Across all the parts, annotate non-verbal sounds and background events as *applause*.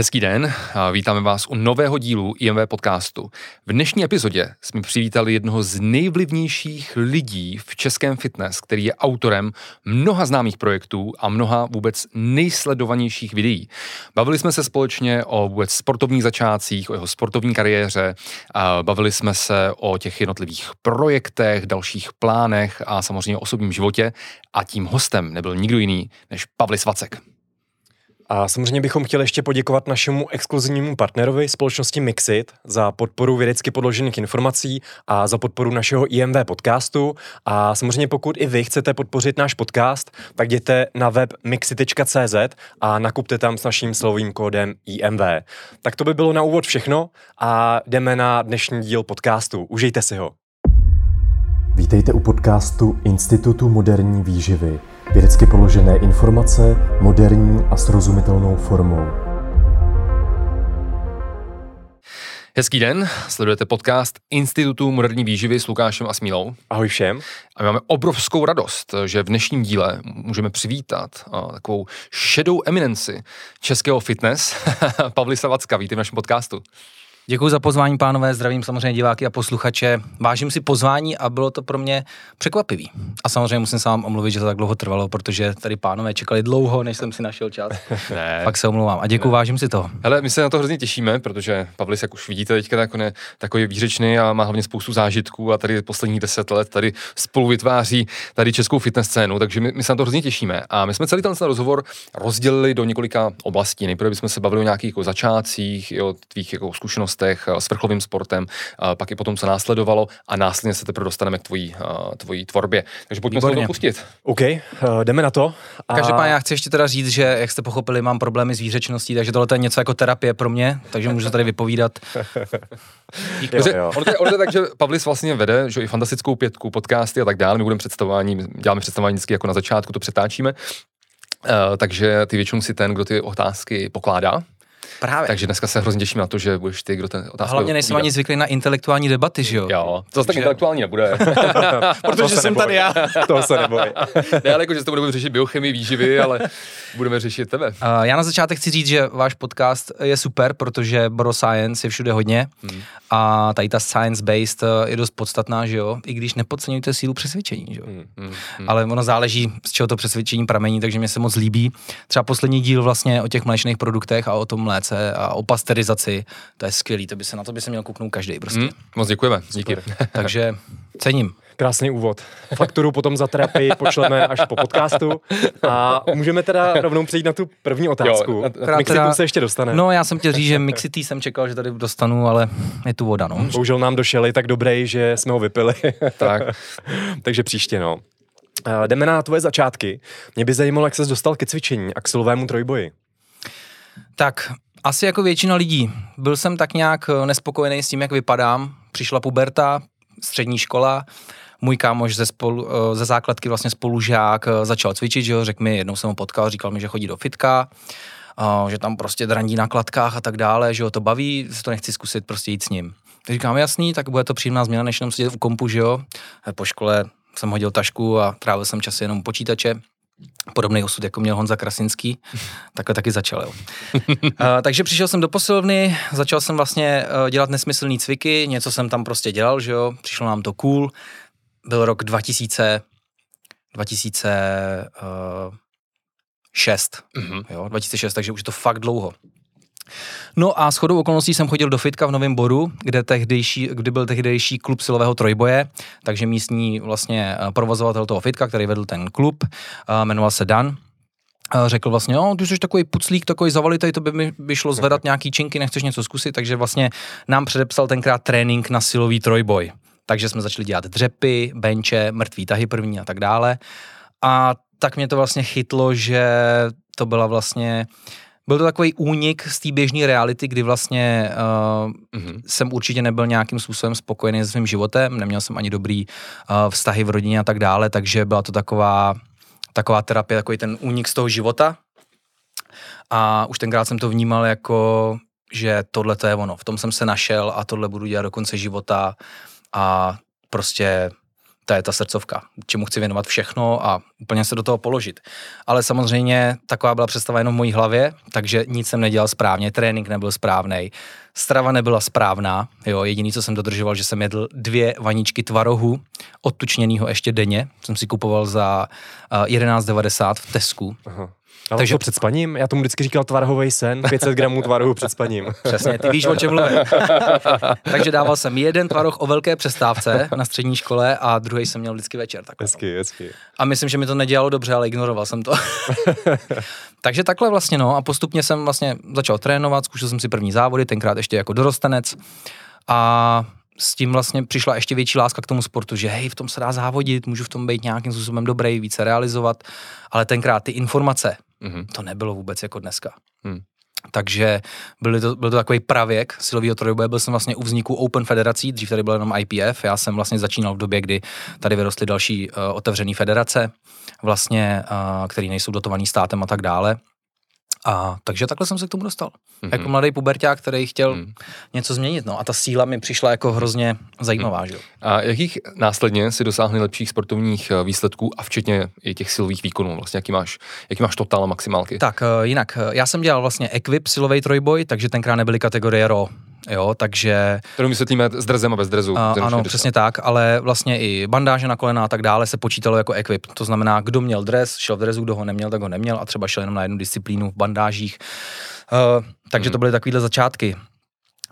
Hezký den, vítáme vás u nového dílu IMV podcastu. V dnešní epizodě jsme přivítali jednoho z nejvlivnějších lidí v českém fitness, který je autorem mnoha známých projektů a mnoha vůbec nejsledovanějších videí. Bavili jsme se společně o vůbec sportovních začátcích, o jeho sportovní kariéře, bavili jsme se o těch jednotlivých projektech, dalších plánech a samozřejmě o osobním životě a tím hostem nebyl nikdo jiný než Pavlis Vacek. A samozřejmě bychom chtěli ještě poděkovat našemu exkluzivnímu partnerovi společnosti Mixit za podporu vědecky podložených informací a za podporu našeho IMV podcastu. A samozřejmě pokud i vy chcete podpořit náš podcast, tak jděte na web mixit.cz a nakupte tam s naším slovým kódem IMV. Tak to by bylo na úvod všechno a jdeme na dnešní díl podcastu. Užijte si ho. Vítejte u podcastu Institutu moderní výživy Vědecky položené informace moderní a srozumitelnou formou. Hezký den, sledujete podcast Institutu moderní výživy s Lukášem a Smílou. Ahoj všem. A my máme obrovskou radost, že v dnešním díle můžeme přivítat uh, takovou šedou eminenci českého fitness, *laughs* Pavli Savacka. Vítejte v našem podcastu. Děkuji za pozvání, pánové, zdravím samozřejmě diváky a posluchače. Vážím si pozvání a bylo to pro mě překvapivý. A samozřejmě musím se vám omluvit, že to tak dlouho trvalo, protože tady pánové čekali dlouho, než jsem si našel čas. *laughs* ne. Fakt se omlouvám a děkuji, vážím si toho. Hele, my se na to hrozně těšíme, protože Pavlis, jak už vidíte teďka, tak on je takový výřečný a má hlavně spoustu zážitků a tady posledních deset let tady spolu vytváří tady českou fitness scénu, takže my, my se na to hrozně těšíme. A my jsme celý ten rozhovor rozdělili do několika oblastí. Nejprve bychom se bavili o nějakých jako začátcích, o tvých jako zkušenostech sportech, eh, s vrcholovým sportem, pak i potom, co následovalo a následně se teprve dostaneme k tvojí, eh, tvojí tvorbě. Takže pojďme Výborně. se to pustit. OK, jdeme na to. A... Každopádně já chci ještě teda říct, že jak jste pochopili, mám problémy s výřečností, takže tohle je něco jako terapie pro mě, takže můžu tady vypovídat. *laughs* jo, jo. Ono, to je, ono to je tak, že Pavlis vlastně vede že i fantastickou pětku, podcasty a tak dále. My budeme představování, děláme představování vždycky jako na začátku, to přetáčíme. Uh, takže ty většinou si ten, kdo ty otázky pokládá, Právě. Takže dneska se hrozně těším na to, že budeš ty, kdo ten otázku. Hlavně nejsem ani zvyklý na intelektuální debaty, že jo? Jo, to zase tak intelektuální nebude. *laughs* Protože jsem tady já. *laughs* toho se neboj. ne, ale jako, že to budeme řešit biochemii výživy, ale budeme řešit tebe. Uh, já na začátek chci říct, že váš podcast je super, protože Bro Science je všude hodně hmm. a tady ta science-based je dost podstatná, že jo? I když nepodceňujete sílu přesvědčení, že jo? Hmm, hmm, hmm. Ale ono záleží, z čeho to přesvědčení pramení, takže mě se moc líbí. Třeba poslední díl vlastně o těch mléčných produktech a o tom mléce a o pasterizaci, to je skvělý, to by se na to by se měl kouknout každý prostě. Hmm, moc děkujeme, díky. takže cením. Krásný úvod. Fakturu potom za terapii pošleme až po podcastu a můžeme teda rovnou přejít na tu první otázku. Jo, na, na teda, se ještě dostane. No já jsem chtěl říct, že Mixity jsem čekal, že tady dostanu, ale je tu voda, no. Bohužel nám došel tak dobrý, že jsme ho vypili. tak. *laughs* Takže příště, no. Uh, jdeme na tvoje začátky. Mě by zajímalo, jak ses dostal ke cvičení a k silovému trojboji. Tak, asi jako většina lidí. Byl jsem tak nějak eh, nespokojený s tím, jak vypadám. Přišla puberta, střední škola, můj kámoš ze, spolu, eh, ze základky vlastně spolužák eh, začal cvičit, že jo, řekl mi, jednou jsem ho potkal, říkal mi, že chodí do fitka, že tam prostě drandí na kladkách a tak dále, že ho to baví, že to nechci zkusit prostě jít s ním. Říkám, jasný, tak bude to příjemná změna, než jenom sedět u kompu, že jo. Po škole jsem hodil tašku a trávil jsem čas jenom počítače podobný osud, jako měl Honza Krasinský, *laughs* takhle taky začal. Jo. uh, *laughs* takže přišel jsem do posilovny, začal jsem vlastně uh, dělat nesmyslné cviky, něco jsem tam prostě dělal, že jo, přišlo nám to cool. Byl rok 2000, 2006, uh, mm-hmm. jo, 2006, takže už je to fakt dlouho. No a shodou okolností jsem chodil do fitka v Novém Boru, kde, tehdejší, kdy byl tehdejší klub silového trojboje, takže místní vlastně eh, provozovatel toho fitka, který vedl ten klub, eh, jmenoval se Dan, eh, řekl vlastně, jo, ty jsi takový puclík, takový zavalitej, to by mi by šlo zvedat nějaký činky, nechceš něco zkusit, takže vlastně nám předepsal tenkrát trénink na silový trojboj. Takže jsme začali dělat dřepy, benče, mrtvý tahy první a tak dále. A tak mě to vlastně chytlo, že to byla vlastně byl to takový únik z té běžné reality, kdy vlastně uh, mm-hmm. jsem určitě nebyl nějakým způsobem spokojený se svým životem, neměl jsem ani dobrý uh, vztahy v rodině a tak dále, takže byla to taková, taková terapie, takový ten únik z toho života. A už tenkrát jsem to vnímal jako, že tohle to je ono, v tom jsem se našel a tohle budu dělat do konce života a prostě to je ta srdcovka, čemu chci věnovat všechno a úplně se do toho položit. Ale samozřejmě taková byla představa jenom v mojí hlavě, takže nic jsem nedělal správně, trénink nebyl správný, strava nebyla správná, jo, jediný, co jsem dodržoval, že jsem jedl dvě vaničky tvarohu, odtučněného ještě denně, jsem si kupoval za uh, 11,90 v Tesku. Aha. Ale Takže před spaním? Já tomu vždycky říkal tvarhový sen, *laughs* 500 gramů tvarohu před spaním. Přesně, ty víš, o čem mluvím. *laughs* Takže dával jsem jeden tvaroh o velké přestávce na střední škole a druhý jsem měl vždycky večer. Takhle. Hezky, hezky. A myslím, že mi to nedělalo dobře, ale ignoroval jsem to. *laughs* Takže takhle vlastně no a postupně jsem vlastně začal trénovat, zkušel jsem si první závody, tenkrát ještě jako dorostenec a s tím vlastně přišla ještě větší láska k tomu sportu, že hej, v tom se dá závodit, můžu v tom být nějakým způsobem dobrý, více realizovat, ale tenkrát ty informace, mm-hmm. to nebylo vůbec jako dneska. Mm. Takže byl to, byl to takový pravěk silového trojboje, byl jsem vlastně u vzniku Open federací, dřív tady byl jenom IPF, já jsem vlastně začínal v době, kdy tady vyrostly další uh, otevřené federace, vlastně, uh, které nejsou dotovaný státem a tak dále. A takže takhle jsem se k tomu dostal. Mm-hmm. Jako mladý puberták, který chtěl mm. něco změnit. No a ta síla mi přišla jako hrozně zajímavá. Mm. Že? A jakých následně si dosáhli lepších sportovních eh, výsledků a včetně i těch silových výkonů? Vlastně jaký máš, jaký máš totál a maximálky? Tak eh, jinak, eh, já jsem dělal vlastně equip silový trojboj, takže tenkrát nebyly kategorie RAW jo, takže... Kterou vysvětlíme s drezem a bez drezu. A, ano, přesně tak, ale vlastně i bandáže na kolena a tak dále se počítalo jako equip. To znamená, kdo měl dres, šel v drezu, kdo ho neměl, tak ho neměl a třeba šel jenom na jednu disciplínu v bandážích. Uh, takže hmm. to byly takovéhle začátky.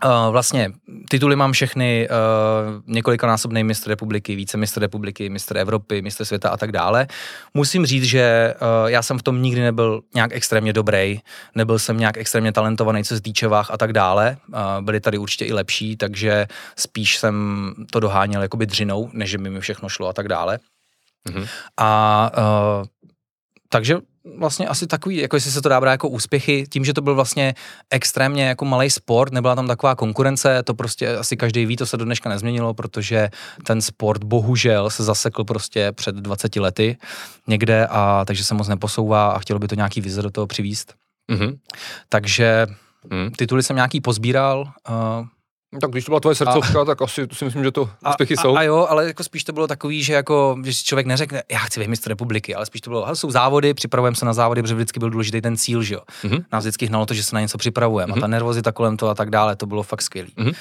Uh, vlastně tituly mám všechny, uh, několikanásobný mistr republiky, více mistr republiky, mistr Evropy, mistr světa a tak dále. Musím říct, že uh, já jsem v tom nikdy nebyl nějak extrémně dobrý, nebyl jsem nějak extrémně talentovaný, co se týče váh a tak dále. Uh, byli tady určitě i lepší, takže spíš jsem to doháněl jakoby dřinou, než by mi všechno šlo a tak dále. Mm-hmm. A uh, takže vlastně asi takový, jako jestli se to dá brát jako úspěchy, tím, že to byl vlastně extrémně jako malý sport, nebyla tam taková konkurence, to prostě asi každý ví, to se do dneška nezměnilo, protože ten sport bohužel se zasekl prostě před 20 lety někde a takže se moc neposouvá a chtělo by to nějaký vize do toho přivíst. Mm-hmm. Takže mm. tituly jsem nějaký pozbíral, uh, tak když to byla tvoje srdcovka, a, tak asi si myslím, že to úspěchy a, jsou. A, jo, ale jako spíš to bylo takový, že jako, že si člověk neřekne, já chci být mistr republiky, ale spíš to bylo, jsou závody, připravujeme se na závody, protože vždycky byl důležitý ten cíl, že jo. Mm-hmm. Nás vždycky hnalo to, že se na něco připravujeme mm-hmm. a ta nervozita kolem toho a tak dále, to bylo fakt skvělý. Mm-hmm.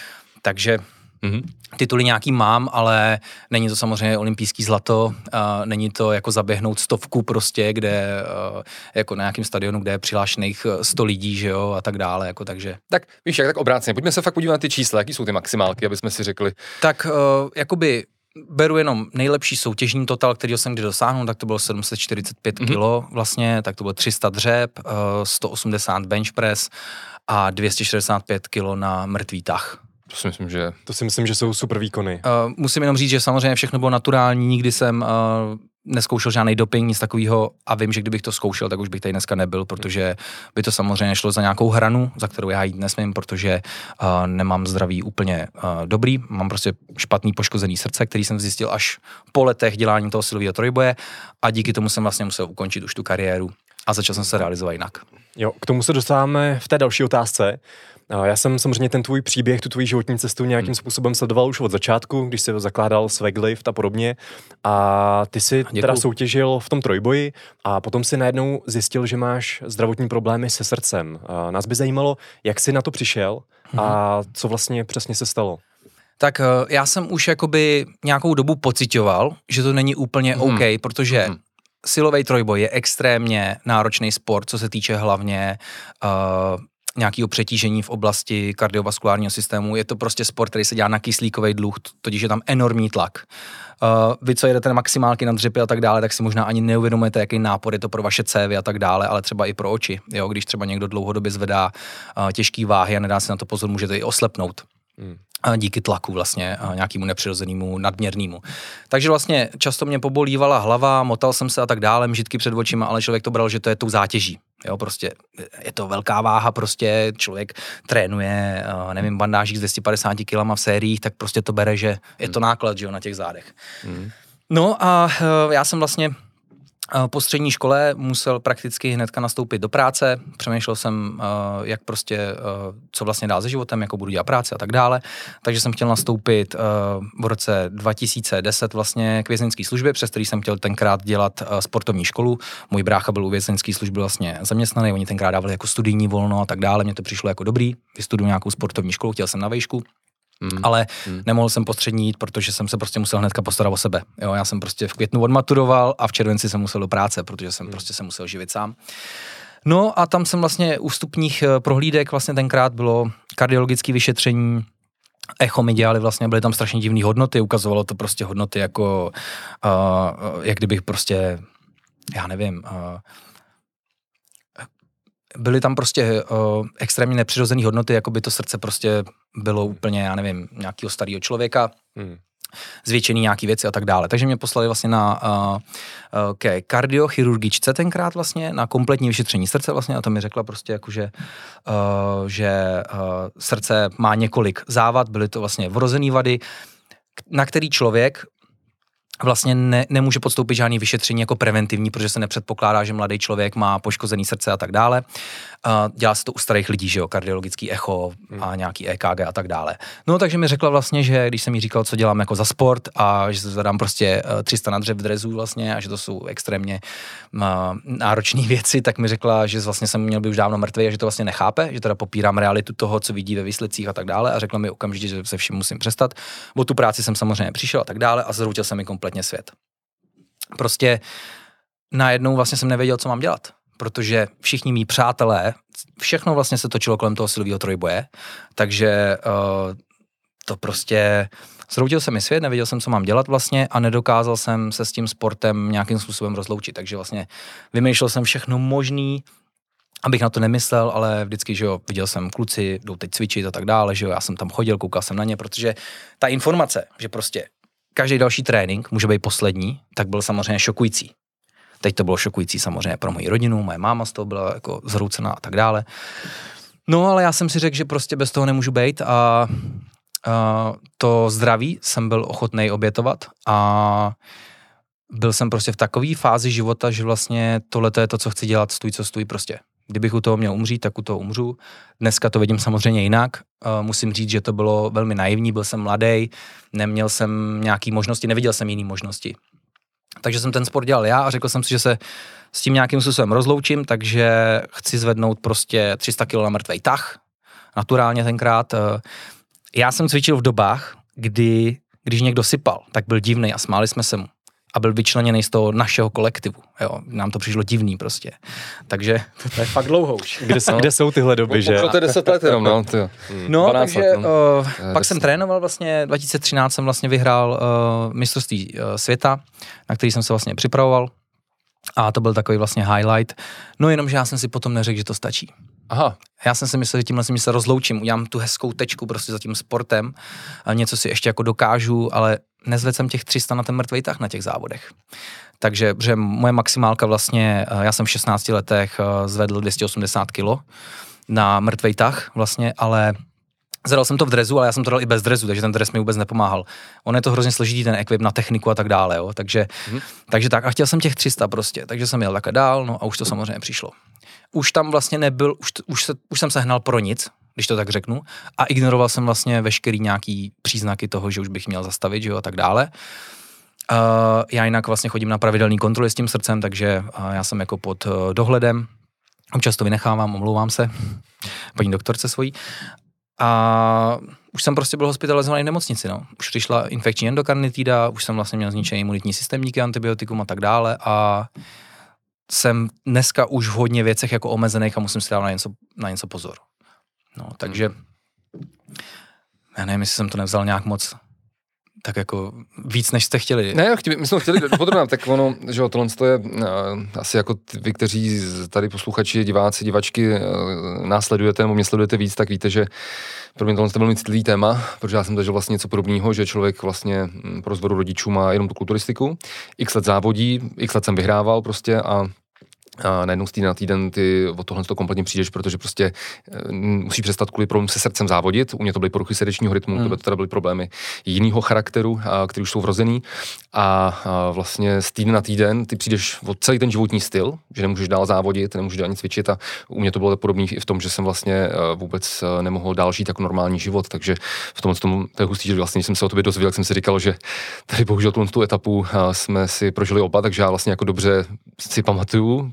Takže Mm-hmm. Tituly nějaký mám, ale není to samozřejmě olympijský zlato, uh, není to jako zaběhnout stovku prostě, kde uh, jako na nějakém stadionu, kde je přihlášených 100 lidí, že jo, a tak dále, jako takže. Tak víš, jak tak obráceně, pojďme se fakt podívat na ty čísla, jaký jsou ty maximálky, aby jsme si řekli. Tak uh, jakoby beru jenom nejlepší soutěžní total, který jsem kdy dosáhnul, tak to bylo 745 mm-hmm. kg vlastně, tak to bylo 300 dřeb, uh, 180 bench press a 265 kg na mrtvý tah. To si myslím, že... To si myslím, že jsou super výkony. Uh, musím jenom říct, že samozřejmě všechno bylo naturální, nikdy jsem uh, neskoušel žádný doping, nic takového a vím, že kdybych to zkoušel, tak už bych tady dneska nebyl, protože by to samozřejmě šlo za nějakou hranu, za kterou já jít nesmím, protože uh, nemám zdraví úplně uh, dobrý, mám prostě špatný poškozený srdce, který jsem zjistil až po letech dělání toho silového trojboje a díky tomu jsem vlastně musel ukončit už tu kariéru a začal jsem se realizovat jinak. Jo, k tomu se dostáváme v té další otázce. Já jsem samozřejmě ten tvůj příběh, tu tvoji životní cestu nějakým hmm. způsobem sledoval už od začátku, když jsi zakládal Swaglift a podobně. A ty si Děkuju. teda soutěžil v tom trojboji a potom si najednou zjistil, že máš zdravotní problémy se srdcem. A nás by zajímalo, jak jsi na to přišel a hmm. co vlastně přesně se stalo. Tak eh, já jsem už jakoby nějakou dobu pocitoval, že to není úplně hmm. OK, protože hmm silový trojboj je extrémně náročný sport, co se týče hlavně uh, nějakého přetížení v oblasti kardiovaskulárního systému. Je to prostě sport, který se dělá na kyslíkový dluh, totiž je tam enormní tlak. Uh, vy, co jedete na maximálky na dřepy a tak dále, tak si možná ani neuvědomujete, jaký nápor je to pro vaše cévy a tak dále, ale třeba i pro oči. Jo, když třeba někdo dlouhodobě zvedá uh, těžké váhy a nedá si na to pozor, můžete i oslepnout. Hmm díky tlaku vlastně nějakému nepřirozenému, nadměrnému. Takže vlastně často mě pobolívala hlava, motal jsem se a tak dále, mžitky před očima, ale člověk to bral, že to je tou zátěží. Jo, prostě je to velká váha, prostě člověk trénuje, nevím, bandážích s 250 kg v sériích, tak prostě to bere, že je to náklad, že jo, na těch zádech. Hmm. No a já jsem vlastně Eh, po střední škole musel prakticky hnedka nastoupit do práce. Přemýšlel jsem, eh, jak prostě, eh, co vlastně dál se životem, jako budu dělat práci a tak dále. Takže jsem chtěl nastoupit v roce 2010 vlastně k vězeňské službě, přes který jsem chtěl tenkrát dělat sportovní školu. Můj brácha byl u vězeňské služby vlastně zaměstnaný, oni tenkrát dávali jako studijní volno a tak dále. Mně to přišlo jako dobrý, vystuduju nějakou sportovní školu, chtěl jsem na vejšku. Hmm. Ale hmm. nemohl jsem postřední jít, protože jsem se prostě musel hnedka postarat o sebe. Jo, já jsem prostě v květnu odmaturoval a v červenci jsem musel do práce, protože jsem hmm. prostě se musel živit sám. No a tam jsem vlastně u vstupních eh, prohlídek vlastně tenkrát bylo kardiologické vyšetření, Echo mi dělali vlastně, byly tam strašně divné hodnoty, ukazovalo to prostě hodnoty jako, uh, jak kdybych prostě, já nevím, uh, byly tam prostě uh, extrémně nepřirozené hodnoty, jako by to srdce prostě bylo úplně, já nevím, nějakého starého člověka. Hmm zvětšený nějaký věci a tak dále. Takže mě poslali vlastně na uh, ke kardiochirurgičce tenkrát vlastně, na kompletní vyšetření srdce vlastně a to mi řekla prostě jako, že, uh, že uh, srdce má několik závad, byly to vlastně vrozený vady, na který člověk vlastně ne, nemůže podstoupit žádný vyšetření jako preventivní, protože se nepředpokládá, že mladý člověk má poškozený srdce a tak dále. Dělá se to u starých lidí, že jo, kardiologický echo a hmm. nějaký EKG a tak dále. No takže mi řekla vlastně, že když jsem jí říkal, co dělám jako za sport a že zadám prostě 300 na dřev v drezu vlastně a že to jsou extrémně uh, náročné *laughs* věci, tak mi řekla, že vlastně jsem měl být už dávno mrtvý a že to vlastně nechápe, že teda popírám realitu toho, co vidí ve výsledcích a tak dále a řekla mi okamžitě, že se vším musím přestat. O tu práci jsem samozřejmě přišel a tak dále a zroutil jsem mi kompletně svět. Prostě najednou vlastně jsem nevěděl, co mám dělat protože všichni mý přátelé, všechno vlastně se točilo kolem toho silového trojboje, takže uh, to prostě zroutil se mi svět, nevěděl jsem, co mám dělat vlastně a nedokázal jsem se s tím sportem nějakým způsobem rozloučit, takže vlastně vymýšlel jsem všechno možný, abych na to nemyslel, ale vždycky, že jo, viděl jsem kluci, jdou teď cvičit a tak dále, že jo, já jsem tam chodil, koukal jsem na ně, protože ta informace, že prostě každý další trénink může být poslední, tak byl samozřejmě šokující. Teď to bylo šokující samozřejmě pro moji rodinu, moje máma z toho byla jako zhroucená a tak dále. No ale já jsem si řekl, že prostě bez toho nemůžu být a, a to zdraví jsem byl ochotný obětovat a byl jsem prostě v takové fázi života, že vlastně tohle je to, co chci dělat, stůj co stůj prostě. Kdybych u toho měl umřít, tak u toho umřu. Dneska to vidím samozřejmě jinak. Musím říct, že to bylo velmi naivní, byl jsem mladý, neměl jsem nějaký možnosti, neviděl jsem jiný možnosti. Takže jsem ten sport dělal já a řekl jsem si, že se s tím nějakým způsobem rozloučím, takže chci zvednout prostě 300 kg na mrtvej tah, naturálně tenkrát. Eh, já jsem cvičil v dobách, kdy, když někdo sypal, tak byl divný a smáli jsme se mu a byl vyčleněný z toho našeho kolektivu. Jo, nám to přišlo divný prostě. Takže *laughs* to je fakt dlouho už. Kde, no. kde jsou tyhle doby, že? To je 10 let jenom, no. Tyjo. No, takže let, no. Uh, pak jsem trénoval vlastně, 2013 jsem vlastně vyhrál uh, mistrovství uh, světa, na který jsem se vlastně připravoval. A to byl takový vlastně highlight. No jenom, že já jsem si potom neřekl, že to stačí. Aha. Já jsem si myslel, že tímhle si se rozloučím, udělám tu hezkou tečku prostě za tím sportem, a něco si ještě jako dokážu, ale nezvedl jsem těch 300 na ten mrtvý tah na těch závodech. Takže že moje maximálka vlastně, eh, já jsem v 16 letech eh, zvedl 280 kg na mrtvý tah vlastně, ale Zadal jsem to v drezu, ale já jsem to dal i bez drezu, takže ten dres mi vůbec nepomáhal. On je to hrozně složitý, ten ekvip na techniku a tak dále, jo. Takže, mm. takže tak, a chtěl jsem těch 300 prostě, takže jsem jel takhle dál, no a už to samozřejmě přišlo. Už tam vlastně nebyl, už, už, se, už jsem se hnal pro nic, když to tak řeknu, a ignoroval jsem vlastně veškerý nějaký příznaky toho, že už bych měl zastavit, že jo, a tak dále. Uh, já jinak vlastně chodím na pravidelný kontroly s tím srdcem, takže uh, já jsem jako pod uh, dohledem. Občas to vynechávám, omlouvám se *laughs* paní doktorce svojí. A už jsem prostě byl hospitalizovaný v nemocnici, no. Už přišla infekční endokarnitída, už jsem vlastně měl zničený imunitní systém díky antibiotikum a tak dále a jsem dneska už v hodně věcech jako omezených a musím si dávat na něco, na něco pozor. No, takže já nevím, jestli jsem to nevzal nějak moc tak jako víc, než jste chtěli. Ne, my jsme chtěli podrobně, tak ono, že jo, tohle je uh, asi jako vy, kteří tady posluchači, diváci, divačky uh, následujete nebo mě sledujete víc, tak víte, že pro mě tohle je velmi citlivý téma, protože já jsem zažil vlastně něco podobného, že člověk vlastně hm, pro rozvodu rodičů má jenom tu kulturistiku, x let závodí, x let jsem vyhrával prostě a a najednou z týdne na týden ty o tohle to kompletně přijdeš, protože prostě e, musí přestat kvůli problémům se srdcem závodit. U mě to byly poruchy srdečního rytmu, mm. to teda byly problémy jiného charakteru, a, který už jsou vrozený. A, vlastně z týdne na týden ty přijdeš o celý ten životní styl, že nemůžeš dál závodit, nemůžeš ani cvičit a u mě to bylo podobné i v tom, že jsem vlastně e, vůbec e, nemohl dál žít jako normální život, takže v tom, tom to je hustý, že vlastně, jsem se o tobě dozvěděl, jsem si říkal, že tady bohužel tu, tu etapu jsme si prožili oba, takže já vlastně jako dobře si pamatuju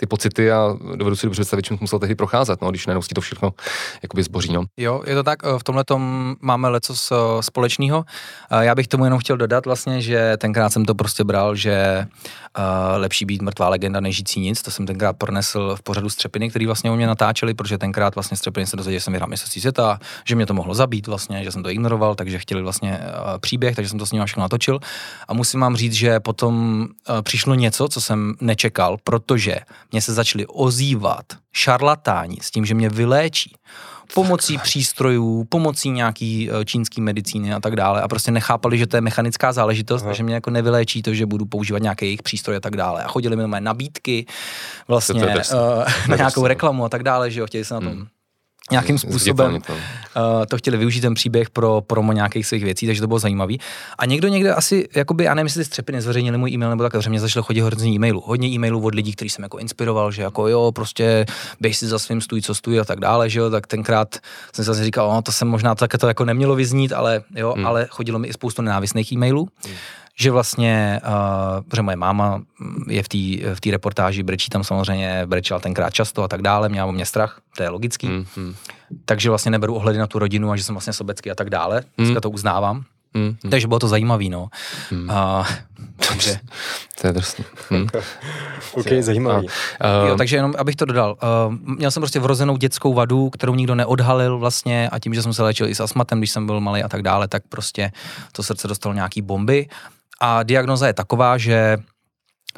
ty pocity a dovedu si dobře představit, čím musel tehdy procházet, no, když najednou to všechno jakoby zboří. No. Jo, je to tak, v tomhle máme leco společného. Já bych tomu jenom chtěl dodat vlastně, že tenkrát jsem to prostě bral, že lepší být mrtvá legenda než žijící nic. To jsem tenkrát pronesl v pořadu Střepiny, který vlastně u mě natáčeli, protože tenkrát vlastně Střepiny se dozvěděli, že jsem vyhrál mistrovství světa, že mě to mohlo zabít vlastně, že jsem to ignoroval, takže chtěli vlastně příběh, takže jsem to s ním všechno natočil. A musím vám říct, že potom přišlo něco, co jsem nečekal, protože mě se začali ozývat šarlatáni s tím, že mě vyléčí pomocí přístrojů, pomocí nějaký eh, čínský medicíny a tak dále. A prostě nechápali, že to je mechanická záležitost Aha. a že mě jako nevyléčí to, že budu používat nějaké jejich přístroje a tak dále. A chodili mi na nabídky vlastně uh, *laughs* na nějakou reklamu a tak dále, že jo, chtěli se na tom hmm nějakým způsobem to. Uh, to chtěli využít ten příběh pro promo nějakých svých věcí, takže to bylo zajímavý. A někdo někde asi, jakoby, já nevím, jestli střepy nezveřejnili můj e-mail nebo tak, že mě začalo chodit hodně e-mailů. Hodně e-mailů od lidí, kteří jsem jako inspiroval, že jako jo, prostě běž si za svým, stůj, co stůj a tak dále, že jo, tak tenkrát jsem si zase říkal, no, to jsem možná tak to jako nemělo vyznít, ale jo, hmm. ale chodilo mi i spoustu nenávistných e-mailů. Hmm že vlastně, uh, protože moje máma je v té v reportáži, brečí tam samozřejmě, brečela tenkrát často a tak dále, měla o mě strach, to je logický. Mm-hmm. Takže vlastně neberu ohledy na tu rodinu a že jsem vlastně sobecký a tak dále. Dneska mm. to uznávám. Mm, hmm Takže bylo to zajímavý, no. Mm. Uh, takže... to je drsný. Mm. *laughs* ok, zajímavý. Uh, jo, takže jenom, abych to dodal. Uh, měl jsem prostě vrozenou dětskou vadu, kterou nikdo neodhalil vlastně a tím, že jsem se léčil i s astmatem, když jsem byl malý a tak dále, tak prostě to srdce dostalo nějaký bomby a diagnoza je taková, že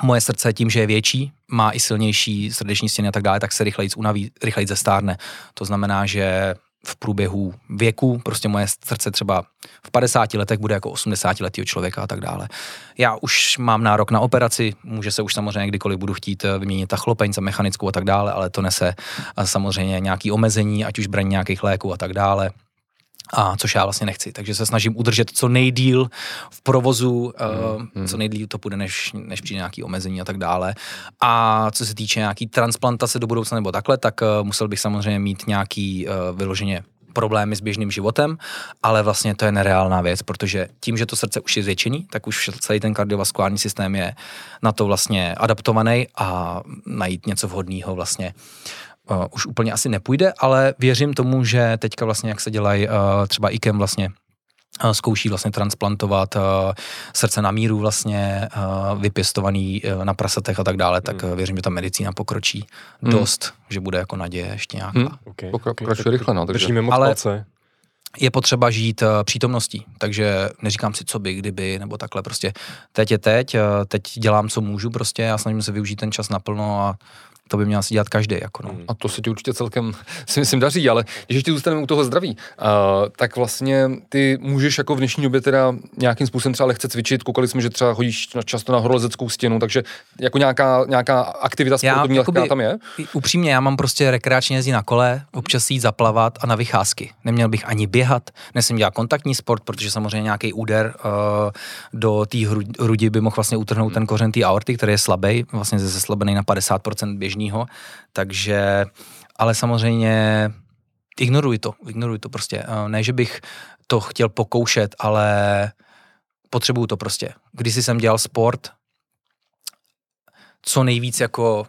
moje srdce tím, že je větší, má i silnější srdeční stěny a tak dále, tak se rychleji unaví, rychleji zestárne. To znamená, že v průběhu věku, prostě moje srdce třeba v 50 letech bude jako 80 letého člověka a tak dále. Já už mám nárok na operaci, může se už samozřejmě kdykoliv budu chtít eh, vyměnit ta chlopeň za mechanickou a tak dále, ale to nese eh, samozřejmě nějaký omezení, ať už braní nějakých léků a tak dále a což já vlastně nechci. Takže se snažím udržet co nejdíl v provozu, hmm. uh, co nejdíl to půjde, než, než přijde nějaký omezení a tak dále. A co se týče nějaký transplantace do budoucna nebo takhle, tak uh, musel bych samozřejmě mít nějaký uh, vyloženě problémy s běžným životem, ale vlastně to je nereálná věc, protože tím, že to srdce už je zvětšený, tak už celý ten kardiovaskulární systém je na to vlastně adaptovaný a najít něco vhodného vlastně uh, už úplně asi nepůjde, ale věřím tomu, že teďka vlastně, jak se dělají uh, třeba IKEM vlastně uh, zkouší vlastně transplantovat uh, srdce na míru vlastně uh, vypěstovaný uh, na prasatech a tak dále, tak hmm. věřím, že ta medicína pokročí hmm. dost, že bude jako naděje ještě nějaká. Hmm. Okay. Pokračuje okay. rychle, no. Takže... moc Ale palce. je potřeba žít uh, přítomností, takže neříkám si, co by, kdyby, nebo takhle prostě. Teď je teď, uh, teď dělám, co můžu prostě, já snažím se využít ten čas naplno a to by měl asi dělat každý. Jako no. A to se ti určitě celkem, *laughs* si myslím, daří, ale když ještě zůstaneme u toho zdraví, uh, tak vlastně ty můžeš jako v dnešní době teda nějakým způsobem třeba lehce cvičit, koukali jsme, že třeba chodíš často na horolezeckou stěnu, takže jako nějaká, nějaká aktivita sportovní lehká tam je? Upřímně, já mám prostě rekreačně jezdit na kole, občas jít zaplavat a na vycházky. Neměl bych ani běhat, nesmím dělat kontaktní sport, protože samozřejmě nějaký úder uh, do té hrudi by mohl vlastně utrhnout hmm. ten kořen té aorty, který je slabý, vlastně zeslabený na 50% běžný běžného, takže, ale samozřejmě ignoruj to, ignoruj to prostě. Eh, ne, že bych to chtěl pokoušet, ale potřebuju to prostě. Když jsem dělal sport, co nejvíc jako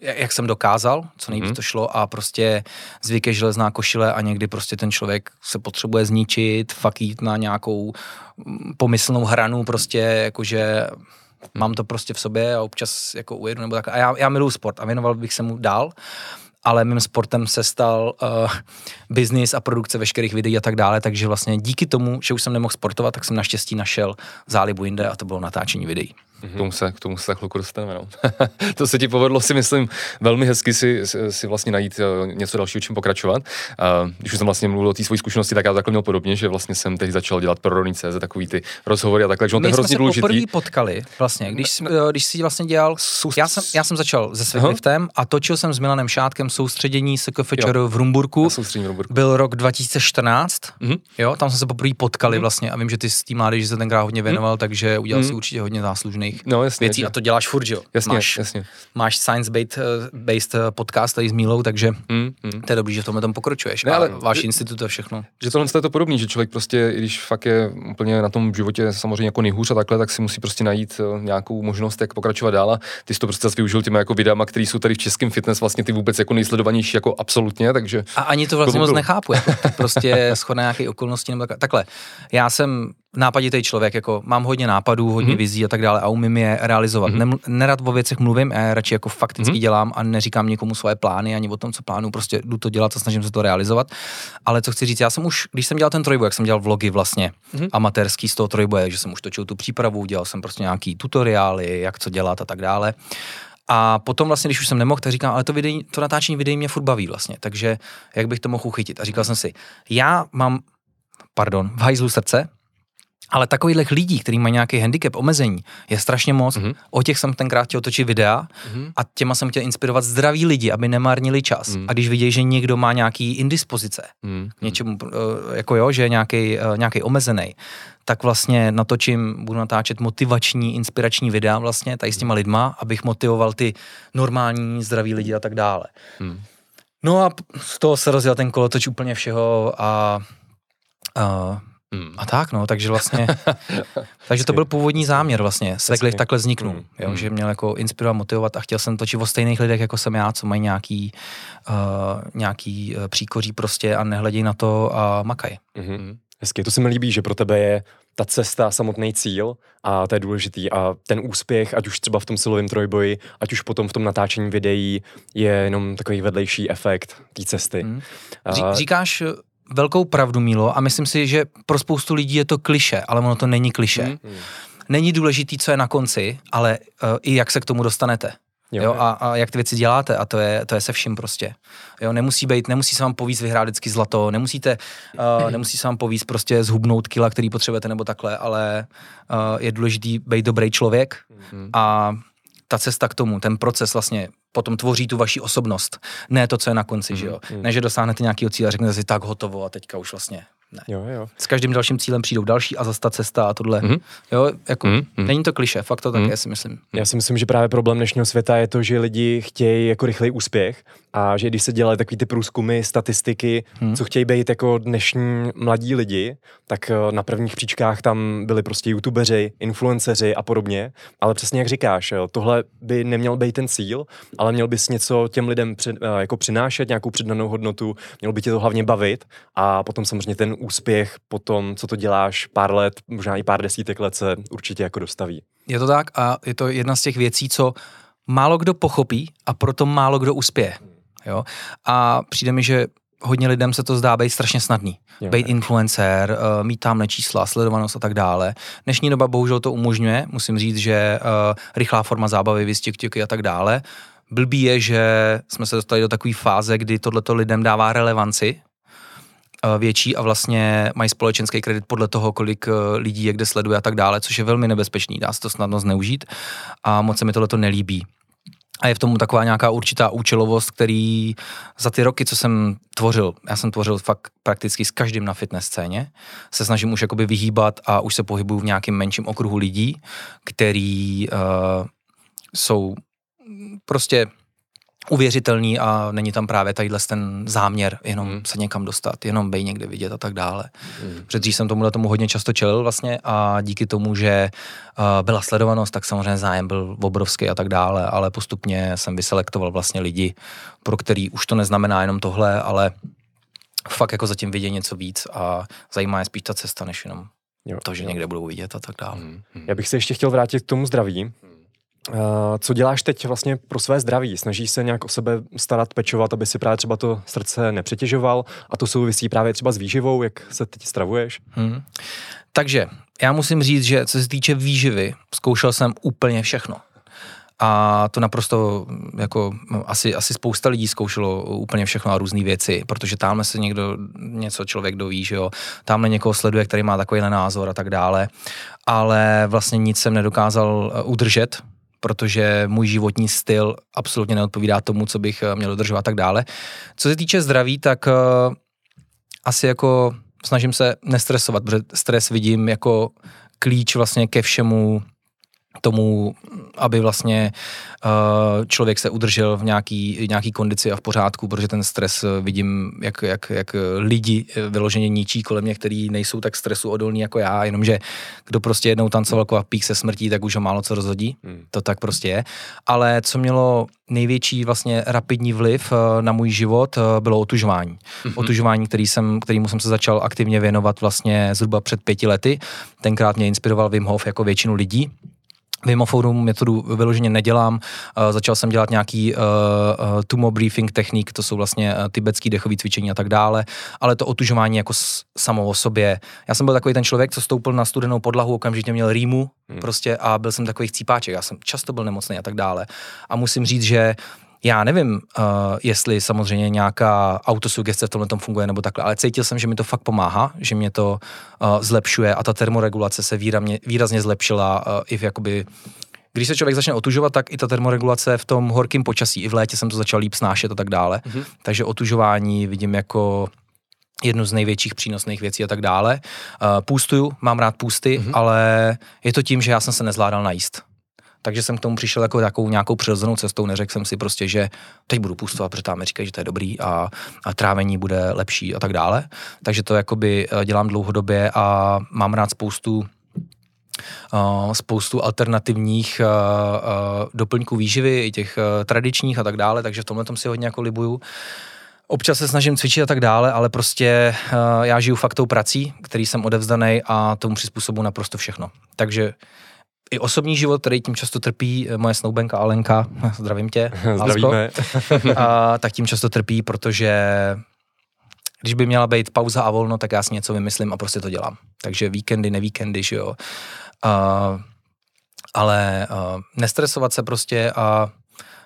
jak jsem dokázal, co nejvíc mm-hmm. to šlo a prostě zvyk je železná košile a někdy prostě ten člověk se potřebuje zničit, fakt jít na nějakou mm, pomyslnou hranu prostě, jakože mám to prostě v sobě a občas jako ujedu nebo tak. A já, já miluji sport a věnoval bych se mu dál, ale mým sportem se stal uh, business a produkce veškerých videí a tak dále, takže vlastně díky tomu, že už jsem nemohl sportovat, tak jsem naštěstí našel zálibu jinde a to bylo natáčení videí. K tomu se, k tomu se za chvilku dostaneme. No. *laughs* to se ti povedlo, si myslím, velmi hezky si, si vlastně najít uh, něco dalšího, čím pokračovat. Uh, když už jsem vlastně mluvil o té své zkušenosti, tak já takhle měl podobně, že vlastně jsem teď začal dělat pro CZ takový ty rozhovory a takhle, že on My jsme hrozně se důležitý. poprvé potkali, vlastně, když, jsi- eh, když jsi vlastně dělal, Soust- já jsem, já jsem začal se Světliftem a točil jsem s Milanem Šátkem soustředění SKFČR v Rumburku. Soustředění Rumburku. Byl rok 2014, Mhm. jo, tam jsme se poprvé potkali vlastně a vím, že ty s tím mládeži se tenkrát hodně věnoval, takže udělal si určitě hodně záslužných No, jasně, věcí že- a to děláš furt, že jo? Jasně, máš, jasně. máš science-based eh, based, eh, podcast tady s Mílou, takže Mm, mm. to je dobrý, že v tomhle tom pokračuješ. Ne, ale- ale váš institut a všechno. Že tohle je to podobný, že člověk prostě, i když fakt je úplně na tom životě samozřejmě jako nejhůř a takhle, tak si musí prostě najít eh, nějakou možnost, jak pokračovat dál. A ty jsi to prostě zase využil těma jako videama, které jsou tady v českém fitness vlastně ty vůbec jako nejsledovanější jako absolutně, takže A ani to vlastně moc nechápu, jako prostě *laughs* shodné nějaké okolnosti nebo tak, takhle. Já jsem nápaditý člověk, jako mám hodně nápadů, hodně mm-hmm. vizí a tak dále a umím je realizovat. Mm-hmm. Nem, nerad o věcech mluvím, já je radši jako fakticky mm-hmm. dělám a neříkám nikomu svoje plány ani o tom, co plánu, prostě jdu to dělat a snažím se to realizovat. Ale co chci říct, já jsem už, když jsem dělal ten trojboj, jak jsem dělal vlogy vlastně, mm-hmm. amatérský z toho trojboje, že jsem už točil tu přípravu, dělal jsem prostě nějaký tutoriály, jak co dělat a tak dále. A potom vlastně, když už jsem nemohl, tak říkám, ale to, videí, to natáčení videí mě furt baví vlastně, takže jak bych to mohl uchytit? A říkal jsem si, já mám, pardon, v hajzlu srdce, ale takových lidí, kteří mají nějaký handicap, omezení, je strašně moc. Mm-hmm. O těch jsem tenkrát chtěl točit videa mm-hmm. a těma jsem chtěl inspirovat zdraví lidi, aby nemarnili čas. Mm. A když vidějí, že někdo má nějaký indispozice, mm, k něčemu, eh, jako jo, že je nějaký, nějaký omezený, tak vlastně natočím, budu natáčet motivační, inspirační videa vlastně tady s těma lidma, abych motivoval ty normální, zdraví lidi a tak dále. Hmm. No a z toho se rozjel ten kolotoč úplně všeho a, a mm. a tak, no, takže vlastně, *laughs* takže to byl původní záměr vlastně, Hezky. takhle vzniknul, Mm, jo, že měl jako inspirovat, motivovat a chtěl jsem točit o stejných lidech, jako jsem já, co mají nějaký, uh, nějaký uh, příkoří prostě a nehledějí na to a makají. Mhm. Hezky, to se mi líbí, že pro tebe je ta cesta samotný cíl a to je důležitý a ten úspěch, ať už třeba v tom silovém trojboji, ať už potom v tom natáčení videí, je jenom takový vedlejší efekt té cesty. Hmm. A- Ří, říkáš eh, velkou pravdu, Mílo, a myslím si, že pro spoustu lidí je to kliše, ale ono to není kliše. Hmm. Není důležitý, co je na konci, ale uh, i jak se k tomu dostanete. Jo. Jo, a, a, jak ty věci děláte a to je, to je se vším prostě. Jo, nemusí být, nemusí se vám povíc vyhrát vždycky zlato, nemusíte, uh, nemusí se vám povíc prostě zhubnout kila, který potřebujete nebo takhle, ale uh, je důležitý být dobrý člověk a ta cesta k tomu, ten proces vlastně potom tvoří tu vaši osobnost. Ne to, co je na konci, že jo. Ne, že dosáhnete nějakého cíle a řeknete si tak hotovo a teďka už vlastně ne. Jo, jo. S každým dalším cílem přijdou další a zase ta cesta a tohle. Mhm. Jo, jako mhm. není to kliše, fakt to Mhm. také si myslím. Já si myslím, že právě problém dnešního světa je to, že lidi chtějí jako rychlej úspěch a že když se dělají takový ty průzkumy, statistiky, hmm. co chtějí být jako dnešní mladí lidi, tak eh, na prvních příčkách tam byli prostě youtubeři, influenceři a podobně. Ale přesně jak říkáš, jo, tohle by neměl být ten cíl, ale měl bys něco těm lidem při, eh, jako přinášet, nějakou přidanou hodnotu, měl by tě to hlavně bavit a potom samozřejmě ten úspěch, potom, co to děláš pár let, možná i pár desítek let se určitě jako dostaví. Je to tak a je to jedna z těch věcí, co málo kdo pochopí a proto málo kdo uspěje. Jo? A přijde mi, že hodně lidem se to zdá být strašně snadný. Jo. Být influencer, uh, mít tamhle čísla, sledovanost a tak dále. Dnešní doba bohužel to umožňuje, musím říct, že uh, rychlá forma zábavy, vys TikToky a tak dále. Blbý je, že jsme se dostali do takové fáze, kdy tohleto lidem dává relevanci eh, větší a vlastně mají společenský kredit podle toho, kolik eh, lidí je kde sleduje a tak dále, což je velmi nebezpečný, dá se to snadno zneužít a moc se mi tohleto nelíbí. A je v tom taková nějaká určitá účelovost, který za ty roky, co jsem tvořil, já jsem tvořil fakt prakticky s každým na fitness scéně, se snažím už jakoby vyhýbat a už se pohybuju v nějakém menším okruhu lidí, který uh, jsou prostě uvěřitelný a není tam právě tadyhle ten záměr jenom Hmm. hmm. se někam dostat, jenom bej někde vidět a tak dále. Hmm. Hmm. Protože jsem tomuhle tomu hodně často čelil vlastně a díky tomu, že uh, byla sledovanost, tak samozřejmě zájem byl obrovský a tak dále, ale postupně jsem vyselektoval vlastně lidi, pro který už to neznamená jenom tohle, ale fakt jako zatím vidět něco víc a zajímá je spíš ta cesta, než jenom Jo, to, že jo. někde budou vidět a tak dále. Hmm. Já bych se ještě chtěl vrátit k tomu zdraví. Uh, co děláš teď vlastně pro své zdraví? Snažíš se nějak o sebe starat, pečovat, aby si právě třeba to srdce nepřetěžoval a to souvisí právě třeba s výživou, jak se teď stravuješ? Hmm. takže já musím říct, že co se týče výživy, zkoušel jsem úplně všechno. A to naprosto, jako asi, asi spousta lidí zkoušelo úplně všechno a různé věci, protože tamhle se někdo, něco člověk doví, že jo, tamhle někoho sleduje, který má takovýhle názor a tak dále, ale vlastně nic jsem nedokázal eh, udržet, protože můj životní styl absolutně neodpovídá tomu, co bych eh, měl dodržovat a tak dále. Co se týče zdraví, tak uh, asi jako snažím se nestresovat, protože stres vidím jako klíč vlastně ke všemu tomu, aby vlastně uh, člověk se udržel v nějaký, nějaký kondici a v pořádku, protože ten stres eh, vidím, jak, jak, jak lidi eh, vyloženě ničí kolem mě, který nejsou tak stresu odolní jako já, jenomže kdo prostě jednou tancoval pík se smrtí, tak už ho málo co rozhodí, hmm. to tak prostě je. Ale co mělo největší vlastně rapidní vliv na můj život, bylo otužování. Mm-hmm. Otužování, který jsem, kterýmu jsem se začal aktivně věnovat vlastně zhruba před pěti lety. Tenkrát mě inspiroval Wim Hof jako většinu lidí, Vimoforu metodu vyloženě nedělám. Uh, začal jsem dělat nějaký uh, uh, tumo briefing technik, to jsou vlastně tibetský dechový cvičení a tak dále, ale to otužování jako s, samo o sobě. Já jsem byl takový ten člověk, co stoupil na studenou podlahu, okamžitě měl rýmu hmm. prostě a byl jsem takový chcípáček. Já jsem často byl nemocný a tak dále. A musím říct, že já nevím, uh, jestli samozřejmě nějaká autosugestce v tomhle tom funguje nebo takhle, ale cítil jsem, že mi to fakt pomáhá, že mě to uh, zlepšuje a ta termoregulace se výrazně, výrazně zlepšila uh, i v jakoby když se člověk začne otužovat, tak i ta termoregulace v tom horkém počasí, i v létě jsem to začal líp snášet a tak dále. Mm-hmm. Takže otužování vidím jako jednu z největších přínosných věcí a tak dále. Uh, půstuju, mám rád půsty, mm-hmm. ale je to tím, že já jsem se nezvládal najíst. Takže jsem k tomu přišel jako takovou nějakou přirozenou cestou, neřekl jsem si prostě, že teď budu pustovat, protože tam říkají, že to je dobrý a, a trávení bude lepší a tak dále. Takže to jakoby eh, dělám dlouhodobě a mám rád spoustu Uh, spoustu alternativních uh, doplňků výživy, i těch tradičních a tak dále, takže v tomhle tom si hodně jako libuju. Občas se snažím cvičit a tak dále, ale prostě já žiju fakt tou prací, který jsem odevzdaný a tomu přizpůsobu naprosto všechno. Takže i osobní život, který tím často trpí, eh, moje snoubenka Alenka, *laughs* zdravím tě, *laughs* Zdravíme. *laughs* a, tak tím často trpí, protože když by měla být pauza a volno, tak já si něco vymyslím a prostě to dělám. Takže víkendy, nevíkendy, že jo. Uh, ale uh, nestresovat se prostě a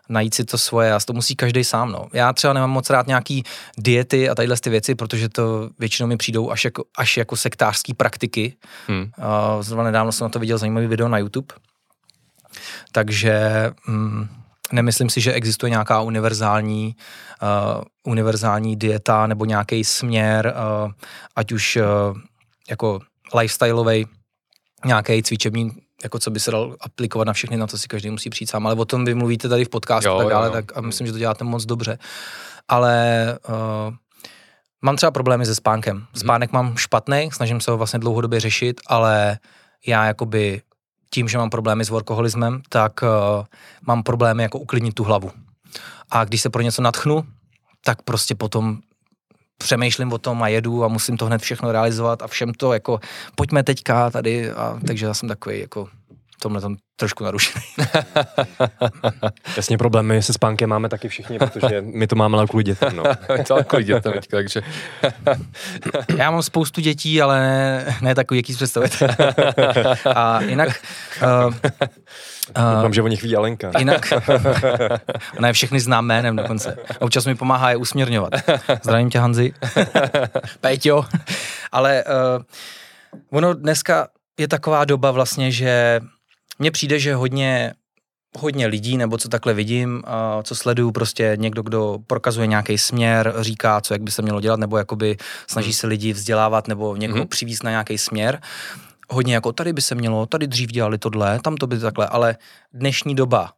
najít si to svoje a to musí každý sám. No. Já třeba nemám moc rád nějaký diety a tadyhle ty věci, protože to většinou mi přijdou až jako, až jako sektářský praktiky. Hmm. Uh, zrovna nedávno jsem na to viděl zajímavý video na YouTube. Takže mm, nemyslím si, že existuje nějaká univerzální, uh, univerzální dieta nebo nějaký směr, uh, ať už uh, jako lifestyleový, nějaký cvičební jako co by se dal aplikovat na všechny, na to si každý musí přijít sám, ale o tom vy mluvíte tady v podcastu a tak dále, jo, tak a myslím, že to děláte moc dobře. Ale uh, mám třeba problémy se spánkem. Mhm. Spánek hmm. mám špatný, snažím se ho vlastně dlouhodobě řešit, ale já jakoby tím, že mám problémy s workoholismem, tak uh, mám problémy jako uklidnit tu hlavu. A když se pro něco natchnu, tak prostě potom přemýšlím o tom a jedu a musím to hned všechno realizovat a všem to jako pojďme teďka tady a takže já jsem takový jako tomhle tam trošku narušený. *laughs* Jasně problémy se spánkem máme taky všichni, protože my to máme ale kvůli dětem. No. *laughs* to kvůli dětem, takže... *laughs* Já mám spoustu dětí, ale ne, ne takový, jaký představit. A jinak... Uh, Doufám, že o nich ví Alenka. Jinak, *laughs* ona je všechny znám jménem dokonce. Občas mi pomáhá je usměrňovat. Zdravím tě, Hanzi. *laughs* Péťo. Ale uh, ono dneska je taková doba vlastně, že mně přijde, že hodně hodně lidí, nebo co takhle vidím, uh, co sleduju, prostě někdo, kdo prokazuje nějaký směr, říká, co jak by se mělo dělat, nebo jakoby snaží se lidi vzdělávat, nebo někoho mm-hmm. přivízt na nějaký směr. Hodně jako tady by se mělo, tady dřív dělali tohle, tam to by takhle, ale dnešní doba,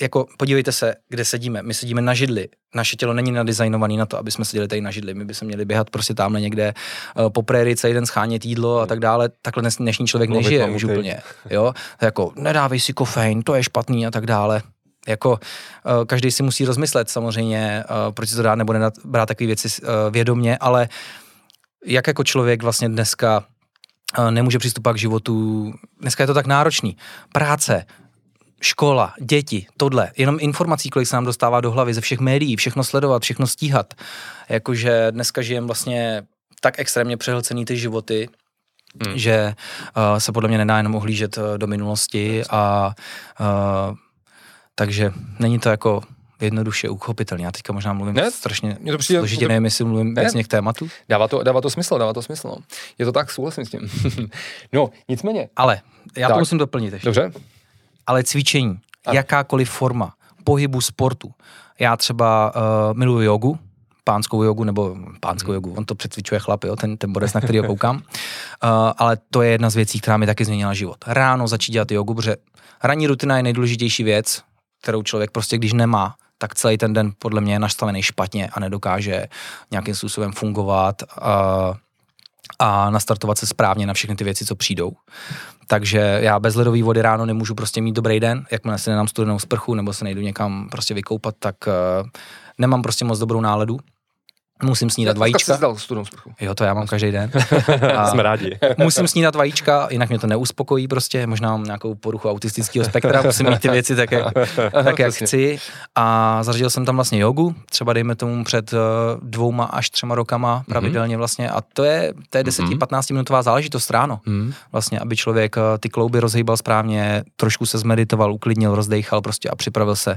jako podívejte se, kde sedíme. My sedíme na židli. Naše tělo není nadizajnované na to, aby jsme seděli tady na židli. My bychom měli běhat prostě tamhle někde uh, po prérii celý den schánět jídlo a tak dále. Takhle dnes, dnešní člověk Mluvit nežije už úplně. Jo? Jako nedávej si kofein, to je špatný a tak dále. Jako uh, každý si musí rozmyslet samozřejmě, uh, proč si to dá nebo nedat, brát takové věci vědomně, ale jak jako člověk vlastně dneska nemůže přistupovat k životu. Dneska je to tak náročný. Práce, škola, děti, tohle, jenom informací, kolik se nám dostává do hlavy ze všech médií, všechno sledovat, všechno stíhat. Jakože dneska žijem vlastně tak extrémně přehlcený ty životy, Hmm. Že uh, se podle mě nedá jenom ohlížet uh, do minulosti a uh, takže není to jako jednoduše uchopitelný. Já teďka možná mluvím ne, strašně mě to přijde, složitě, nevím, jestli mluvím ne, k tématu. Dává to, dává to smysl, dává to smysl. No. Je to tak, souhlasím s tím. *laughs* no, nicméně. Ale, já tak. to musím doplnit ještě. Dobře. Ale cvičení, a. jakákoliv forma, pohybu, sportu. Já třeba uh, miluji jogu, pánskou jogu, nebo pánskou hmm. jogu, on to přecvičuje chlap, jo, ten, ten bodec, na který ho koukám. Uh, *laughs* ale to je jedna z věcí, která mi taky změnila život. Ráno začít dělat jogu, protože ranní rutina je nejdůležitější věc, kterou člověk prostě, když nemá, tak celý ten den podle mě je nastavený špatně a nedokáže nějakým způsobem fungovat a, a nastartovat se správně na všechny ty věci, co přijdou. Takže já bez ledové vody ráno nemůžu prostě mít dobrý den, jakmile si nedám studenou sprchu nebo se nejdu někam prostě vykoupat, tak uh, nemám prostě moc dobrou náladu. Musím snídat Já vajíčka. Jsi studenou sprchu. Jo, to já mám každý den. *laughs* A Jsme rádi. musím snídat vajíčka, jinak mě to neuspokojí prostě. Možná mám nějakou poruchu autistického spektra, *laughs* musím mít ty věci tak, jak, *laughs* tak, jak chci. A zařadil jsem tam vlastně jogu, třeba dejme tomu před uh, dvouma až třema rokama mhm. pravidelně vlastně. A to je, to je 10-15 mhm. minutová záležitost ráno. Mm. Vlastně, aby člověk uh, ty klouby rozhýbal správně, trošku se zmeditoval, uklidnil, rozdechal prostě a připravil se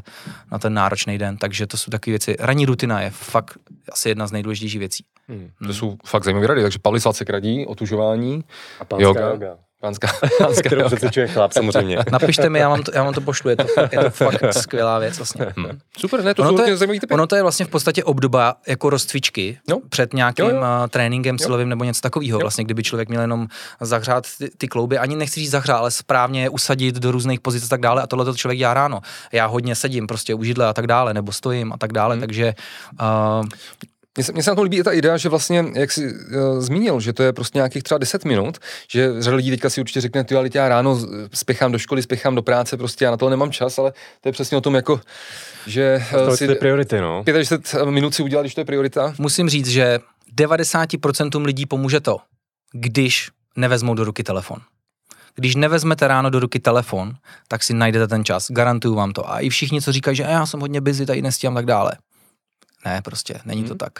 na ten náročný den. Takže to jsou takové věci. Ranní rutina je fakt asi jedna z nejdůležitějších věcí. Hmm. To jsou fakt zajímavé rady, takže Pavlis Vacek radí, otužování, a pánská yoga. yoga. Pánská, *laughs* pánská kterou přesvědčuje chlap samozřejmě. *laughs* Napište mi, já vám to, já vám to pošlu, je to, je to fakt *laughs* skvělá věc vlastně. Hmm. Super, ne, to ono jsou to, je, zajímavý typy. ono to je vlastně v podstatě obdoba jako rozcvičky no. před nějakým jo, jo. Uh, tréninkem jo. silovým nebo něco takového. Vlastně, kdyby člověk měl jenom zahřát ty, ty klouby, ani nechci říct zahřát, ale správně usadit do různých pozic a tak dále. A tohle to člověk dělá ráno. Já hodně sedím prostě u židle a tak dále, nebo stojím a tak dále, hmm. takže uh, mně se, mně se na tom líbí i ta idea, že vlastně, jak jsi uh, zmínil, že to je prostě nějakých třeba 10 minut, že řada lidí teďka si určitě řekne, ty ale já ráno spěchám do školy, spěchám do práce, prostě já na to nemám čas, ale to je přesně o tom jako, že uh, si... priority, no. 65 minut si udělat, když to je priorita. Musím říct, že 90% lidí pomůže to, když nevezmou do ruky telefon. Když nevezmete ráno do ruky telefon, tak si najdete ten čas, garantuju vám to. A i všichni, co říkají, že já jsem hodně busy, tady nestíhám tak dále. Ne, prostě, není hmm. to tak.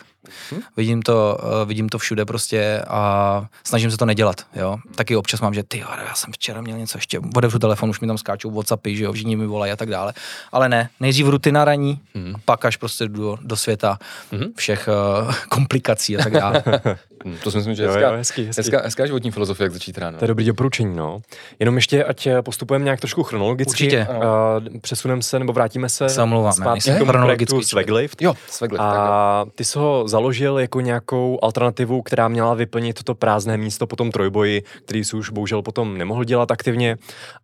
Hmm. Vidím to, uh, vidím to všude prostě a snažím se to nedělat, jo. Taky občas mám, že ty, já jsem včera měl něco ještě, otevřu telefon, už mi tam skáčou Whatsappy, že jo, všichni mi volají a tak dále. Ale ne, nejdřív rutina raní, hmm. pak až prostě do, do světa hmm. všech uh, *laughs* komplikací a tak dále. *laughs* Hmm, to si myslím, že je hezká, jo, hezký, hezký. Hezká, hezká životní filozofie, jak začít ráno. To je dobrý doporučení, no. Jenom ještě, ať eh, postupujeme nějak trošku chronologicky. Určitě. Uh, přesuneme se, nebo vrátíme se Samlouváme, zpátky k tomu projektu Swaglift. Jo, Swaglift. A ty jsi ho založil jako nějakou alternativu, která měla vyplnit to prázdné místo po tom trojboji, který si už bohužel potom nemohl dělat aktivně.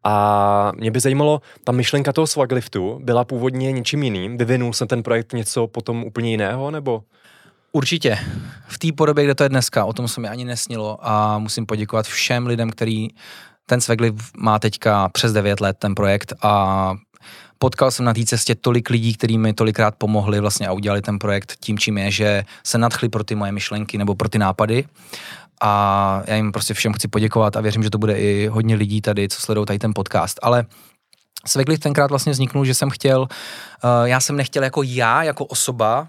A mě by zajímalo, ta myšlenka toho Swagliftu byla původně něčím jiným? Vyvinul se ten projekt něco potom úplně jiného, nebo? Určitě. V té podobě, kde to je dneska, o tom se mi ani nesnilo a musím poděkovat všem lidem, který ten Svegli má teďka přes 9 let ten projekt a potkal jsem na té cestě tolik lidí, kteří mi tolikrát pomohli vlastně a udělali ten projekt tím, čím je, že se nadchli pro ty moje myšlenky nebo pro ty nápady. A já jim prostě všem chci poděkovat a věřím, že to bude i hodně lidí tady, co sledují tady ten podcast. Ale Svegli tenkrát vlastně vzniknul, že jsem chtěl, uh, já jsem nechtěl jako já, jako osoba,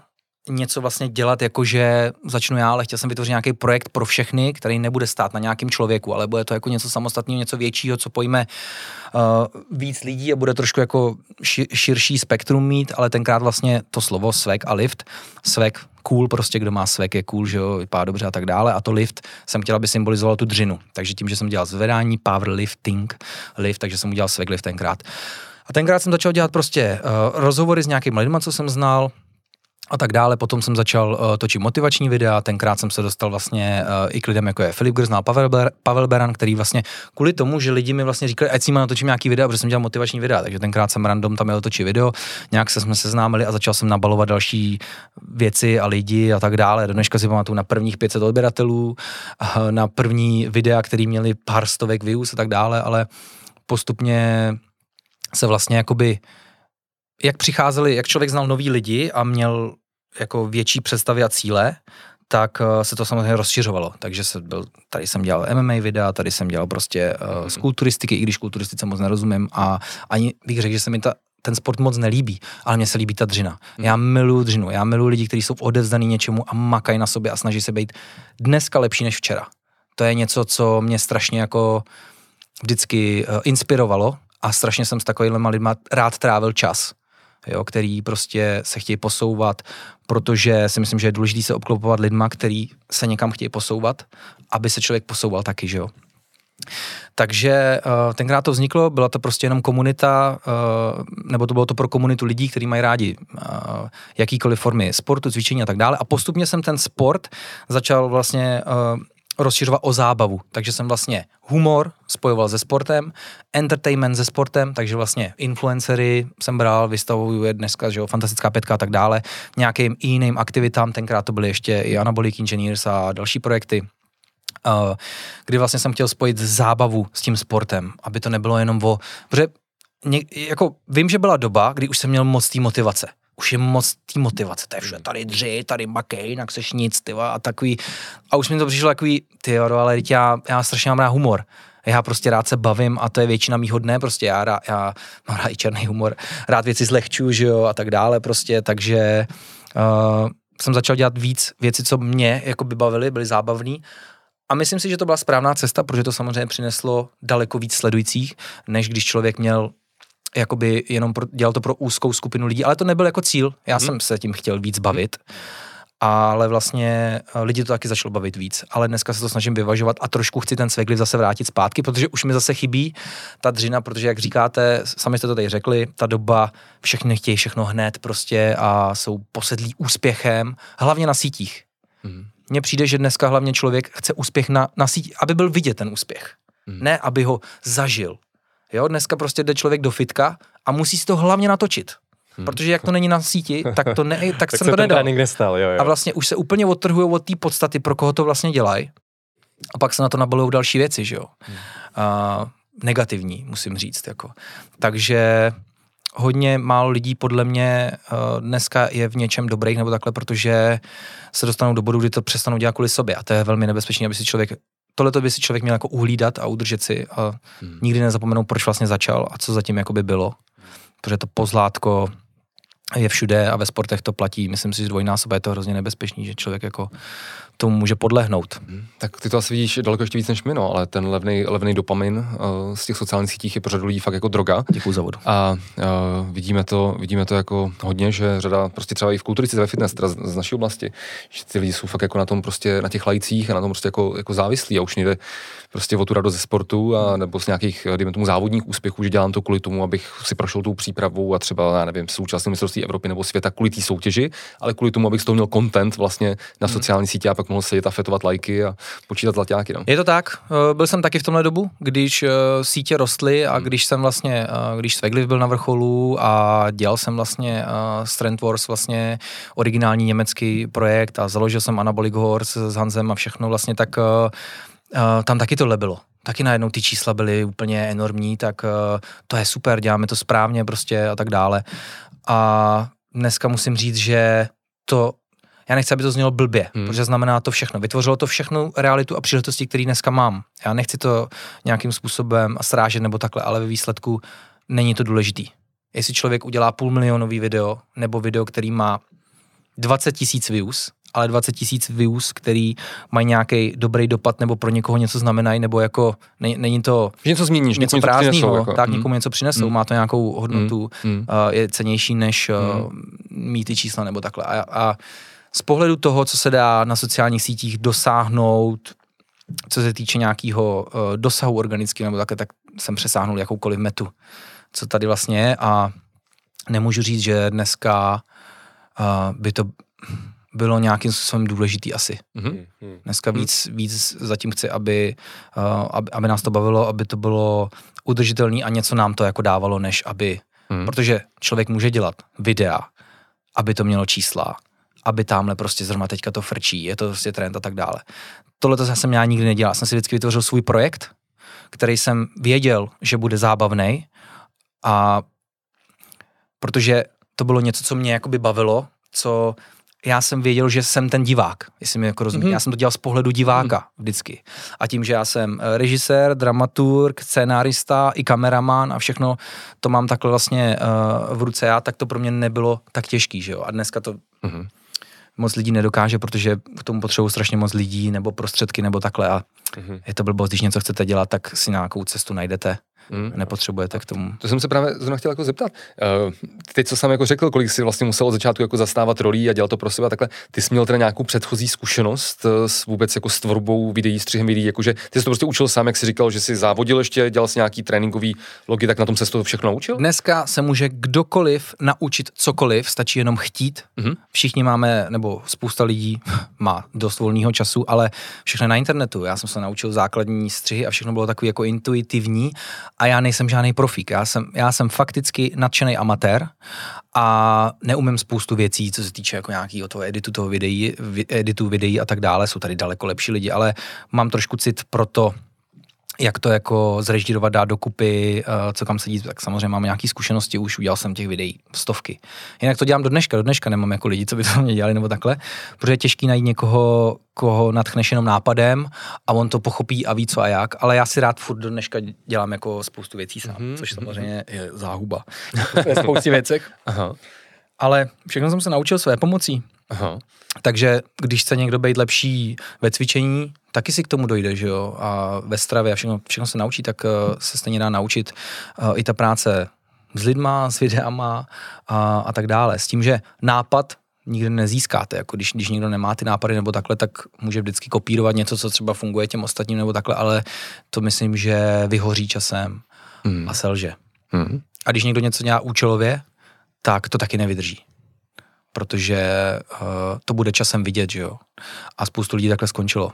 něco vlastně dělat, jakože začnu já, ale chtěl jsem vytvořit nějaký projekt pro všechny, který nebude stát na nějakém člověku, ale bude to jako něco samostatného, něco většího, co pojme uh, víc lidí a bude trošku jako ši, širší spektrum mít, ale tenkrát vlastně to slovo svek a lift, svek cool, prostě kdo má svek je cool, že jo, vypadá dobře a tak dále. A to lift jsem chtěl, aby symbolizoval tu dřinu. Takže tím, že jsem dělal zvedání, powerlifting, lift, takže jsem udělal svek lift tenkrát. A tenkrát jsem začal dělat prostě uh, rozhovory s nějakými lidmi, co jsem znal, a tak dále. Potom jsem začal uh, točit motivační videa, tenkrát jsem se dostal vlastně uh, i k lidem, jako je Filip Grznal, Pavel, Ber, Pavel Beran, který vlastně kvůli tomu, že lidi mi vlastně říkali, ať si natočím nějaký video, protože jsem dělal motivační videa, takže tenkrát jsem random tam měl točit video, nějak se jsme seznámili a začal jsem nabalovat další věci a lidi a tak dále. Do dneška si pamatuju na prvních 500 odběratelů, uh, na první videa, který měli pár stovek views a tak dále, ale postupně se vlastně jakoby jak přicházeli, jak člověk znal nový lidi a měl jako větší představy a cíle, tak uh, se to samozřejmě rozšiřovalo. Takže se byl, tady jsem dělal MMA videa, tady jsem dělal prostě uh, z kulturistiky, i když kulturistice moc nerozumím a ani bych řekl, že se mi ta, ten sport moc nelíbí, ale mně se líbí ta dřina. Hmm. Já miluji dřinu, já miluji lidi, kteří jsou odevzdaný něčemu a makají na sobě a snaží se být dneska lepší než včera. To je něco, co mě strašně jako vždycky uh, inspirovalo a strašně jsem s takovými lidmi rád trávil čas, jo, který prostě se chtějí posouvat, protože si myslím, že je důležité se obklopovat lidma, který se někam chtějí posouvat, aby se člověk posouval taky, že jo. Takže uh, tenkrát to vzniklo, byla to prostě jenom komunita, uh, nebo to bylo to pro komunitu lidí, kteří mají rádi uh, jakýkoliv formy sportu, cvičení a tak dále. A postupně jsem ten sport začal vlastně rozšiřovat o zábavu. Takže jsem vlastně humor spojoval se sportem, entertainment se sportem, takže vlastně influencery jsem bral, vystavuju je dneska, že jo, fantastická pětka a tak dále, nějakým jiným aktivitám, tenkrát to byly ještě i Anabolic Engineers a další projekty. Uh, kdy vlastně jsem chtěl spojit zábavu s tím sportem, aby to nebylo jenom o, protože ně, jako vím, že byla doba, kdy už jsem měl moc té motivace už je moc té motivace, to je všude, tady dři, tady makej, jinak seš nic, tyva, a takový, a už mi to přišlo takový, ty ale já, já strašně mám rád humor, já prostě rád se bavím a to je většina mýho dne, prostě. Já, rád, já mám rád i černý humor, rád věci zlehču, že jo, a tak dále prostě, takže uh, jsem začal dělat víc věci, co mě jako by bavily, byly zábavný. A myslím si, že to byla správná cesta, protože to samozřejmě přineslo daleko víc sledujících, než když člověk měl jakoby jenom pro, dělal to pro úzkou skupinu lidí, ale to nebyl jako cíl, já hmm. jsem se tím chtěl víc bavit, ale vlastně eh, lidi to taky začalo bavit víc, ale dneska se to snažím vyvažovat a trošku chci ten svegli zase vrátit zpátky, protože už mi zase chybí ta dřina, protože jak říkáte, sami jste to tady řekli, ta doba, všechny chtějí všechno hned prostě a jsou posedlí úspěchem, hlavně na sítích. Hmm. Mně přijde, že dneska hlavně člověk chce úspěch na, na síti, aby byl vidět ten úspěch. Hmm. Ne, aby ho zažil. Jo, dneska prostě jde člověk do fitka a musí si to hlavně natočit. Hmm. Protože jak to není na síti, tak to ne, *laughs* tak, tak jsem to nedal. Nestal, jo, jo. A vlastně už se úplně odtrhují od té podstaty, pro koho to vlastně dělají. A pak se na to nabalují další věci, že jo. Hmm. A, negativní, musím říct. Jako. Takže hodně málo lidí podle mě uh, dneska je v něčem dobrých nebo takhle, protože se dostanou do bodu, kdy to přestanou dělat kvůli sobě. A to je velmi nebezpečné, aby si člověk tohle by si člověk měl jako uhlídat a udržet si a hmm. nikdy nezapomenout, proč vlastně začal a co zatím jako by bylo. Protože to pozlátko je všude a ve sportech to platí. Myslím si, že dvojnásoba je to hrozně nebezpečný, že člověk jako tomu může podlehnout. Hmm. Tak ty to asi vidíš daleko ještě víc než my, no, ale ten levný, levný dopamin uh, z těch sociálních sítích je pro řadu lidí fakt jako droga. Děkuji za vodu. A uh, vidíme, to, vidíme to jako hodně, že řada prostě třeba i v kulturistice, ve fitness, teda z, z naší oblasti, že ty lidi jsou fakt jako na tom prostě, na těch lajcích a na tom prostě jako, jako závislí a už někde prostě o tu radost ze sportu a nebo z nějakých, dejme tomu, závodních úspěchů, že dělám to kvůli tomu, abych si prošel tou přípravou a třeba, já nevím, současný mistrovství Evropy nebo světa kvůli té soutěži, ale kvůli tomu, abych z toho měl content vlastně na hmm. sociální sítě a pak mohl sedět a fetovat lajky a počítat zlatáky. No. Je to tak, eh, byl jsem taky v tomhle dobu, když eh, sítě rostly a hmm. když jsem vlastně, eh, když Svegliv byl na vrcholu a dělal jsem vlastně Strength Wars, vlastně originální německý projekt a založil jsem Anabolic Horse s Hanzem a všechno vlastně, tak tam taky tohle bylo. Taky najednou ty čísla byly úplně enormní, tak uh, to je super, děláme to správně prostě a tak dále. A dneska musím říct, že to já nechci, aby to znělo blbě, hmm. protože znamená to všechno. Vytvořilo to všechno realitu a příležitosti, které dneska mám. Já nechci to nějakým způsobem srážet nebo takhle, ale ve výsledku není to důležitý. Jestli člověk udělá půl milionový video nebo video, který má 20 tisíc views, ale 20 tisíc views, který mají nějaký dobrý dopad nebo pro někoho něco znamenají, nebo jako ne, není to že něco změníš, něco, něco prázdného, jako. tak mm. někomu něco přinesou, mm. má to nějakou hodnotu, mm. uh, je cenější než uh, mít ty čísla nebo takhle. A, a z pohledu toho, co se dá na sociálních sítích dosáhnout, co se týče nějakého uh, dosahu organického nebo takhle, tak jsem přesáhnul jakoukoliv metu, co tady vlastně je a nemůžu říct, že dneska uh, by to bylo nějakým způsobem důležitý asi. Mm-hmm. Dneska víc, víc zatím chci, aby, uh, aby, aby nás to bavilo, aby to bylo udržitelné a něco nám to jako dávalo, než aby, mm. protože člověk může dělat videa, aby to mělo čísla, aby tamhle prostě zrovna teďka to frčí, je to prostě trend a tak dále. Tohle to jsem já nikdy nedělal. Jsem si vždycky vytvořil svůj projekt, který jsem věděl, že bude zábavný a protože to bylo něco, co mě jakoby bavilo, co já jsem věděl, že jsem ten divák, jestli mi jako rozumíte. Mm-hmm. Já jsem to dělal z pohledu diváka mm-hmm. vždycky. A tím, že já jsem eh, režisér, dramaturg, scénárista i kameraman a všechno to mám takhle vlastně uh, v ruce já, tak to pro mě nebylo tak těžký, že jo. A dneska to mm-hmm moc lidí nedokáže, protože k tomu potřebují strašně moc lidí nebo prostředky nebo takhle a Mhm. je to blbost, když něco chcete dělat, tak si nějakou cestu najdete. Mm. Nepotřebujete k tomu. To jsem se právě zrovna chtěl jako zeptat. Uh, teď, co jsem jako řekl, kolik jsi vlastně musel od začátku jako zastávat rolí a dělat to pro sebe a takhle, ty jsi měl teda nějakou předchozí zkušenost eh, s vůbec jako s tvorbou videí, střihem videí, jakože ty jsi to prostě učil sám, jak jsi říkal, že jsi závodil ještě, dělal jsi nějaký tréninkový logy, tak na tom se to všechno naučil? Dneska se může kdokoliv naučit cokoliv, stačí jenom chtít. Mhm. Všichni máme, nebo spousta lidí *laughs* má dost volného času, ale všechno je na internetu. Já jsem se naučil základní střihy a všechno bylo takový jako intuitivní a já nejsem žádný profík. Já jsem, já jsem fakticky nadšený amatér a neumím spoustu věcí, co se týče jako nějakého toho editu toho videí, vi- editu videí a tak dále. Jsou tady daleko lepší lidi, ale mám trošku cit pro to, jak to jako zrežírovat, dát dokupy, eh, co kam sedí, tak samozřejmě mám nějaké zkušenosti, už udělal jsem těch videí stovky. Jinak to dělám do dneška, do dneška nemám jako lidi, co by to mě dělali nebo takhle, protože je těžký najít někoho, koho natchneš jenom nápadem a on to pochopí a ví co a jak, ale já si rád furt do dneška dělám jako spoustu věcí sám, Mhm, mm-hmm. což samozřejmě je záhuba *laughs* ve spoustě věcech. Aha, Ale všechno jsem se naučil své pomocí. Aha. Takže když chce někdo být lepší ve cvičení, taky si k tomu dojde, že jo, a ve stravě a všechno, všechno se naučí, tak uh, se stejně dá naučit uh, i ta práce s lidma, s videama a, a tak dále. S tím, že nápad nikdy nezískáte, jako když, když někdo nemá ty nápady nebo takhle, tak může vždycky kopírovat něco, co třeba funguje těm ostatním nebo takhle, ale to myslím, že vyhoří časem Hmm. a selže. Hmm. A když někdo něco dělá účelově, tak to taky nevydrží. Protože uh, to bude časem vidět, že jo. A spoustu lidí takhle skončilo.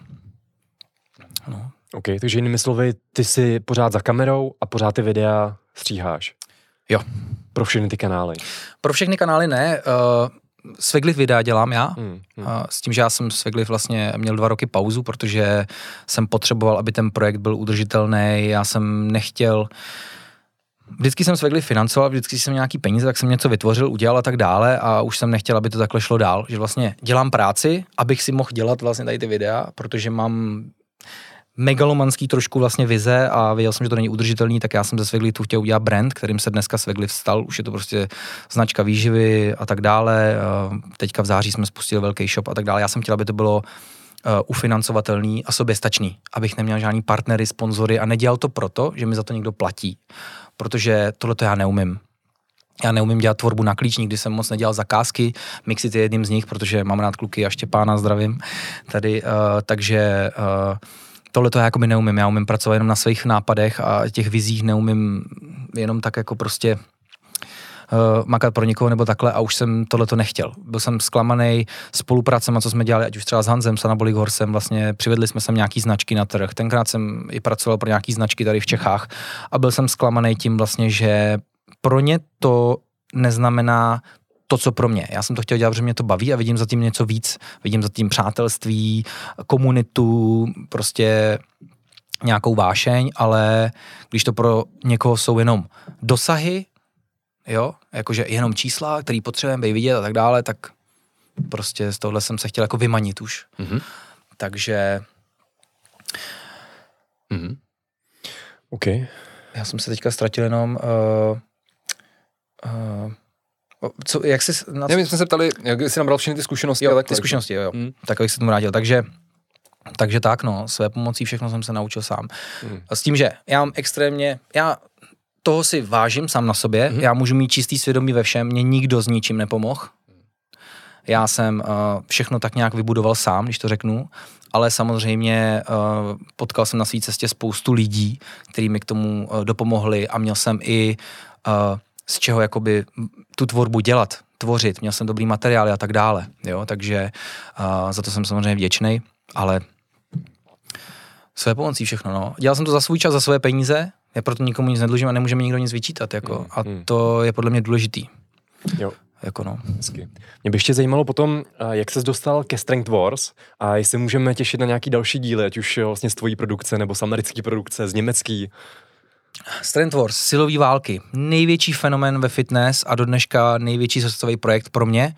No. OK, takže jinými slovy, ty jsi pořád za kamerou a pořád ty videa stříháš. Jo. Pro všechny ty kanály. Pro všechny kanály ne. Uh, Svegliv videa dělám já, Hmm. Hmm. A s tím, že já jsem Svegliv vlastně měl dva roky pauzu, protože jsem potřeboval, aby ten projekt byl udržitelný. Já jsem nechtěl Vždycky jsem Svegliv financoval, vždycky jsem nějaký peníze, tak jsem něco vytvořil, udělal a tak dále a už jsem nechtěl, aby to takhle šlo dál. Že vlastně dělám práci, abych si mohl dělat vlastně tady ty videa, protože mám megalomanský trošku vlastně vize a věděl jsem, že to není udržitelný, tak já jsem ze Sveglitu chtěl udělat brand, kterým se dneska Svegliv stal, už je to prostě značka výživy a tak dále. Teďka v září jsme spustili velký shop a tak dále. Já jsem chtěl, aby to bylo uh, ufinancovatelný a soběstačný, abych neměl žádný partnery, sponzory a nedělal to proto, že mi za to někdo platí. Protože tohle to já neumím. Já neumím dělat tvorbu na klíč, nikdy jsem moc nedělal zakázky, Mixit je jedním z nich, protože mám rád kluky a Štěpána, zdravím tady, uh, takže uh, tohle to já jako neumím, já umím pracovat jenom na svých nápadech a těch vizích neumím jenom tak jako prostě makat pro někoho nebo takhle a už jsem tohle to nechtěl. Byl jsem zklamaný spolupracema, co jsme dělali, ať už třeba s Hanzem, s Anabolik Horsem, vlastně přivedli jsme sem nějaký značky na trh. Tenkrát jsem i pracoval pro nějaký značky tady v Čechách a byl jsem zklamaný tím vlastně, že pro ně to neznamená to, co pro mě. Já jsem to chtěl dělat, protože mě to baví a vidím za tím něco víc. Vidím za tím přátelství, komunitu, prostě nějakou vášeň, ale když to pro někoho jsou jenom dosahy, jo, jakože jenom čísla, který potřebujeme být vidět a tak dále, tak prostě z tohle jsem se chtěl jako vymanit už. Mhm. Takže Mhm. OK. já jsem se teďka ztratil jenom uh, uh, co, jak jsi, na Ne, my jsme se ptali, jak jsi nabral všechny ty zkušenosti. a jo, takhle. ty zkušenosti, jo, jo. Hmm. Tak abych se tomu vrátil. Takže, takže tak, no, své pomocí všechno jsem se naučil sám. Hmm. A s tím, že já mám extrémně, já toho si vážím sám na sobě, Mhm. já můžu mít čistý svědomí ve všem, mě nikdo s ničím nepomohl. Já jsem uh, všechno tak nějak vybudoval sám, když to řeknu, ale samozřejmě uh, potkal jsem na své cestě spoustu lidí, kteří mi k tomu uh, dopomohli a měl jsem i uh, z čeho jakoby tu tvorbu dělat, tvořit, měl jsem dobrý materiály a tak dále, jo, takže uh, za to jsem samozřejmě vděčný, ale své pomocí všechno, no. Dělal jsem to za svůj čas, za své peníze, já proto nikomu nic nedlužím a nemůže mi nikdo nic vyčítat, jako, a mm. to je podle mě důležitý, Jo. jako no. Hezky. Mě by ještě zajímalo potom, a jak ses dostal ke Strength Wars a jestli můžeme těšit na nějaký další díly, ať už vlastně z tvojí produkce nebo z americké produkce, z německý. Strength Wars, silový války, největší fenomén ve fitness a do dneška největší světový projekt pro mě,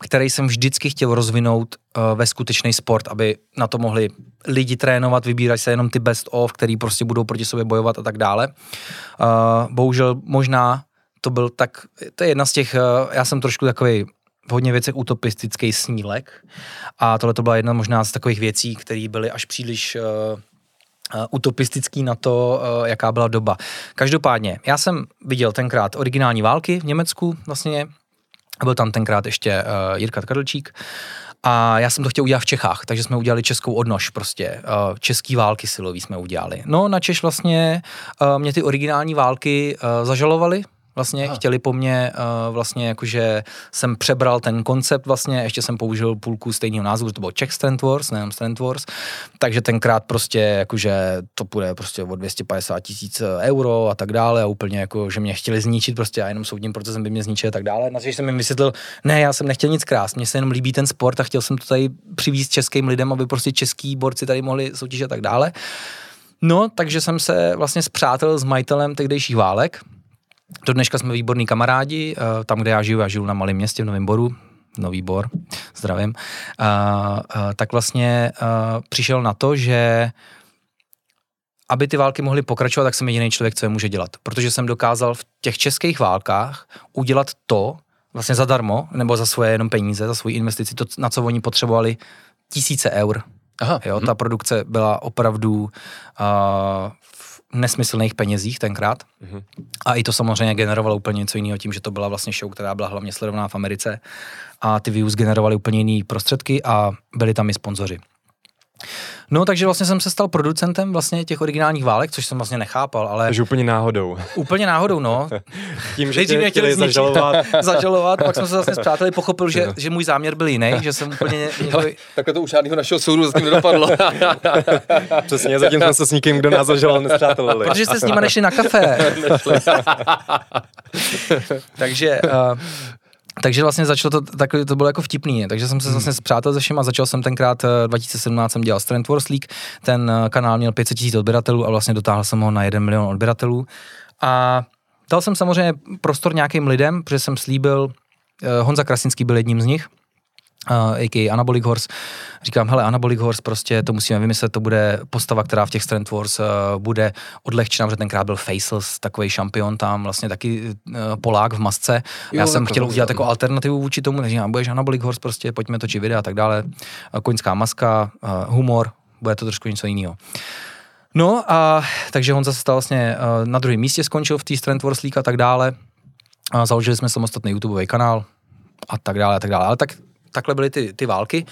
který jsem vždycky chtěl rozvinout uh, ve skutečný sport, aby na to mohli lidi trénovat, vybírat se jenom ty best of, který prostě budou proti sobě bojovat a tak dále. Uh, bohužel možná to byl tak, to je jedna z těch, uh, já jsem trošku takový v hodně věcech utopistický snílek a tohle to byla jedna možná z takových věcí, které byly až příliš uh, utopistický na to, uh, jaká byla doba. Každopádně, já jsem viděl tenkrát originální války v Německu vlastně, byl tam tenkrát ještě uh, Jirka Kadlčík a já jsem to chtěl udělat v Čechách, takže jsme udělali českou odnož prostě. Uh, český války silový jsme udělali. No na Češ vlastně uh, mě ty originální války zažalovali, vlastně, Aha. chtěli po mně uh, vlastně jakože jsem přebral ten koncept vlastně, ještě jsem použil půlku stejného názvu, že to bylo Czech Strand Wars, nejenom Strand Wars, takže tenkrát prostě jakože to bude prostě o 250 tisíc euro a tak dále a úplně jako, že mě chtěli zničit prostě a jenom soudním procesem by mě zničili a tak dále. Na jsem jim vysvětlil, ne, já jsem nechtěl nic krásně, mně se jenom líbí ten sport a chtěl jsem to tady přivízt českým lidem, aby prostě český borci tady mohli soutěžit a tak dále. No, takže jsem se vlastně zpřátel s majitelem tehdejších válek, do dneška jsme výborní kamarádi, uh, tam, kde já žiju, já žiju na malém městě v Novém Boru, Nový Bor, zdravím, uh, uh, tak vlastně přišel na to, že aby ty války mohly pokračovat, tak jsem jediný člověk, co je může dělat. Protože jsem dokázal v těch českých válkách udělat to, vlastně zadarmo, nebo za svoje jenom peníze, za svoji investici, to, na co oni potřebovali tisíce eur. Aha. Jo, ta produkce byla opravdu uh, nesmyslných penězích tenkrát. Mm-hmm. A i to samozřejmě generovalo úplně něco jiného tím, že to byla vlastně show, která byla hlavně sledovaná v Americe a ty views generovaly úplně jiné prostředky a byli tam i sponzoři. No, takže vlastně jsem se stal producentem vlastně těch originálních válek, což jsem vlastně nechápal, ale... Takže úplně náhodou. Úplně náhodou, no. *laughs* Tím, že tě chtěli zažalovat. *laughs* zažalovat, pak jsme se vlastně přáteli pochopil, že, že můj záměr byl jiný, *laughs* že jsem úplně... Hele, takhle to u žádného našeho soudu zatím nedopadlo. Přesně, zatím jsme se s nikým, kdo nás zažaloval, nespřátelili. Protože jste s nimi nešli na kafe. takže... Uh, takže vlastně začalo to, tak to bylo jako vtipný, takže jsem se vlastně zpřátel se všem a začal jsem tenkrát 2017 eh, jsem dělal Strength Wars League, ten eh, kanál měl 500 tisíc odběratelů a vlastně dotáhl jsem ho na 1 milion odběratelů. A dal jsem samozřejmě prostor nějakým lidem, protože jsem slíbil, eh, Honza Krasinský byl jedním z nich, uh, a.k.a. Anabolic Horse. Říkám, hele, Anabolic Horse, prostě to musíme vymyslet, to bude postava, která v těch Strength Wars uh, bude odlehčená, protože tenkrát byl Faceless, takový šampion tam, vlastně taky uh, Polák v masce. Jo, Já jsem chtěl udělat jako alternativu vůči tomu, než říkám, budeš Anabolic Horse, prostě pojďme točit videa a tak dále. Uh, koňská maska, uh, humor, bude to trošku něco jiného. No a takže on zase stal vlastně uh, na druhém místě, skončil v té Strength Wars League a tak dále. A založili jsme samostatný YouTubeový kanál a tak dále a tak dále. Ale tak takhle byly ty, ty války.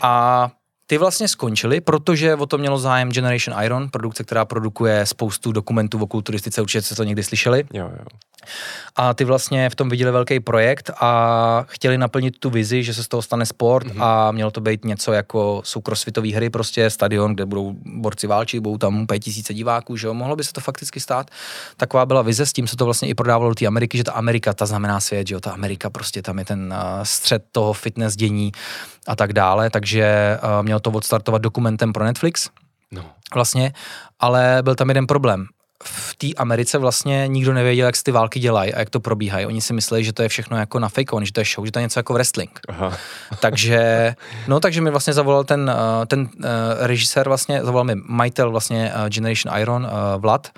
A ty vlastně skončily, protože o to mělo zájem Generation Iron, produkce, která produkuje spoustu dokumentů o kulturistice, určitě jste to někdy slyšeli. Jo, jo. A ty vlastně v tom viděli velký projekt a chtěli naplnit tu vizi, že se z toho stane sport mm-hmm. a mělo to být něco jako jsou crossfitové hry, prostě stadion, kde budou borci válčit, budou tam úplně tisíce diváků, že jo, mohlo by se to fakticky stát. Taková byla vize, s tím se to vlastně i prodávalo do té Ameriky, že ta Amerika, ta znamená svět, že jo, ta Amerika prostě tam je ten uh, střed toho fitness dění a tak dále, takže uh, mělo to odstartovat dokumentem pro Netflix, No. Vlastně, ale byl tam jeden problém v té Americe vlastně nikdo nevěděl, jak se ty války dělají a jak to probíhají. Oni si mysleli, že to je všechno jako na fake že to je show, že to je něco jako wrestling. Aha. *laughs* takže, no takže mi vlastně zavolal ten, eh, ten uh, režisér vlastně, zavolal mi majitel vlastně uh, Generation Iron, uh, Vlad,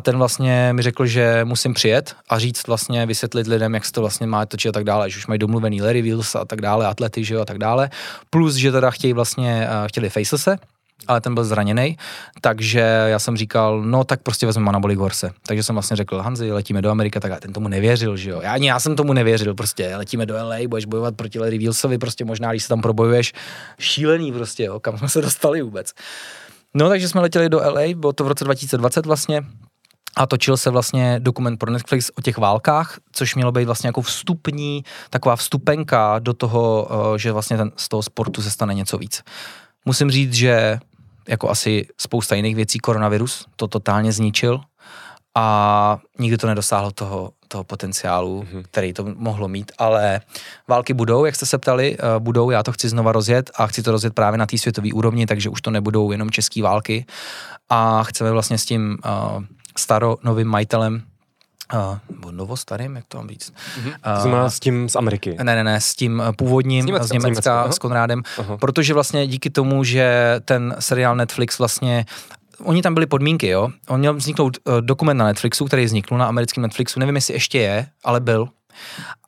a ten vlastně mi řekl, že musím přijet a říct vlastně, vysvětlit lidem, jak se to vlastně má točit a tak dále, že už mají domluvený Larry Wills a tak dále, atlety, že jo, a tak dále. Plus, že teda chtějí vlastně, uh, chtěli facelesse, ale ten byl zraněný, takže já jsem říkal, no tak prostě vezmeme Anabolic Horse. Takže jsem vlastně řekl, Hanzi, letíme do Ameriky, tak ten tomu nevěřil, že jo. Já ani já jsem tomu nevěřil, prostě letíme do LA, budeš bojovat proti Larry Wilsovi, prostě možná, když se tam probojuješ, šílený prostě, jo, kam jsme se dostali vůbec. No takže jsme letěli do LA, bylo to v roce 2020 vlastně, a točil se vlastně dokument pro Netflix o těch válkách, což mělo být vlastně jako vstupní, taková vstupenka do toho, eh, že vlastně ten, z toho sportu se stane něco víc. Musím říct, že jako asi spousta jiných věcí, koronavirus to totálně zničil a nikdy to nedosáhlo toho, toho potenciálu, mm-hmm. který to mohlo mít, ale války budou, jak jste se ptali, uh, budou, já to chci znova rozjet a chci to rozjet právě na té světové úrovni, takže už to nebudou jenom české války a chceme vlastně s tím uh, staro novým majitelem Uh, novostarým, jak to mám říct? Mm-hmm. Uh, s tím z Ameriky? Ne, ne, ne, s tím původním z Německa, z Německa, z Německa. s Konrádem, uh-huh. protože vlastně díky tomu, že ten seriál Netflix vlastně oni tam byly podmínky, jo. On měl vzniknout uh, dokument na Netflixu, který vznikl na americkém Netflixu, nevím, jestli ještě je, ale byl.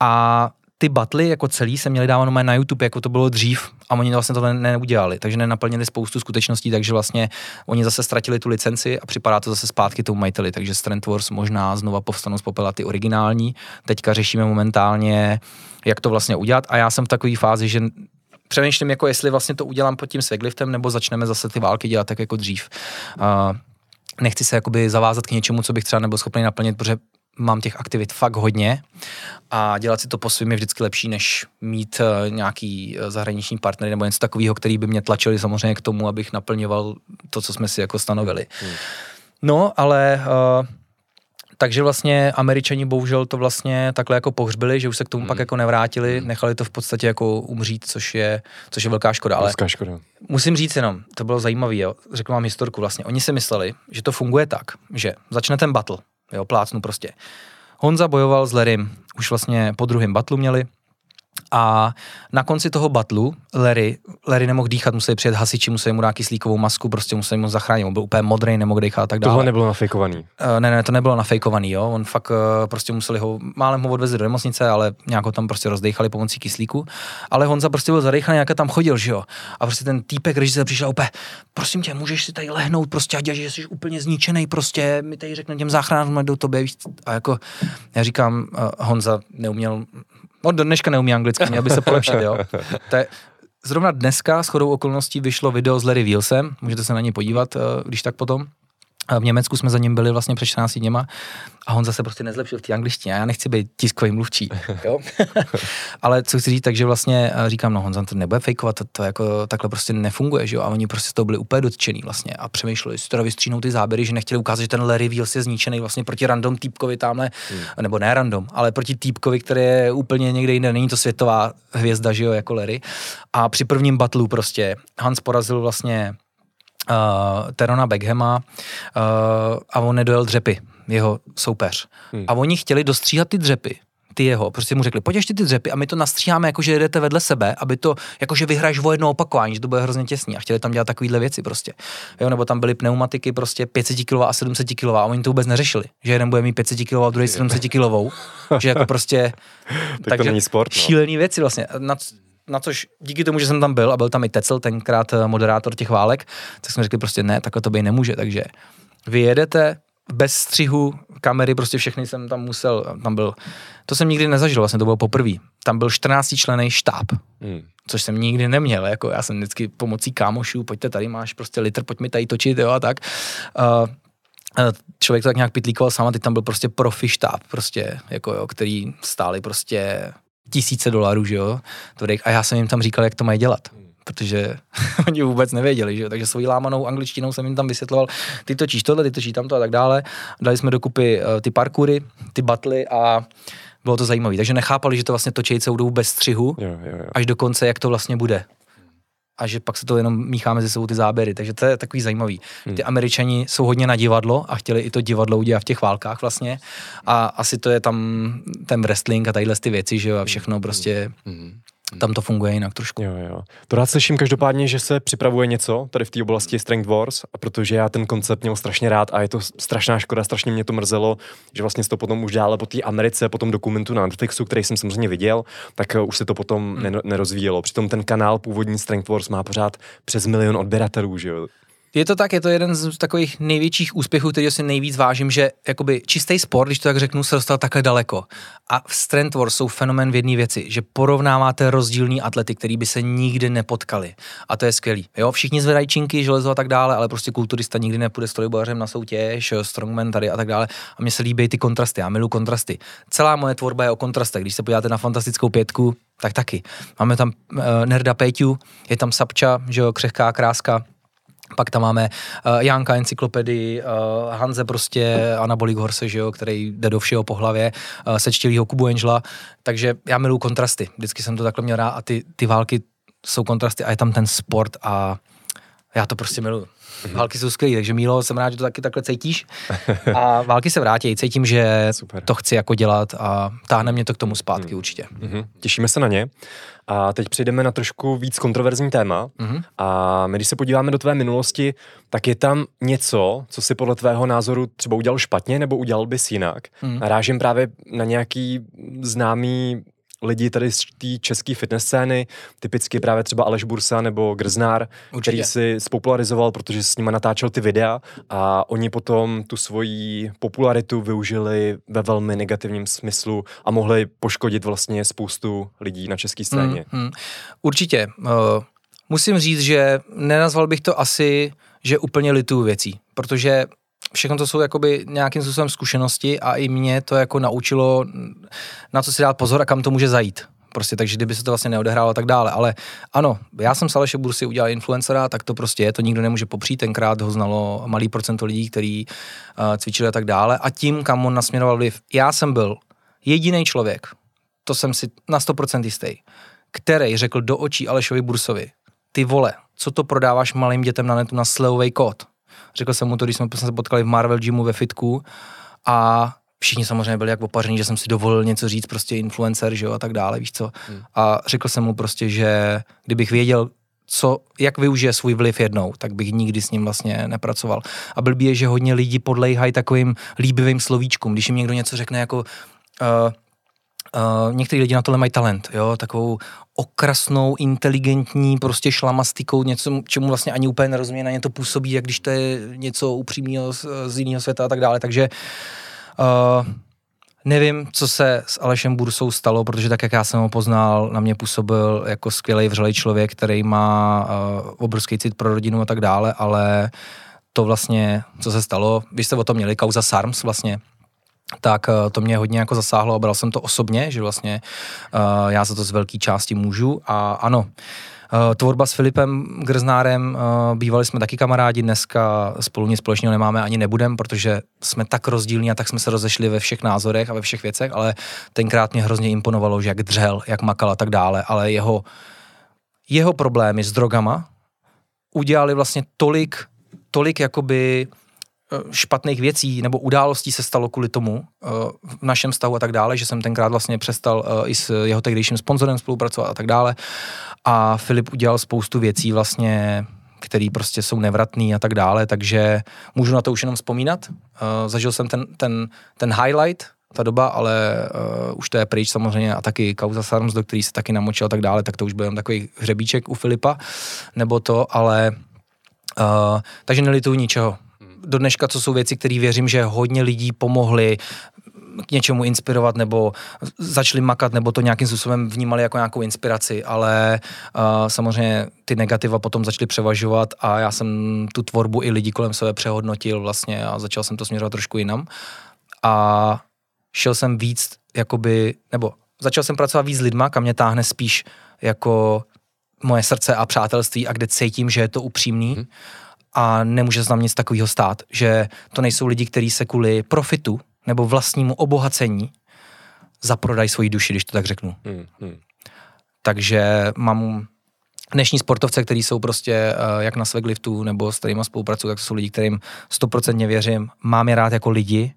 A ty batly jako celý se měli dávat na YouTube, jako to bylo dřív a oni vlastně to ne, neudělali, takže nenaplnili spoustu skutečností, takže vlastně oni zase ztratili tu licenci a připadá to zase zpátky tomu majiteli, takže Strand Wars možná znova povstanou z popela ty originální. Teďka řešíme momentálně, jak to vlastně udělat a já jsem v takové fázi, že přemýšlím, jako jestli vlastně to udělám pod tím Svegliftem, nebo začneme zase ty války dělat tak jako dřív. Uh, nechci se jakoby zavázat k něčemu, co bych třeba nebyl schopný naplnit, protože mám těch aktivit fakt hodně a dělat si to po svým je vždycky lepší, než mít uh, nějaký uh, zahraniční partnery nebo něco takového, který by mě tlačili samozřejmě k tomu, abych naplňoval to, co jsme si jako stanovili. Hmm. No, ale uh, takže vlastně američani bohužel to vlastně takhle jako pohřbili, že už se k tomu hmm. pak jako nevrátili, hmm. nechali to v podstatě jako umřít, což je, což je velká škoda. Ale velká škoda. Musím říct jenom, to bylo zajímavé, řekl vám historku vlastně. Oni si mysleli, že to funguje tak, že začne ten battle, jo, plácnu prostě. Honza bojoval s Lerym, už vlastně po druhém batlu měli, a na konci toho batlu Larry, Larry nemohl dýchat, museli přijet hasiči, museli mu dát kyslíkovou masku, prostě museli mu zachránit, on byl úplně modrý, nemohl dýchat a tak dále. Tohle nebylo nafejkovaný. Uh, ne, ne, to nebylo nafejkovaný, jo. On fakt uh, prostě museli ho, málem ho odvezli do nemocnice, ale nějak ho tam prostě rozdechali pomocí kyslíku. Ale Honza prostě byl zadejchaný, jak tam chodil, že jo. A prostě ten týpek, když se přišel úplně, prosím tě, můžeš si tady lehnout, prostě a že jsi úplně zničený, prostě mi tady řekne těm záchranárům do tobě, víš, a jako já říkám, uh, Honza neuměl On do dneška neumí anglicky, měl by se polepšit, jo. *laughs* To je, zrovna dneska s chodou okolností vyšlo video s Larry Wilsem, můžete se na ně podívat, eh, když tak potom. V Německu jsme za ním byli vlastně před 14 dněma a on zase prostě nezlepšil v té angličtině. Já nechci být tiskový mluvčí, *laughs* jo? *laughs* ale co chci říct, takže vlastně eh, říkám, no Honza to nebude fejkovat, to, to, jako takhle prostě nefunguje, že jo? A oni prostě z toho byli úplně dotčený vlastně a přemýšleli, si teda vystříhnou ty záběry, že nechtěli ukázat, že ten Larry Wheels je zničený vlastně proti random týpkovi tamhle, hmm. nebo ne random, ale proti týpkovi, který je úplně někde jinde, není to světová hvězda, že jo, jako Larry. A při prvním battlu prostě Hans porazil vlastně uh, Terona Beckhama uh, a on nedojel dřepy, jeho soupeř. Hmm. A oni chtěli dostříhat ty dřepy, ty jeho, prostě mu řekli, pojď ještě ty dřepy a my to nastříháme, jako že jedete vedle sebe, aby to, jako že vyhraješ o jedno opakování, že to bude hrozně těsný a chtěli tam dělat takovéhle věci prostě. Jo, nebo tam byly pneumatiky prostě 500 kg a 700 kg a oni to vůbec neřešili, že jeden bude mít 500 kg a druhý 700 kg, že jako prostě, *laughs* tak takže to není sport, no. šílený věci vlastně. Na, na což díky tomu, že jsem tam byl a byl tam i Tecel, tenkrát eh, moderátor těch válek, tak jsme řekli prostě ne, takhle to být nemůže, takže vy jedete bez střihu, kamery, prostě všechny jsem tam musel, tam byl, to jsem nikdy nezažil, vlastně to bylo poprvé. Tam byl 14 člený štáb, hmm. což jsem nikdy neměl, jako já jsem vždycky pomocí kámošů, pojďte tady, máš prostě litr, pojď mi tady točit, jo, a tak. Uh, člověk to tak nějak pitlíkoval sám a teď tam byl prostě profi štáb, prostě, jako jo, který stáli prostě tisíce dolarů, že jo, a já jsem jim tam říkal, jak to mají dělat protože *laughs* oni vůbec nevěděli, že jo? takže svojí lámanou angličtinou jsem jim tam vysvětloval, ty točíš tohle, ty točíš tamto a tak dále. Dali jsme dokupy uh, ty parkury, ty batly a bylo to zajímavé. Takže nechápali, že to vlastně točí celou dobu bez střihu, jo, jo, jo. až do konce, jak to vlastně bude. A že pak se to jenom míchá mezi sebou ty záběry, takže to je takový zajímavý. Hmm. Ty američani jsou hodně na divadlo a chtěli i to divadlo udělat v těch válkách vlastně. A asi to je tam ten wrestling a tadyhle ty věci, že jo, a všechno prostě hmm tam to funguje jinak trošku. Jo, jo. To rád slyším každopádně, že se připravuje něco tady v té oblasti Strength Wars, protože já ten koncept měl strašně rád a je to strašná škoda, strašně mě to mrzelo, že vlastně se to potom už dále po té Americe, po tom dokumentu na Netflixu, který jsem samozřejmě viděl, tak eh, už se to potom hmm. nerozvíjelo. Přitom ten kanál původní Strength Wars má pořád přes milion odběratelů, že jo. Je to tak, je to jeden z takových největších úspěchů, který si nejvíc vážím, že jakoby čistý sport, když to tak řeknu, se dostal takhle daleko. A v Strength Wars jsou fenomén v jedné věci, že porovnáváte rozdílní atlety, který by se nikdy nepotkali. A to je skvělý. Jo, všichni zvedají činky, železo a tak dále, ale prostě kulturista nikdy nepůjde s trojbojařem na soutěž, strongman tady a tak dále. A mně se líbí ty kontrasty, já miluji kontrasty. Celá moje tvorba je o kontrastech. Když se podíváte na fantastickou pětku, tak taky. Máme tam uh, Nerda Péťu, je tam Sapča, že jo, křehká kráska, pak tam máme uh, Janka encyklopedii, uh, Hanze prostě Anabolik Horse, že jo, který jde do všeho po hlavě, uh, sečtělýho Kubu Angela, takže já miluji kontrasty, vždycky jsem to takhle měl rád a ty, ty války jsou kontrasty a je tam ten sport a já to prostě miluji. *laughs* Války jsou skvělé, takže Mílo, jsem rád, že to taky takhle cítíš. A války se vrátí, cítím, že Super. to chci jako dělat a táhne mě to k tomu zpátky mm. určitě. Mm-hmm. Těšíme se na ně. A teď přejdeme na trošku víc kontroverzní téma. Mm-hmm. A my, když se podíváme do tvé minulosti, tak je tam něco, co si podle tvého názoru třeba udělal špatně nebo udělal bys jinak. Mm. Narážím právě na nějaký známý lidi tady z té české fitness scény, typicky právě třeba Aleš Bursa nebo Grznár, Určitě. který si spopularizoval, protože s nimi natáčel ty videa a oni potom tu svoji popularitu využili ve velmi negativním smyslu a mohli poškodit vlastně spoustu lidí na české scéně. Hmm, hmm. Určitě. Uh, musím říct, že nenazval bych to asi, že úplně lituju věcí, protože všechno to jsou jakoby nějakým způsobem zkušenosti a i mě to jako naučilo, na co si dát pozor a kam to může zajít. Prostě, takže kdyby se to vlastně neodehrálo a tak dále. Ale ano, já jsem s Aleše Bursy udělal influencera, tak to prostě je, to nikdo nemůže popřít. Tenkrát ho znalo malý procento lidí, kteří uh, cvičili a tak dále. A tím, kam on nasměroval vliv, já jsem byl jediný člověk, to jsem si na 100% jistý, který řekl do očí Alešovi Bursovi, ty vole, co to prodáváš malým dětem na netu na slevový kód? Řekl jsem mu to, když jsme se potkali v Marvel Gymu ve fitku a všichni samozřejmě byli jak opaření, že jsem si dovolil něco říct, prostě influencer, že jo, a tak dále, víš co. Hmm. A řekl jsem mu prostě, že kdybych věděl, co, jak využije svůj vliv jednou, tak bych nikdy s ním vlastně nepracoval. A blbý je, že hodně lidí podlejhají takovým líbivým slovíčkům, když jim někdo něco řekne jako uh, Uh, některý lidi na tohle mají talent, jo, takovou okrasnou, inteligentní, prostě šlamastikou, něco, čemu vlastně ani úplně nerozumí, na ně to působí, jak když to je něco upřímného z, z jiného světa a tak dále, takže uh, nevím, co se s Alešem Bursou stalo, protože tak, jak já jsem ho poznal, na mě působil jako skvělý vřelej člověk, který má uh, obrovský cit pro rodinu a tak dále, ale to vlastně, co se stalo, vy jste o tom měli, kauza SARMS vlastně, tak eh, to mě hodně jako zasáhlo a bral jsem to osobně, že vlastně uh, já za to z velké části můžu a ano, Uh, tvorba s Filipem Grznárem, bývali jsme taky kamarádi, dneska spolu nic společného nemáme ani nebudem, protože jsme tak rozdílní a tak jsme se rozešli ve všech názorech a ve všech věcech, ale tenkrát mě hrozně imponovalo, že jak dřel, jak makal a tak dále, ale jeho, jeho problémy s drogama udělali vlastně tolik, tolik jakoby Eh, špatných věcí nebo událostí se stalo kvůli tomu eh, v našem stavu a tak dále, že jsem tenkrát vlastně přestal eh, i s jeho tehdejším sponzorem spolupracovat a tak dále. A Filip udělal spoustu věcí vlastně, které prostě jsou nevratný a tak dále, takže můžu na to už jenom vzpomínat. Zažil jsem ten, ten, ten highlight, ta doba, ale uh, už to je pryč samozřejmě a taky kauza Sarms, do který se taky namočil a tak dále, tak to už byl jen takový hřebíček u Filipa, nebo to, ale uh, takže nelituju ničeho do dneška, co jsou věci, které věřím, že hodně lidí pomohly k něčemu inspirovat nebo začali makat nebo to nějakým způsobem vnímali jako nějakou inspiraci, ale uh, samozřejmě ty negativa potom začaly převažovat a já jsem tu tvorbu i lidí kolem sebe přehodnotil vlastně a začal jsem to směřovat trošku jinam a šel jsem víc jakoby, nebo začal jsem pracovat víc s lidma, kam mě táhne spíš jako moje srdce a přátelství a kde cítím, že je to upřímný. Hmm a nemůže se tam nic takového stát, že to nejsou lidi, kteří se kvůli profitu nebo vlastnímu obohacení zaprodají svoji duši, když to tak řeknu. Hmm, hmm. Takže mám dnešní sportovce, kteří jsou prostě uh, jak na Svegliftu nebo s kterými spolupracují, tak to jsou lidi, kterým stoprocentně věřím. Mám je rád jako lidi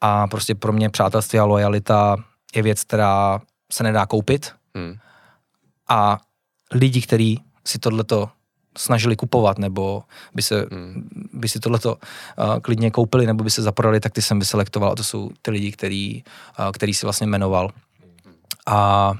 a prostě pro mě přátelství a lojalita je věc, která se nedá koupit. Hmm. A lidi, kteří si tohleto snažili kupovat, nebo by, se, hmm. by si tohleto uh, klidně koupili, nebo by se zaprodali, tak ty jsem vyselektoval a to jsou ty lidi, který, uh, který si vlastně jmenoval. A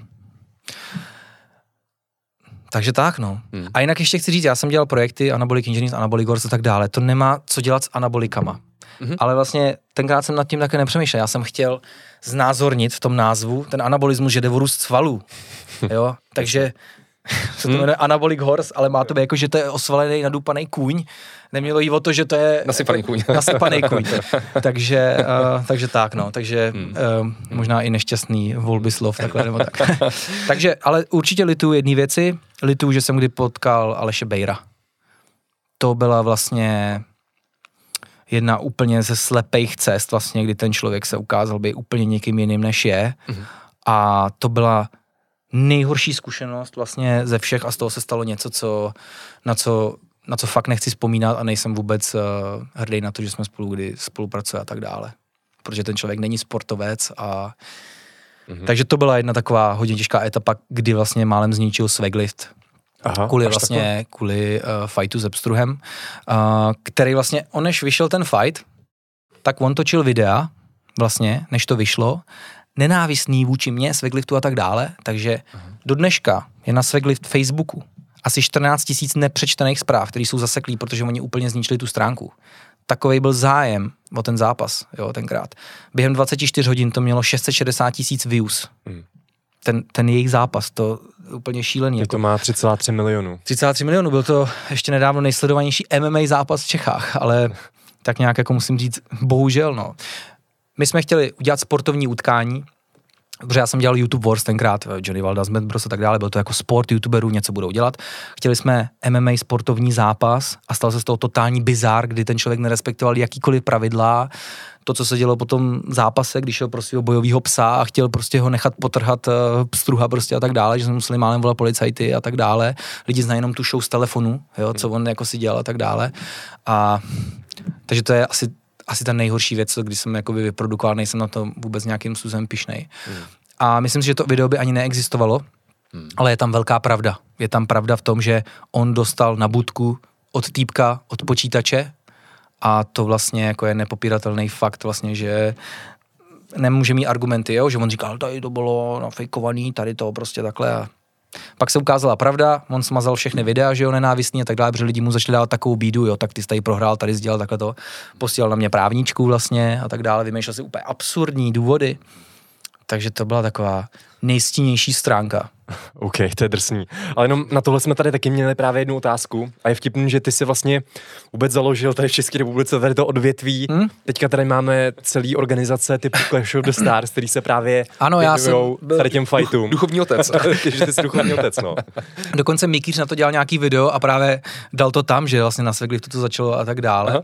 takže tak, no. Hmm. A jinak ještě chci říct, já jsem dělal projekty Anabolic Engineers, Anabolic Wars a tak dále. To nemá co dělat s anabolikama. Mm-hmm. Ale vlastně tenkrát jsem nad tím také nepřemýšlel. Já jsem chtěl znázornit v tom názvu ten anabolismus, že jde svalů. *laughs* jo? Takže *laughs* se to hmm. jmenuje Anabolic Horse, ale má to být jako, že to je osvalený, nadupaný kůň. Nemělo jí o to, že to je... Nasypaný kůň. *laughs* nasypaný kůň. takže, uh, takže tak, no. Takže hmm. uh, možná i nešťastný volby slov, takhle nebo tak. *laughs* takže, ale určitě lituju jedné věci. Lituju, že jsem kdy potkal Aleše Bejra. To byla vlastně jedna úplně ze slepých cest, vlastně, kdy ten člověk se ukázal být úplně někým jiným, než je. Hmm. A to byla nejhorší zkušenost vlastně ze všech a z toho se stalo něco, co, na, co, na co fakt nechci vzpomínat a nejsem vůbec uh, hrdý na to, že jsme spolu kdy spolupracujeme a tak dále. Protože ten člověk není sportovec a mm-hmm. takže to byla jedna taková hodně těžká etapa, kdy vlastně málem zničil Sveglift. Aha, kvůli vlastně, takhle? kvůli uh, fightu se Pstruhem, uh, který vlastně, on než vyšel ten fight, tak on točil videa, vlastně, než to vyšlo, nenávistný vůči mně, Svegliftu a tak dále, takže do dneška je na Sveglift Facebooku asi 14 tisíc nepřečtených zpráv, které jsou zaseklí, protože oni úplně zničili tu stránku. Takový byl zájem o ten zápas, jo, tenkrát. Během 24 hodin to mělo 660 tisíc views. Hmm. Ten, ten jejich zápas, to je úplně šílený. Jako to má 3,3 milionů. 33 milionů, byl to ještě nedávno nejsledovanější MMA zápas v Čechách, ale *laughs* tak nějak jako musím říct, bohužel, no. My jsme chtěli udělat sportovní utkání, protože já jsem dělal YouTube Wars tenkrát, Johnny Valda, Smet Bros a tak dále, byl to jako sport youtuberů, něco budou dělat. Chtěli jsme MMA sportovní zápas a stal se z toho totální bizár, kdy ten člověk nerespektoval jakýkoliv pravidla, to, co se dělo po tom zápase, když šel pro svého bojového psa a chtěl prostě ho nechat potrhat uh, struha prostě a tak dále, že jsme museli málem volat policajty a tak dále. Lidi znají jenom tu show z telefonu, jo, co on jako si dělal a tak dále. A takže to je asi, asi ta nejhorší věc, když jsem jakoby vyprodukoval, nejsem na to vůbec nějakým způsobem pišnej. Hmm. A myslím si, že to video by ani neexistovalo, hmm. ale je tam velká pravda. Je tam pravda v tom, že on dostal na budku od týpka, od počítače a to vlastně jako je nepopíratelný fakt vlastně, že nemůže mít argumenty, jo? že on říkal, tady to bylo nafejkovaný, tady to prostě takhle a pak se ukázala pravda, on smazal všechny videa, že jo, nenávistný a tak dále, protože lidi mu začali dávat takovou bídu, jo, tak ty jsi tady prohrál, tady sdělal takhle to, posílal na mě právničku vlastně a tak dále, vymýšlel si úplně absurdní důvody. Takže to byla taková nejstínější stránka. *laughs* OK, to je drsný. Ale jenom na tohle jsme tady taky měli právě jednu otázku a je vtipný, že ty si vlastně vůbec založil tady v České republice tady to odvětví. Hmm? Teďka tady máme celý organizace typu Clash of the Stars, který se právě ano, já jsem byl tady těm fightům. Duchovní otec. *laughs* že ty jsi duchovní otec, no. *laughs* Dokonce Mikýř na to dělal nějaký video a právě dal to tam, že vlastně na Svegliftu to začalo a tak dále. Aha.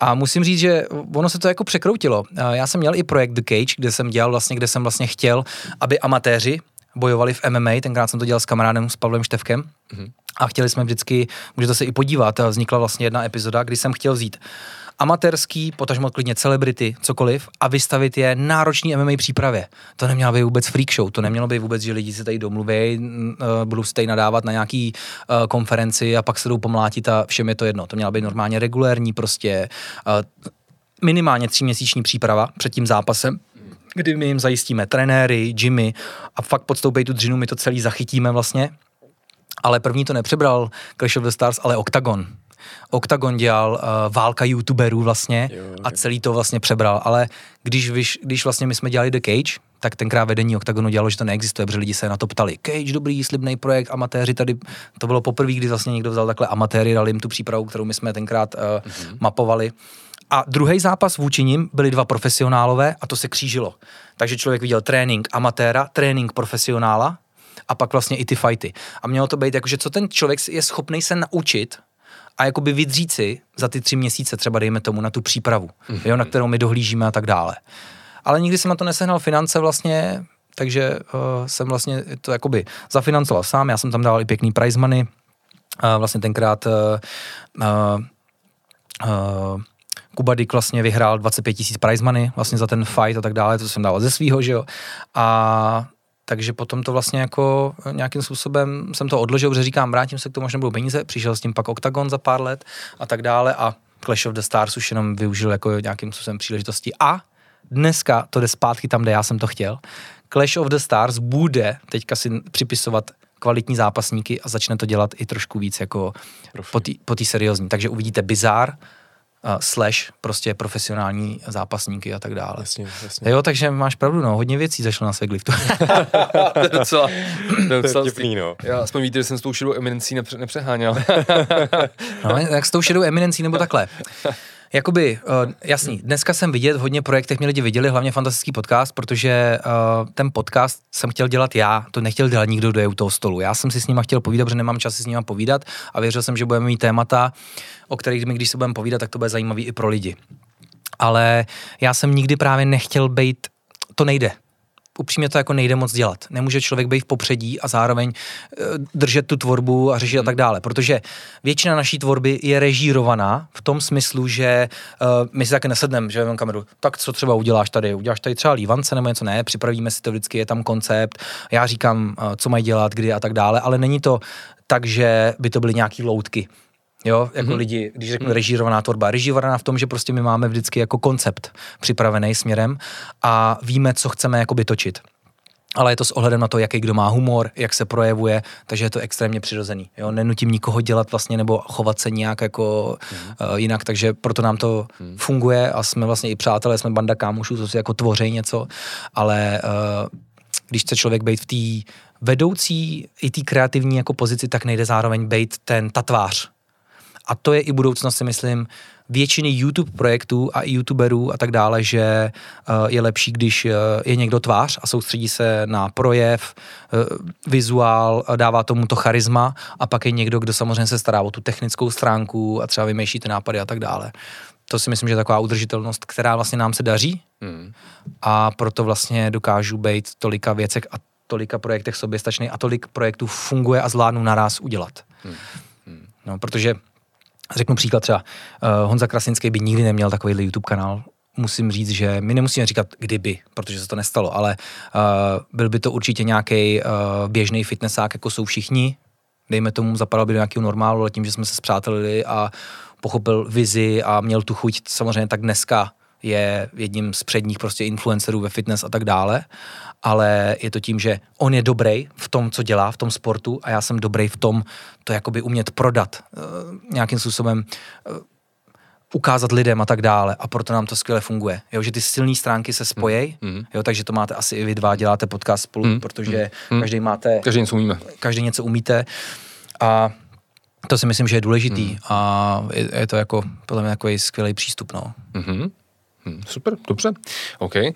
A musím říct, že ono se to jako překroutilo. Já jsem měl i projekt The Cage, kde jsem dělal vlastně, kde jsem vlastně chtěl, aby amatéři bojovali v MMA, tenkrát jsem to dělal s kamarádem, s Pavlem Števkem. Mm-hmm. A chtěli jsme vždycky, můžete se i podívat, vznikla vlastně jedna epizoda, kdy jsem chtěl vzít amatérský, potažmo klidně celebrity, cokoliv, a vystavit je náročný MMA přípravě. To nemělo být vůbec freak show, to nemělo být vůbec, že lidi se tady domluví, uh, budou se tady nadávat na nějaký uh, konferenci a pak se jdou pomlátit a všem je to jedno. To měla být normálně regulérní prostě uh, minimálně tříměsíční příprava před tím zápasem, kdy my jim zajistíme trenéry, gymy a fakt podstoupej tu dřinu, my to celý zachytíme vlastně. Ale první to nepřebral Clash of the Stars, ale Octagon. Octagon dělal uh, válka youtuberů vlastně jo, a celý to vlastně přebral, ale když, vyš, když vlastně my jsme dělali The Cage, tak tenkrát vedení Octagonu dělalo, že to neexistuje, protože lidi se na to ptali. Cage, dobrý, slibný projekt, amatéři tady, to bylo poprvé, kdy vlastně někdo vzal takhle amatéry, dal jim tu přípravu, kterou my jsme tenkrát uh, mm-hmm. mapovali. A druhý zápas vůči nim byli dva profesionálové a to se křížilo. Takže člověk viděl trénink amatéra, trénink profesionála a pak vlastně i ty fighty. A mělo to být jako, že co ten člověk je schopný se naučit a jakoby vydřít si za ty tři měsíce, třeba dejme tomu, na tu přípravu, mm-hmm. jo, na kterou my dohlížíme a tak dále. Ale nikdy jsem na to nesehnal finance vlastně, takže uh, jsem vlastně to jakoby zafinancoval sám, já jsem tam dával i pěkný prize money, uh, vlastně tenkrát uh, uh, uh, Kuba Dick vlastně vyhrál 25 tisíc prize money vlastně za ten fight a tak dále, to jsem dal ze svýho, že jo. A takže potom to vlastně jako nějakým způsobem jsem to odložil, protože říkám, vrátím se k tomu, až nebudou peníze, přišel s tím pak Octagon za pár let a tak dále a Clash of the Stars už jenom využil jako nějakým způsobem příležitosti a dneska to jde zpátky tam, kde já jsem to chtěl. Clash of the Stars bude teďka si připisovat kvalitní zápasníky a začne to dělat i trošku víc jako Profi. po té seriózní. Takže uvidíte Bizar, slash prostě profesionální zápasníky a tak dále. Jasně, jasně. Jo, takže máš pravdu, no, hodně věcí zašlo na Segliftu. *laughs* to je docela, to je docela Vtipný, no. Já aspoň víte, že jsem s tou šedou eminencí nepře- nepřeháněl. *laughs* no, jak s tou šedou eminencí nebo takhle. *laughs* Jakoby, uh, jasný, dneska jsem vidět v hodně projektech, mě lidi viděli, hlavně fantastický podcast, protože uh, ten podcast jsem chtěl dělat já, to nechtěl dělat nikdo, kdo je u toho stolu. Já jsem si s nima chtěl povídat, protože nemám čas si s nima povídat a věřil jsem, že budeme mít témata, o kterých my, když se budeme povídat, tak to bude zajímavý i pro lidi. Ale já jsem nikdy právě nechtěl být, to nejde upřímně to jako nejde moc dělat. Nemůže člověk být v popředí a zároveň uh, držet tu tvorbu a řešit hmm. a tak dále, protože většina naší tvorby je režírovaná v tom smyslu, že uh, my si taky nesedneme, že mám kameru, tak co třeba uděláš tady, uděláš tady třeba lívance nebo něco, ne, připravíme si to vždycky, je tam koncept, já říkám, uh, co mají dělat, kdy a tak dále, ale není to tak, že by to byly nějaký loutky Jo, jako mm-hmm. lidi, když řeknu mm-hmm. režírovaná tvorba. Režírovaná v tom, že prostě my máme vždycky jako koncept připravený směrem a víme, co chceme jakoby točit ale je to s ohledem na to, jaký kdo má humor, jak se projevuje, takže je to extrémně přirozený. Jo? Nenutím nikoho dělat vlastně nebo chovat se nějak jako mm. uh, jinak, takže proto nám to mm. funguje a jsme vlastně i přátelé, jsme banda kámošů, co si jako tvoří něco, ale uh, když chce člověk být v té vedoucí i té kreativní jako pozici, tak nejde zároveň být ten tatvář. A to je i budoucnost, si myslím, většiny YouTube projektů a YouTuberů a tak dále, že uh, je lepší, když uh, je někdo tvář a soustředí se na projev, uh, vizuál, dává tomu to charisma a pak je někdo, kdo samozřejmě se stará o tu technickou stránku a třeba vymýšlí ty nápady a tak dále. To si myslím, že je taková udržitelnost, která vlastně nám se daří hmm. a proto vlastně dokážu být tolika věcech a tolika projektech soběstačný a tolik projektů funguje a zvládnu naraz udělat. Hmm. Hmm. No, protože Řeknu příklad třeba, uh, Honza Krasinský by nikdy neměl takový YouTube kanál, musím říct, že my nemusíme říkat kdyby, protože se to nestalo, ale uh, byl by to určitě nějaký uh, běžný fitnessák, jako jsou všichni, dejme tomu, zapadal by do nějakého normálu, ale tím, že jsme se zpřátelili a pochopil vizi a měl tu chuť, samozřejmě tak dneska je jedním z předních prostě influencerů ve fitness a tak dále ale je to tím, že on je dobrý v tom, co dělá, v tom sportu a já jsem dobrý v tom, to jakoby umět prodat uh, nějakým způsobem uh, ukázat lidem a tak dále a proto nám to skvěle funguje. Jo, že ty silné stránky se spojí, mm. mm. jo, takže to máte asi i vy dva, děláte podcast spolu, mm. protože mm. každý máte... Každý něco umíme. Každý něco umíte a to si myslím, že je důležitý mm. a je, je to jako podle mě takový skvělý přístup, no. Mm-hmm. Hmm, super, dobře. OK. Uh,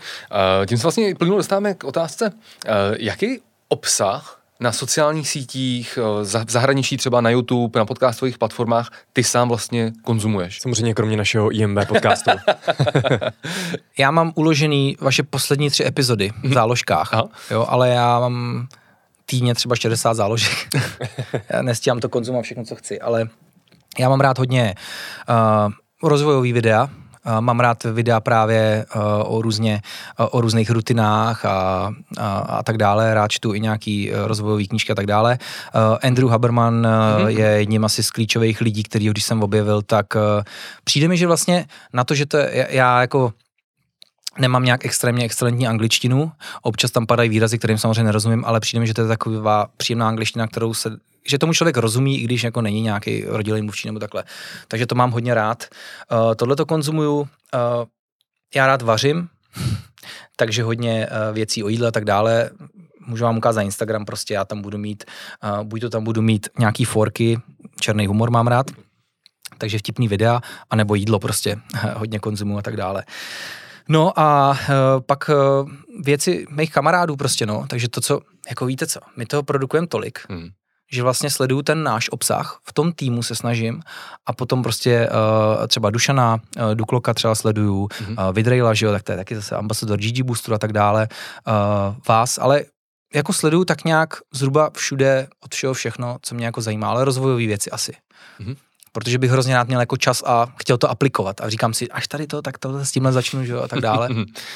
tím se vlastně plynul dostáváme k otázce, uh, jaký obsah na sociálních sítích, eh, v zahraničí třeba na YouTube, na podcastových platformách, ty sám vlastně konzumuješ? Samozřejmě kromě našeho IMB podcastu. *laughs* já mám uložený vaše poslední tři epizody v mhm. záložkách, jo, ale já mám týdně třeba 60 záložek. *laughs* já nestíhám to konzumovat všechno, co chci, ale já mám rád hodně uh, rozvojový videa, Mám rád videa právě uh, o, různě, uh, o různých rutinách a, a, a tak dále. Rád čtu i nějaký uh, rozvojový knížky a tak dále. Andrew Haberman mm-hmm. je jedním asi z klíčových lidí, který když jsem objevil, tak přijde mi, že vlastně na to, že to je, já jako nemám nějak extrémně excelentní angličtinu, občas tam padají výrazy, kterým samozřejmě nerozumím, ale přijde mi, že to je taková příjemná angličtina, kterou se že tomu člověk rozumí, i když jako není nějaký rodilý mluvčí nebo takhle. Takže to mám hodně rád. Uh, Tohle to konzumuju. Uh, já rád vařím, *laughs* takže hodně uh, věcí o jídle a tak dále. Můžu vám ukázat Instagram, prostě já tam budu mít, uh, buď to tam budu mít nějaký forky, černý humor mám rád, takže vtipný videa, anebo jídlo prostě *laughs* hodně konzumuju a tak dále. No a uh, pak uh, věci mých kamarádů prostě, no, takže to, co, jako víte co, my toho produkujeme tolik, hmm že vlastně sleduju ten náš obsah, v tom týmu se snažím a potom prostě uh, třeba Dušana, uh, Dukloka třeba sleduju, mm-hmm. uh, Vidrejla, že jo, tak to je taky zase ambasador GG Booster a tak dále, uh, vás, ale jako sleduju tak nějak zhruba všude od všeho všechno, co mě jako zajímá, ale rozvojové věci asi. Mm-hmm protože bych hrozně rád měl jako čas a chtěl to aplikovat. A říkám si, až tady to, tak to s tímhle začnu, že jo, a tak dále.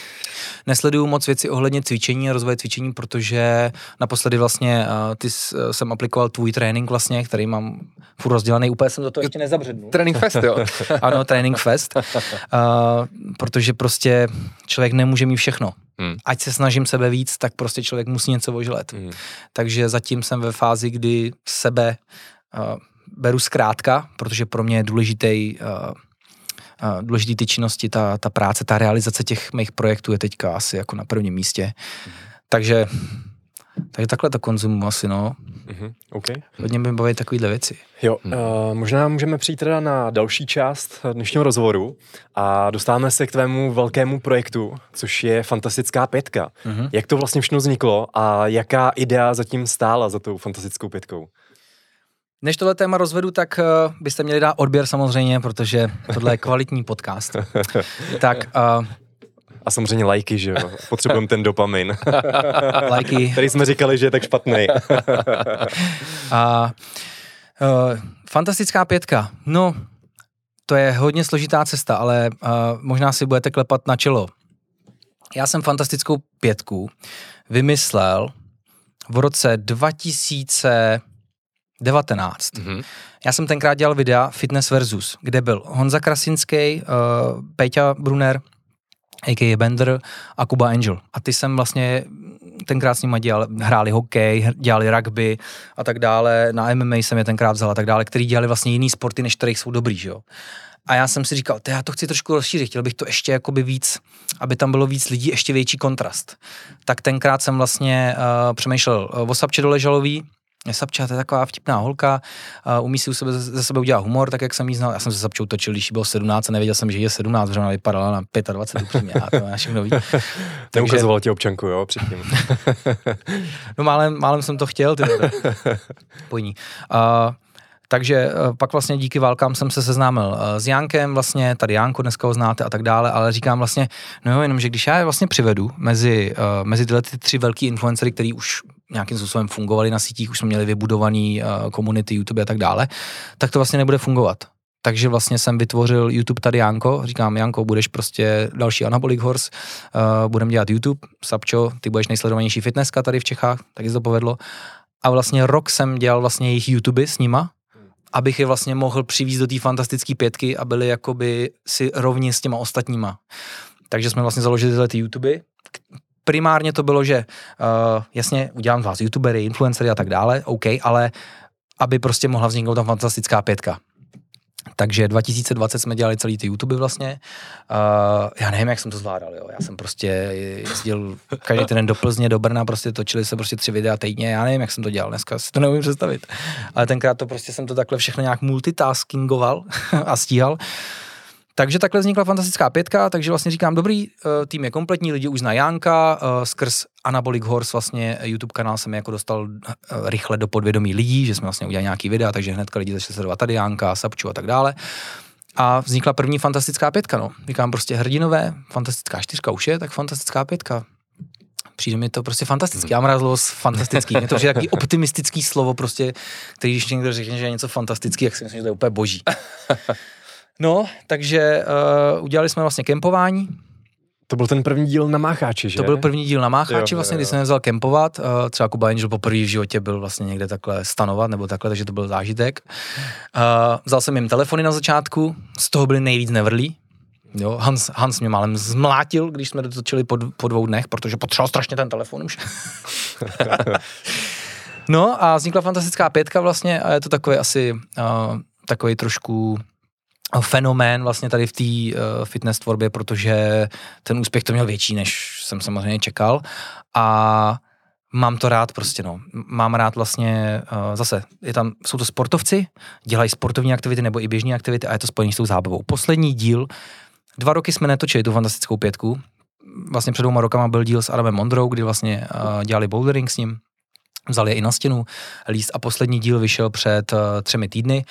*laughs* Nesleduju moc věci ohledně cvičení a rozvoje cvičení, protože naposledy vlastně uh, ty uh, jsem aplikoval tvůj trénink vlastně, který mám furt rozdělaný, úplně jsem do toho ještě nezabřednul. Training Fest, jo. *laughs* ano, Training Fest, uh, *laughs* protože prostě člověk nemůže mít všechno. Hmm. Ať se snažím sebe víc, tak prostě člověk musí něco ožlet. Hmm. Takže zatím jsem ve fázi, kdy sebe uh, beru zkrátka, protože pro mě je důležitý, uh, uh, důležitý ty činnosti, ta, ta práce, ta realizace těch mých projektů je teďka asi jako na prvním místě. Mm. Takže, takže takhle to konzumuji asi, no. Mm-hmm, okay. Hodně mi baví takovýhle věci. Jo, uh, možná můžeme přijít teda na další část dnešního rozhovoru a dostáváme se k tvému velkému projektu, což je Fantastická pětka. Mm-hmm. Jak to vlastně všechno vzniklo a jaká idea zatím stála za tou Fantastickou pětkou? Než tohle téma rozvedu, tak uh, byste měli dát odběr samozřejmě, protože tohle je kvalitní podcast. *laughs* tak uh, a samozřejmě lajky, že jo. Potřebujeme ten dopamin. *laughs* lajky. Který jsme říkali, že je tak špatný. *laughs* a uh, fantastická pětka. No, to je hodně složitá cesta, ale uh, možná si budete klepat na čelo. Já jsem fantastickou pětku vymyslel v roce 2000 19. Mm-hmm. Já jsem tenkrát dělal videa Fitness versus, kde byl Honza Krasinský, uh, Peťa Brunner, a.k.a. Bender a Kuba Angel. A ty jsem vlastně tenkrát s nimi dělal, hráli hokej, dělali rugby a tak dále, na MMA jsem je tenkrát vzal a tak dále, který dělali vlastně jiný sporty, než kterých jsou dobrý, že jo. A já jsem si říkal, já to chci trošku rozšířit, chtěl bych to ještě jakoby víc, aby tam bylo víc lidí, ještě větší kontrast. Tak tenkrát jsem vlastně uh, přemýšlel uh, o Sapče Doležalový, Sapča, to je taková vtipná holka, uh, umí si u sebe, ze sebe udělat humor, tak jak jsem jí znal. Já jsem se Sapčou točil, když jí bylo 17 a nevěděl jsem, že je 17, protože ona vypadala na 25 upřímně. A to máš všechno vidět. Neukazoval ti občanku, jo, předtím. *laughs* no málem, málem jsem to chtěl, ty Pojní. Uh, takže pak vlastně díky válkám jsem se seznámil s Jankem, vlastně tady Janko, dneska ho znáte a tak dále, ale říkám vlastně, no jo, jenom, že když já je vlastně přivedu mezi, mezi tyhle ty tři velký influencery, který už nějakým způsobem fungovali na sítích, už jsme měli vybudovaný uh, komunity YouTube a tak dále, tak to vlastně nebude fungovat. Takže vlastně jsem vytvořil YouTube tady Janko, říkám Janko, budeš prostě další Anabolic Horse, uh, budeme dělat YouTube, Sapčo, ty budeš nejsledovanější fitnesska tady v Čechách, taky se to povedlo. A vlastně rok jsem dělal vlastně jejich YouTube s nima, abych je vlastně mohl přivízt do té fantastické pětky a byli jakoby si rovni s těma ostatníma. Takže jsme vlastně založili tyhle ty YouTube, primárně to bylo, že uh, jasně udělám vás youtubery, influencery a tak dále, OK, ale aby prostě mohla vzniknout tam fantastická pětka. Takže 2020 jsme dělali celý ty YouTube vlastně. Uh, já nevím, jak jsem to zvládal, jo. Já jsem prostě jezdil každý den do Plzně, do Brna, prostě točili se prostě tři videa týdně. Já nevím, jak jsem to dělal, dneska si to neumím představit. Ale tenkrát to prostě jsem to takhle všechno nějak multitaskingoval *laughs* a stíhal. Takže takhle vznikla fantastická pětka, takže vlastně říkám, dobrý, eh, tým je kompletní, lidi už zná Janka, eh, skrz Anabolic Horse vlastně YouTube kanál jsem jako dostal eh, rychle do podvědomí lidí, že jsme vlastně udělali nějaký videa, takže hnedka lidi začali sledovat tady Janka, Sapču a tak dále. A vznikla první fantastická pětka, no. Říkám prostě hrdinové, fantastická čtyřka už je, tak fantastická pětka. Přijde mi to prostě fantastický. Já mám fantastický. Je to že takový optimistický slovo prostě, který když někdo řekne, že je něco fantastický, jak si myslím, že to je úplně boží. No, takže uh, udělali jsme vlastně kempování. To byl ten první díl na Mácháči, že? To byl první díl na Mácháči, jo, vlastně, jo, jo. kdy jsem vzal kempovat. Uh, třeba Kuba Angel poprvé v životě byl vlastně někde takhle stanovat, nebo takhle, takže to byl zážitek. Uh, vzal jsem jim telefony na začátku, z toho byly nejvíc nevrlí. Jo, Hans, Hans mě málem zmlátil, když jsme to točili po, po dvou dnech, protože potřeboval strašně ten telefon už. *laughs* no a vznikla fantastická pětka vlastně a je to takový asi uh, takový trošku fenomén vlastně tady v té uh, fitness tvorbě, protože ten úspěch to měl větší, než jsem samozřejmě čekal a mám to rád prostě, no. Mám rád vlastně, uh, zase, je tam, jsou to sportovci, dělají sportovní aktivity nebo i běžné aktivity a je to spojené s tou zábavou. Poslední díl, dva roky jsme netočili tu fantastickou pětku, vlastně před dvěma rokama byl díl s Adamem Mondrou, kdy vlastně uh, dělali bouldering s ním, vzali je i na stěnu. Líst a poslední díl vyšel před uh, třemi týdny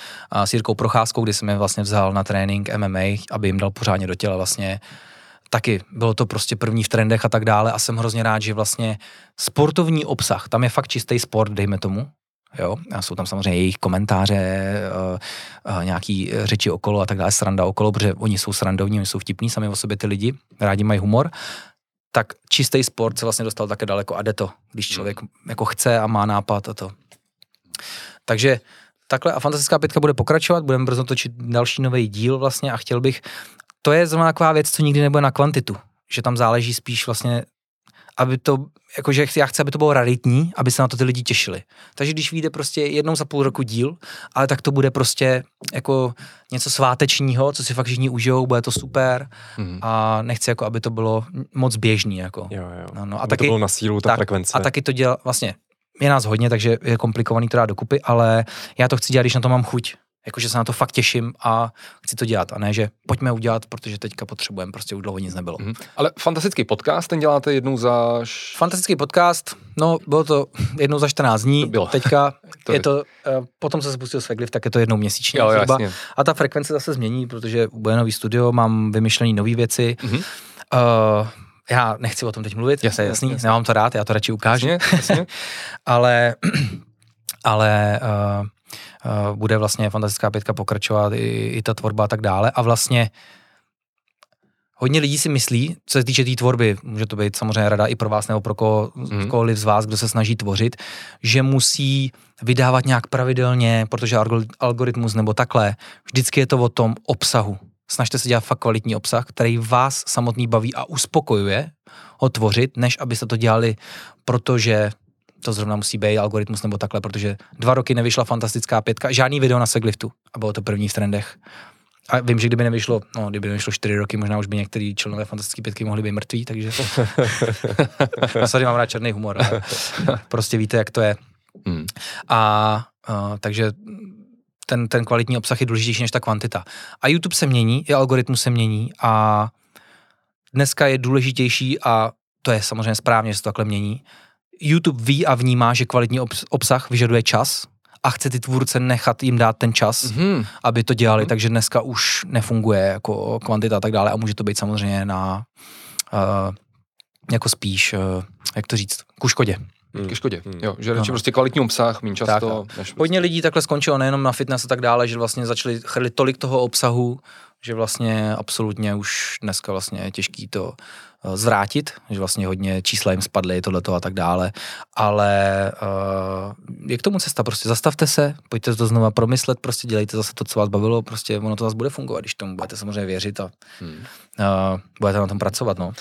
s Jirkou Procházkou, kdy jsem je vlastně vzal na trénink MMA, aby jim dal pořádně do těla vlastně. Taky bylo to prostě první v trendech a tak dále a jsem hrozně rád, že vlastně sportovní obsah, tam je fakt čistý sport, dejme tomu, jo, a jsou tam samozřejmě jejich komentáře, uh, uh, nějaký řeči okolo a tak dále, sranda okolo, protože oni jsou srandovní, oni jsou vtipní sami o sobě ty lidi, rádi mají humor, tak čistý sport se vlastně dostal také daleko a jde to, když hmm. člověk jako chce a má nápad a to. Takže takhle a Fantastická pětka bude pokračovat, budeme brzo točit další nový díl vlastně a chtěl bych, to je zrovna taková věc, co nikdy nebude na kvantitu, že tam záleží spíš vlastně aby to, jakože já chci, aby to bylo raritní, aby se na to ty lidi těšili. Takže když vyjde prostě jednou za půl roku díl, ale tak to bude prostě jako něco svátečního, co si fakt všichni užijou, bude to super mm. a nechci jako, aby to bylo moc běžný, jako. Jo, jo. No, no, a aby taky, to bylo na sílu, ta tak, frekvence. A taky to dělá, vlastně je nás hodně, takže je komplikovaný to dát dokupy, ale já to chci dělat, když na to mám chuť jakože se na to fakt těším a chci to dělat a ne, že pojďme udělat, protože teďka potřebujeme, prostě už dlouho nic nebylo. Mm. Ale fantastický podcast, ten děláte jednou za... Fantastický podcast, no bylo to jednou za 14 dní, to bylo. teďka *laughs* to je to, uh, potom se spustil Svegliv, tak je to jednou měsíčně jo, zhruba. A ta frekvence zase změní, protože bude nový studio, mám vymyšlené nové věci. Mm-hmm. Uh, já nechci o tom teď mluvit, jasně, to je jasný, jasně. nemám to rád, já to radši ukážu. Jasně, jasně. *laughs* ale ale uh, bude vlastně Fantastická pětka pokračovat, i, i ta tvorba a tak dále. A vlastně hodně lidí si myslí, co se týče té tý tvorby, může to být samozřejmě rada i pro vás nebo pro koho, mm. koholiv z vás, kdo se snaží tvořit, že musí vydávat nějak pravidelně, protože algoritmus nebo takhle, vždycky je to o tom obsahu. Snažte se dělat fakt kvalitní obsah, který vás samotný baví a uspokojuje ho tvořit, než abyste to dělali, protože to zrovna musí být algoritmus nebo takhle, protože dva roky nevyšla fantastická pětka, žádný video na Segliftu a bylo to první v trendech. A vím, že kdyby nevyšlo, no, kdyby nevyšlo čtyři roky, možná už by některý členové fantastické pětky mohli být mrtví, takže *laughs* sorry, mám rád černý humor. prostě víte, jak to je. Hmm. A uh, takže ten, ten kvalitní obsah je důležitější než ta kvantita. A YouTube se mění, i algoritmus se mění a dneska je důležitější a to je samozřejmě správně, že se to takhle mění. YouTube ví a vnímá, že kvalitní obsah vyžaduje čas, a chce ty tvůrce nechat jim dát ten čas, mm-hmm. aby to dělali, mm-hmm. takže dneska už nefunguje jako kvantita a tak dále a může to být samozřejmě na uh, jako spíš, uh, jak to říct, ku škodě. Hmm. Ke škodě, hmm. jo, že radši prostě kvalitní obsah, méně často. Tak, než prostě. Hodně lidí takhle skončilo nejenom na fitness a tak dále, že vlastně začali chrlit tolik toho obsahu, že vlastně absolutně už dneska vlastně je těžký to zvrátit, že vlastně hodně čísla jim spadly, tohleto a tak dále, ale uh, je k tomu cesta, prostě zastavte se, pojďte to znova promyslet, prostě dělejte zase to, co vás bavilo, prostě ono to zase bude fungovat, když tomu budete samozřejmě věřit a hmm. uh, budete na tom pracovat, no.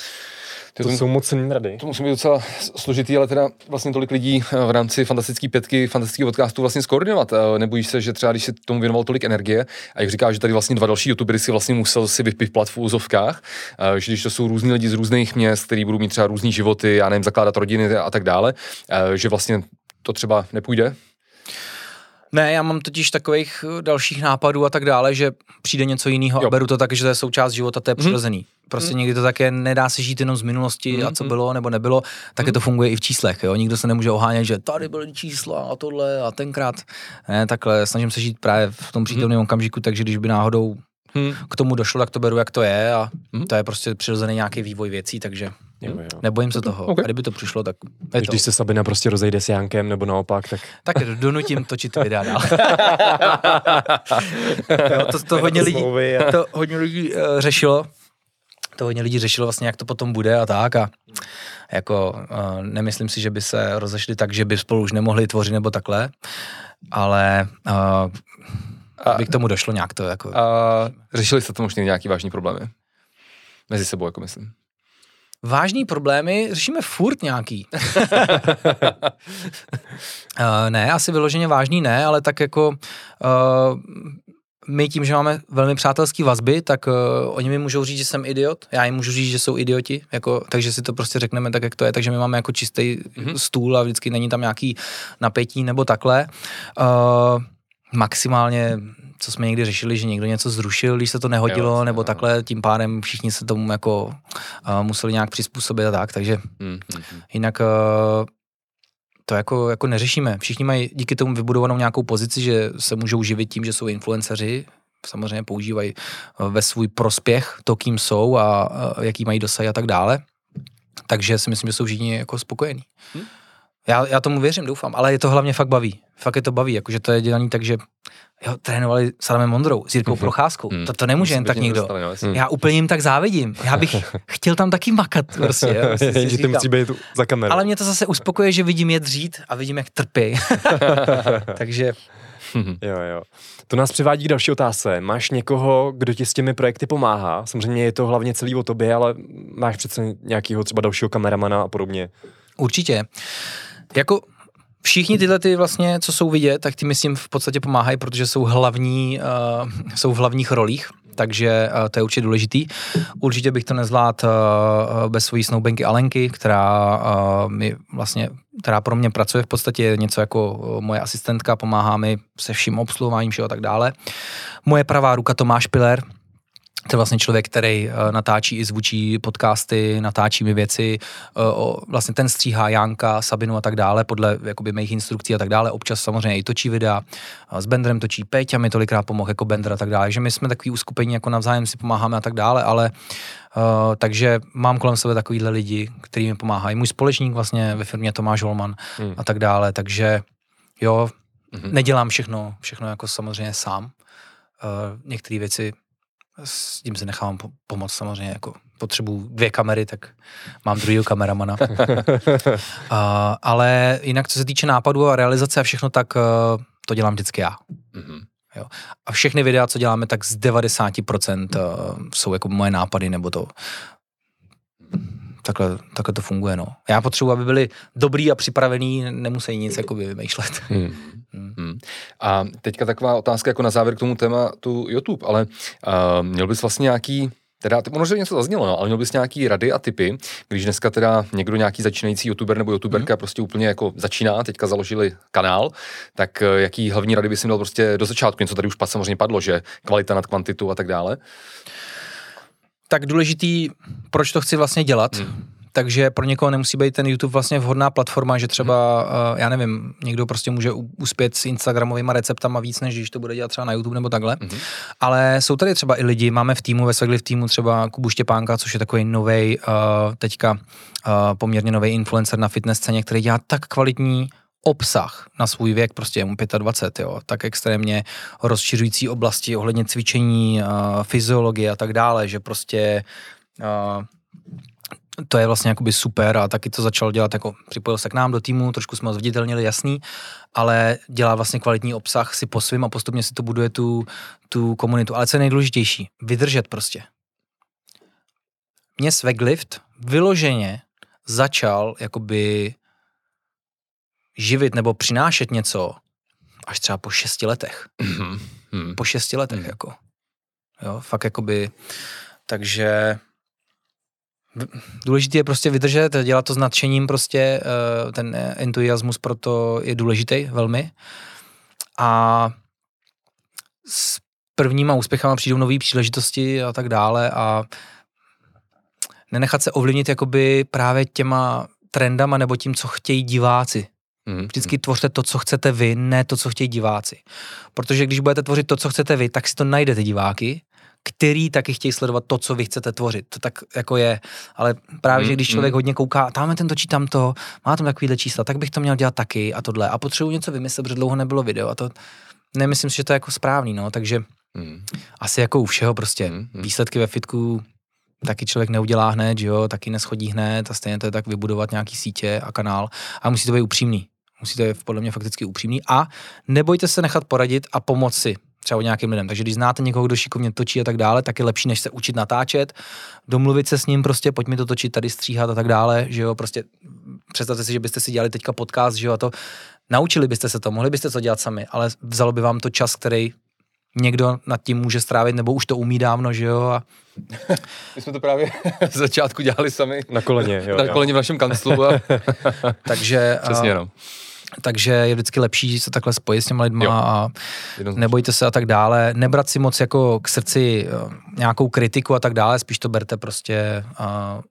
To, to jsou moc cený rady. To musí být docela složitý, ale teda vlastně tolik lidí eh, v rámci fantastické pětky, fantastického podcastu vlastně skoordinovat. Eh, nebojíš se, že třeba když si tomu věnoval tolik energie, a jak říkáš, že tady vlastně dva další youtubery si vlastně musel si vypiplat v úzovkách, eh, že když to jsou různí lidi z různých měst, kteří budou mít třeba různý životy, já nevím, zakládat rodiny a tak dále, že vlastně to třeba nepůjde? Ne, já mám totiž takových dalších nápadů a tak dále, že přijde něco jiného a beru to tak, že to je součást života, to je mhm. přirozený. Mm. Prostě mm. někdy to také nedá se žít jenom z minulosti mm. a co mhm. bylo nebo nebylo, také mm. to funguje i v číslech. Jo? Nikdo se nemůže ohánět, že tady byly čísla a tohle a tenkrát. Ne, takhle snažím se žít právě v tom přítomném mm. okamžiku, takže když by náhodou hmm. k tomu došlo, tak to beru, jak to je a hmm. to je prostě přirozený nějaký vývoj věcí, takže Jo, jo. Nebojím se toho. Okay. A kdyby to přišlo, tak je Když se Sabina prostě rozejde s Jankem, nebo naopak, tak... Tak donutím točit videa dál. *laughs* jo, to, to, hodně lidí, to hodně lidí uh, řešilo. To hodně lidí řešilo vlastně, jak to potom bude a tak a jako uh, nemyslím si, že by se rozešli tak, že by spolu už nemohli tvořit nebo takhle, ale uh, a, by k tomu došlo nějak to jako... A řešili jste to možná nějaký vážný problémy? Mezi sebou, jako myslím. Vážný problémy řešíme furt nějaký. uh, *laughs* ne, asi vyloženě vážný ne, ale tak jako uh, my tím, že máme velmi přátelský vazby, tak uh, oni mi můžou říct, že jsem idiot, já jim můžu říct, že jsou idioti, jako, takže si to prostě řekneme tak, jak to je, takže my máme jako čistý mm-hmm. stůl a vždycky není tam nějaký napětí nebo takhle. Uh, maximálně co jsme někdy řešili, že někdo něco zrušil, když se to nehodilo, jo, nebo jo. takhle, tím pádem všichni se tomu jako uh, museli nějak přizpůsobit a tak, takže mm, mm, jinak uh, to jako, jako neřešíme. Všichni mají díky tomu vybudovanou nějakou pozici, že se můžou živit tím, že jsou influenceři, samozřejmě používají ve svůj prospěch to, kým jsou a, a jaký mají dosah a tak dále. Takže si myslím, že jsou všichni jako spokojení. Hmm? Já, já tomu věřím, doufám, ale je to hlavně fakt baví. Fakt je to baví, jakože to je dělaný tak, že jo, trénovali s Adamem Mondrou, s Jirkou mm-hmm. Procházkou. Mm. To, to nemůže jen tak někdo. Dostali, já úplně jim tak závidím. Já bych *laughs* chtěl tam taky makat. Prostě, *laughs* že ty musí být za kamerou. Ale mě to zase uspokoje, že vidím je dřít a vidím, jak trpí. *laughs* Takže jo, jo. To nás přivádí k další otázce. Máš někoho, kdo ti s těmi projekty pomáhá? Samozřejmě je to hlavně celý o tobě, ale máš přece nějakého třeba dalšího kameramana a podobně. Určitě. Jako Všichni tyhle ty vlastně, co jsou vidět, tak ty myslím v podstatě pomáhají, protože jsou hlavní, uh, jsou v hlavních rolích, takže uh, to je určitě důležitý. Určitě bych to nezvládl uh, bez svojí snoubenky Alenky, která uh, mi vlastně, která pro mě pracuje v podstatě něco jako moje asistentka, pomáhá mi se vším obsluhováním, a tak dále. Moje pravá ruka Tomáš Piller, to je vlastně člověk, který uh, natáčí i zvučí podcasty, natáčí mi věci, uh, vlastně ten stříhá Janka, Sabinu a tak dále, podle jakoby mých instrukcí a tak dále. Občas samozřejmě i točí videa, s Bendrem točí Peťa mi tolikrát pomohl jako Bender a tak dále, že my jsme takový uskupení, jako navzájem si pomáháme a tak dále, ale Uh, takže mám kolem sebe takovýhle lidi, kteří mi pomáhají. Můj společník vlastně ve firmě Tomáš Holman hmm. a tak dále, takže jo, mm-hmm. nedělám všechno, všechno jako samozřejmě sám. Uh, některé věci s tím si nechávám po- pomoct samozřejmě, jako potřebuju dvě kamery, tak mám druhýho kameramana. *laughs* a, ale jinak, co se týče nápadu a realizace a všechno, tak uh, to dělám vždycky já. Mhm. A všechny videa, co děláme, tak z 90% uh, jsou jako moje nápady, nebo to takhle, takhle to funguje, no. Já potřebuji, aby byli dobrý a připravený, nemusí nic jako vymýšlet. Hmm. Hmm. A teďka taková otázka jako na závěr k tomu tématu YouTube, ale uh, měl bys vlastně nějaký Teda, ono, že něco zaznělo, no, ale měl bys nějaký rady a typy, když dneska teda někdo nějaký začínající youtuber nebo youtuberka hmm. prostě úplně jako začíná, teďka založili kanál, tak eh, jaký hlavní rady bys jim dal prostě do začátku, něco tady už pak samozřejmě padlo, že kvalita nad kvantitu a tak dále. Tak důležitý, proč to chci vlastně dělat, hmm. takže pro někoho nemusí být ten YouTube vlastně vhodná platforma, že třeba, uh, já nevím, někdo prostě může uspět s Instagramovými receptama víc, než když to bude dělat třeba na YouTube nebo takhle. Mhm. Ale jsou tady třeba i lidi, máme v týmu, ve Svegli v týmu třeba Kubu Štěpánka, což je takový nový, uh, teďka uh, poměrně nový influencer na fitness scéně, který dělá tak kvalitní obsah na svůj věk, prostě je mu 25, jo, tak extrémně rozšiřující oblasti ohledně cvičení, uh, fyziologie a tak dále, že prostě uh, to je vlastně jakoby super a taky to začal dělat, jako připojil se k nám do týmu, trošku jsme ho zviditelnili, jasný, ale dělá vlastně kvalitní obsah si po svým a postupně si to buduje tu, tu komunitu. Ale co je nejdůležitější? Vydržet prostě. Mě Sveglift vyloženě začal jakoby živit nebo přinášet něco až třeba po šesti letech. Mhm. Mhm. Po šesti letech, Mhm. jako. Jo, fakt jakoby, takže důležité je prostě vydržet, dělat to s nadšením prostě, eh, ten entuziasmus proto je důležitý velmi. A s prvníma úspěchama přijdou nové příležitosti a tak dále a nenechat se ovlivnit jakoby právě těma trendama nebo tím, co chtějí diváci. Mhm. Vždycky tvořte to, co chcete vy, ne to, co chtějí diváci. Protože když budete tvořit to, co chcete vy, tak si to najdete diváky, který taky chtějí sledovat to, co vy chcete tvořit. To tak jako je. Ale právě, že Mm, když člověk mm. hodně kouká, tam ten točí tamto, má tam takovýhle čísla, tak bych to měl dělat taky a tohle. A potřebuji něco vymyslet, protože dlouho nebylo video a to nemyslím si, že to je jako správný, no. Takže Mhm. asi jako u všeho prostě. Mm, mm. Výsledky ve fitku taky člověk neudělá hned, že jo, taky neschodí hned a stejně to je tak vybudovat nějaký sítě a kanál a musí to být upřímný. Musí to být podle mě fakticky upřímný a nebojte se nechat poradit a pomoci třeba o nějakým lidem. Takže když znáte někoho, kdo šikovně točí a tak dále, tak je lepší, než se učit natáčet, domluvit se s ním prostě, pojď mi to točit, tady stříhat a tak dále, že jo, prostě představte si, že byste si dělali teďka podcast, že jo, a to naučili byste se to, mohli byste to dělat sami, ale vzalo by vám to čas, který někdo nad tím může strávit, nebo už to umí dávno, že jo, a *laughs* My jsme to právě *laughs* z začátku dělali sami. Na koleně, jo. Na jo. koleně v našem kanclu. A... *laughs* takže, Přesně, a, no. Takže je vždycky lepší se takhle spojit s těma lidma Jo. a nebojte se a tak dále, nebrat si moc jako k srdci eh, nějakou kritiku a tak dále, spíš to berte prostě, uh,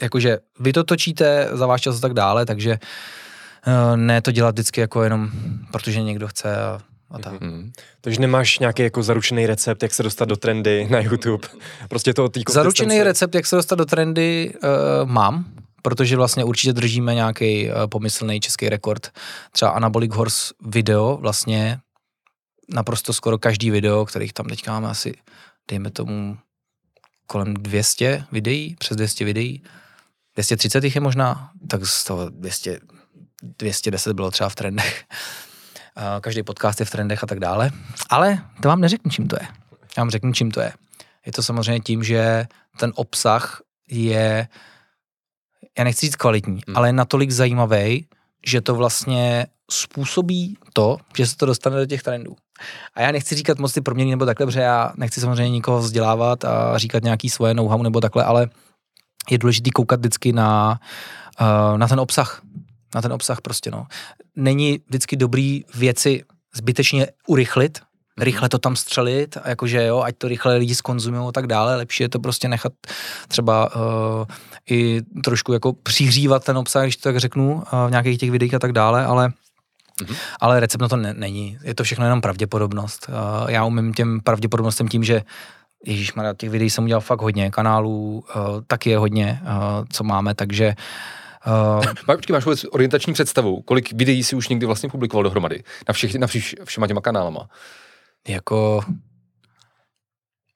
jakože vy to točíte za váš čas a tak dále, takže uh, ne to dělat vždycky jako jenom, protože někdo chce a, a tak. Mhm. Takže nemáš nějaký jako zaručený recept, jak se dostat do trendy na YouTube. Prostě to Zaručený recept, jak se dostat do trendy, uh, mám, protože vlastně určitě držíme nějaký uh, pomyslný český rekord. Třeba Anabolic Horse video, vlastně naprosto skoro každý video, kterých tam teďka máme asi, dejme tomu, kolem 200 videí, přes 200 videí, 230 jich je možná, tak z toho 200, 210 bylo třeba v trendech. Uh, každý podcast je v trendech a tak dále. Ale to vám neřeknu, čím to je. Já vám řeknu, čím to je. Je to samozřejmě tím, že ten obsah je, já nechci říct kvalitní, Hmm. ale je natolik zajímavý, že to vlastně způsobí to, že se to dostane do těch trendů. A já nechci říkat moc ty proměny nebo takhle, protože já nechci samozřejmě nikoho vzdělávat a říkat nějaký svoje know-how nebo takhle, ale je důležité koukat vždycky na, uh, na ten obsah. Na ten obsah prostě, no. Není vždycky dobrý věci zbytečně urychlit, rychle to tam střelit, a jakože jo, ať to rychle lidi skonzumují a tak dále, lepší je to prostě nechat třeba uh, i trošku jako přihřívat ten obsah, když to tak řeknu, uh, v nějakých těch videích a tak dále, ale Mhm. ale recept na to ne, není. Je to všechno jenom pravděpodobnost. Uh, já umím těm pravděpodobnostem tím, že Ježíš těch videí jsem udělal fakt hodně, kanálů uh, taky je hodně, uh, co máme, takže *laughs* uh, Má- Počkej, máš vůbec orientační představu, kolik videí si už někdy vlastně publikoval dohromady? Na všech, na všech, všema těma kanálama. Jako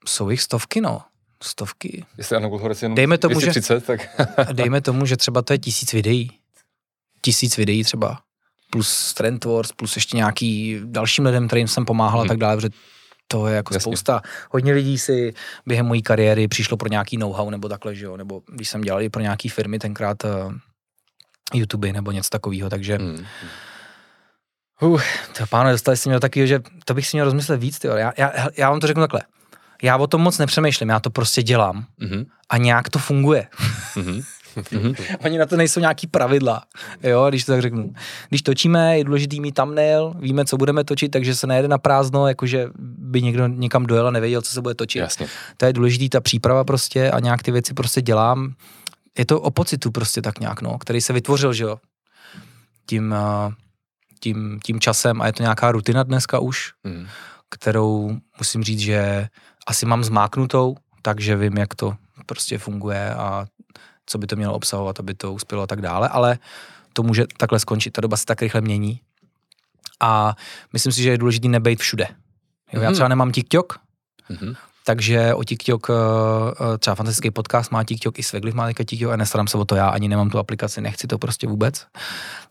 Jsou jich stovky, no. Stovky. Jestli Anna Kulhorec jenom Dejme tomu, že- 230, tak *laughs* Dejme tomu, že třeba to je tisíc videí. Tisíc videí třeba. Plus Trend Wars, plus ještě nějaký dalším lidem, kterým jsem pomáhal a Hmm. tak dále, protože to je jako Jasně. spousta. Hodně lidí si během mojí kariéry přišlo pro nějaký know-how nebo takhle, že jo, nebo když jsem dělal i pro nějaký firmy tenkrát uh, YouTube nebo něco takového, takže hmm. Uh, to pánové, dostali jste mě do takového, že to bych si měl rozmyslet víc, tyjo. Já, já, já vám to řeknu takhle. Já o tom moc nepřemýšlím, já to prostě dělám Mhm. a nějak to funguje. Mhm. Mhm. *laughs* Oni na to nejsou nějaký pravidla, jo, když to tak řeknu. Když točíme, je důležitý mít thumbnail, víme, co budeme točit, takže se nejede na prázdno, jakože by někdo někam dojel a nevěděl, co se bude točit. Jasně. To je důležitý, ta příprava prostě a nějak ty věci prostě dělám. Je to o pocitu prostě tak nějak, no, který se vytvořil, že jo, tím, eh, tím, tím časem a je to nějaká rutina dneska už, Mhm. kterou musím říct, že asi mám zmáknutou, takže vím, jak to prostě funguje a co by to mělo obsahovat, aby to uspělo a tak dále, ale to může takhle skončit, ta doba se tak rychle mění a myslím si, že je důležité nebejt všude. Jo, já Mhm. třeba nemám TikTok, Mhm. Takže o TikTok, eh, eh, třeba fantastický podcast má TikTok, i Svegliv má teďka TikTok a nestarám se o to já, ani nemám tu aplikaci, nechci to prostě vůbec.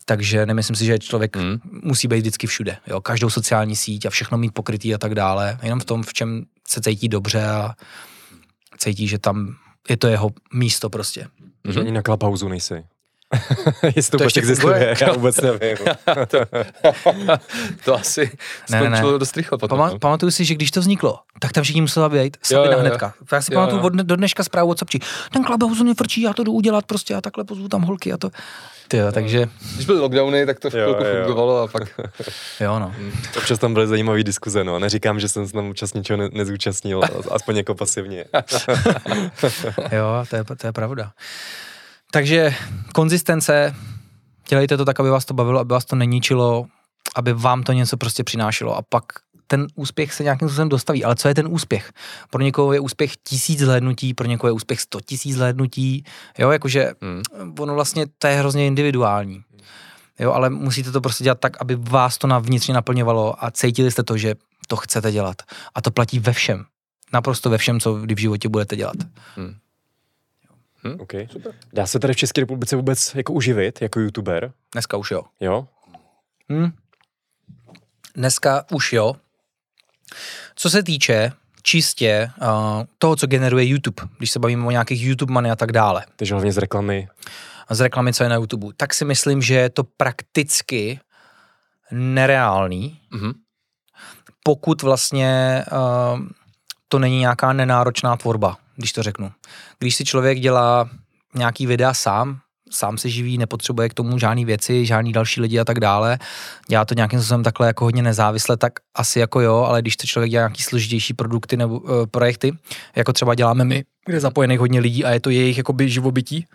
Takže nemyslím si, že člověk Mhm. musí být vždycky všude. Jo? Každou sociální síť a všechno mít pokrytý a tak dále. Jenom v tom, v čem se cítí dobře a cítí, že tam je to jeho místo prostě. Že ani na Clubhouse nejsi. *laughs* Jestli to, To vůbec ještě existuje, funguje? *laughs* já vůbec nevím. *laughs* to asi Ne, ne, ne. skončilo dost rychle potom. Pama- no. pamatuju si, že když to vzniklo, tak tam všichni museli být Sabina hnedka. Já si Jo, pamatuju jo. od do dneška zprávu od Sobčí. Ten mě frčí, já to jdu udělat prostě a takhle pozvu tam holky a to. Ty jo, takže Když byly lockdowny, tak to v Jo, chvilku jo. fungovalo a pak... jo no. Občas tam byly zajímavé diskuze, no. Neříkám, že jsem se tam občas něčeho ne- nezúčastnil, aspoň jako pasivně. Jo, to je, to je pravda. Takže konzistence, dělejte to tak, aby vás to bavilo, aby vás to neníčilo, aby vám to něco prostě přinášelo a pak ten úspěch se nějakým způsobem dostaví. Ale co je ten úspěch? Pro někoho je úspěch tisíc zhlédnutí, pro někoho je úspěch sto tisíc zhlédnutí, jo, jakože Hmm. ono vlastně to je hrozně individuální. Jo, ale musíte to prostě dělat tak, aby vás to na vnitřně naplňovalo a cítili jste to, že to chcete dělat. A to platí ve všem. Naprosto ve všem, co kdy v životě budete dělat. Okay. Super. Dá se tady v České republice vůbec jako uživit, jako youtuber? Dneska už jo. Jo? Hm. Dneska už jo. Co se týče čistě uh, toho, co generuje YouTube, když se bavíme o nějakých YouTube money a tak dále, Takže hlavně z reklamy. a z reklamy, co je na YouTube, tak si myslím, že je to prakticky nereálný, Mhm. pokud vlastně uh, to není nějaká nenáročná tvorba, když to řeknu. Když si člověk dělá nějaký videa sám, sám se živí, nepotřebuje k tomu žádný věci, žádný další lidi a tak dále, dělá to nějakým způsobem takhle jako hodně nezávisle, tak asi jako jo, ale když to člověk dělá nějaký složitější produkty nebo uh, projekty, jako třeba děláme my, kde je zapojených hodně lidí a je to jejich jakoby živobytí,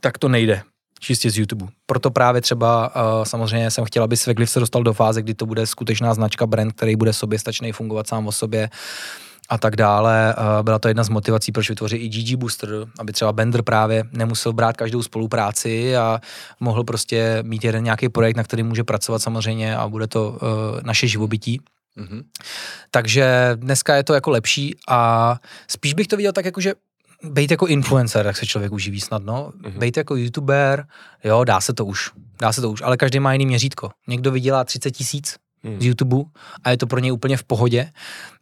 tak to nejde čistě z YouTube. Proto právě třeba uh, samozřejmě jsem chtěl, aby Svegliv se dostal do fáze, kdy to bude skutečná značka, brand, který bude soběstačný, fungovat sám o sobě a tak dále. Uh, byla to jedna z motivací, proč vytvořit i GG Booster, aby třeba Bender právě nemusel brát každou spolupráci a mohl prostě mít jeden nějaký projekt, na který může pracovat samozřejmě a bude to uh, naše živobytí. Mhm. Takže dneska je to jako lepší a spíš bych to viděl tak jako, že být jako influencer, jak se člověk uživí snadno, mm-hmm. být jako youtuber, jo, dá se to už, dá se to už, ale každý má jiný měřítko. Někdo vydělá 30 tisíc Hmm. z YouTube a je to pro něj úplně v pohodě,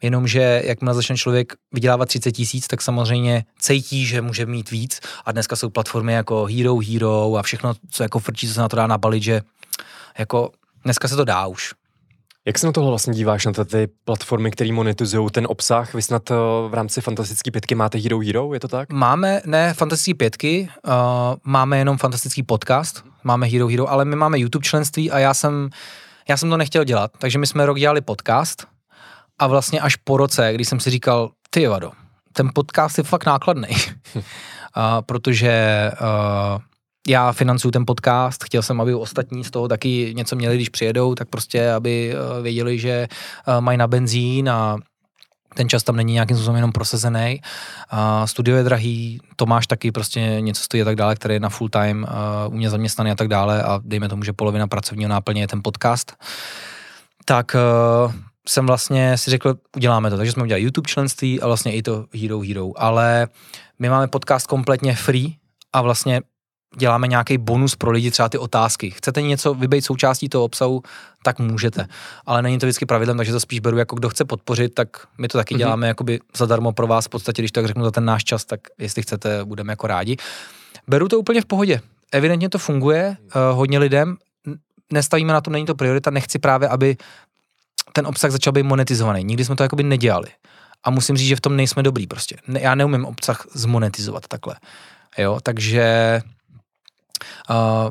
jenomže jakmile začne člověk vydělávat 30 tisíc, tak samozřejmě cítí, že může mít víc a dneska jsou platformy jako Hero Hero a všechno, co jako frčí, co se na to dá nabalit, že jako dneska se to dá už. Jak se na tohle vlastně díváš, na ty platformy, které monetizují ten obsah? Vy snad eh, v rámci Fantastické pětky máte Hero Hero, je to tak? Máme, ne fantastický pětky, uh, máme jenom fantastický podcast, máme Hero Hero, ale my máme YouTube členství a já jsem, já jsem to nechtěl dělat, takže my jsme rok dělali podcast a vlastně až po roce, když jsem si říkal, ty vado, ten podcast je fakt nákladný, *laughs* uh, protože uh, já financuju ten podcast, chtěl jsem, aby ostatní z toho taky něco měli, když přijedou, tak prostě, aby uh, věděli, že uh, mají na benzín a ten čas tam není nějakým způsobem jenom prosazený. A studio je drahý, Tomáš taky prostě něco stojí a tak dále, který je na full time uh, u mě zaměstnaný a tak dále a dejme tomu, že polovina pracovního náplně je ten podcast. Tak uh, jsem vlastně si řekl, uděláme to. Takže jsme udělali YouTube členství a vlastně i to Hero Hero. Ale my máme podcast kompletně free a vlastně děláme nějaký bonus pro lidi, třeba ty otázky. Chcete něco vybejt součástí toho obsahu, tak můžete. Ale není to vždycky pravidlem, takže to spíš beru jako kdo chce podpořit, tak my to taky mm-hmm. děláme jakoby zadarmo pro vás, v podstatě, když tak řeknu za ten náš čas, tak jestli chcete, budeme jako rádi. Beru to úplně v pohodě. Evidentně to funguje uh, hodně lidem, nestavíme na to, není to priorita, nechci právě, aby ten obsah začal být monetizovaný. Nikdy jsme to jakoby nedělali. A musím říct, že v tom nejsme dobrý prostě. Ne, já neumím obsah zmonetizovat takhle. Jo, takže uh,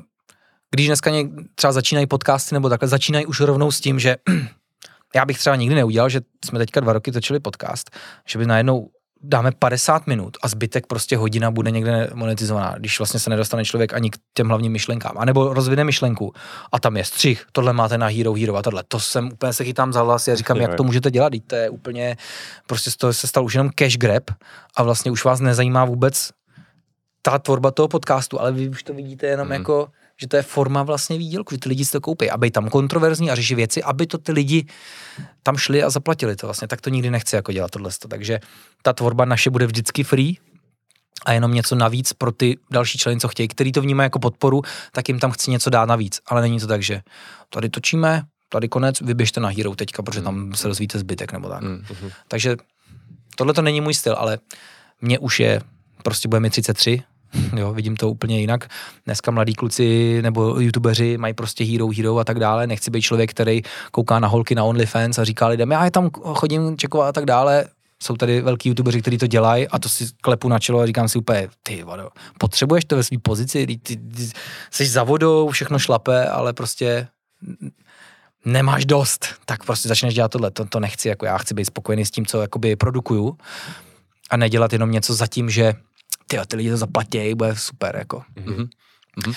když dneska něk, třeba začínají podcasty nebo takhle, začínají už rovnou s tím, že *clears throat* já bych třeba nikdy neudělal, že jsme teďka dva roky točili podcast, že by najednou dáme 50 minut a zbytek prostě hodina bude někde monetizovaná, když vlastně se nedostane člověk ani k těm hlavním myšlenkám. A nebo rozvine myšlenku a tam je střih, tohle máte na Hero Hero a tohle. To jsem úplně se chytám za vlasy a říkám, jak to můžete dělat, to je úplně, prostě z toho se stal už jenom cash grab a vlastně už vás nezajímá vůbec ta tvorba toho podcastu, ale vy už to vidíte jenom hmm. jako že to je forma vlastně výdělku, že ty lidi si to koupí, aby tam kontroverzní a řeší věci, aby to ty lidi tam šli a zaplatili to vlastně. Tak to nikdy nechci jako dělat tohle. Takže ta tvorba naše bude vždycky free, a jenom něco navíc pro ty další členy, co chtějí, který to vnímají jako podporu, tak jim tam chci něco dát navíc. Ale není to tak, že tady točíme, tady konec, vyběžte na Hero teďka, protože tam se rozvíjíte zbytek nebo tak. Mm-hmm. Takže tohle to není můj styl, ale mě už je, prostě bude mi 33, Jo, vidím to úplně jinak. Dneska mladí kluci nebo youtubeři mají prostě hero, hero a tak dále. Nechci být člověk, který kouká na holky na OnlyFans a říká lidem, já je tam chodím čekovat a tak dále. Jsou tady velký youtubeři, kteří to dělají a to si klepu na čelo a říkám si úplně, ty vado, potřebuješ to ve své pozici, ty, ty, ty, jsi za vodou, všechno šlape, ale prostě nemáš dost, tak prostě začneš dělat tohle, to, to nechci, jako já chci být spokojený s tím, co jakoby produkuju a nedělat jenom něco za tím, že ty, ty lidi to zaplatí, bude super, jako. Mm-hmm. Mm-hmm.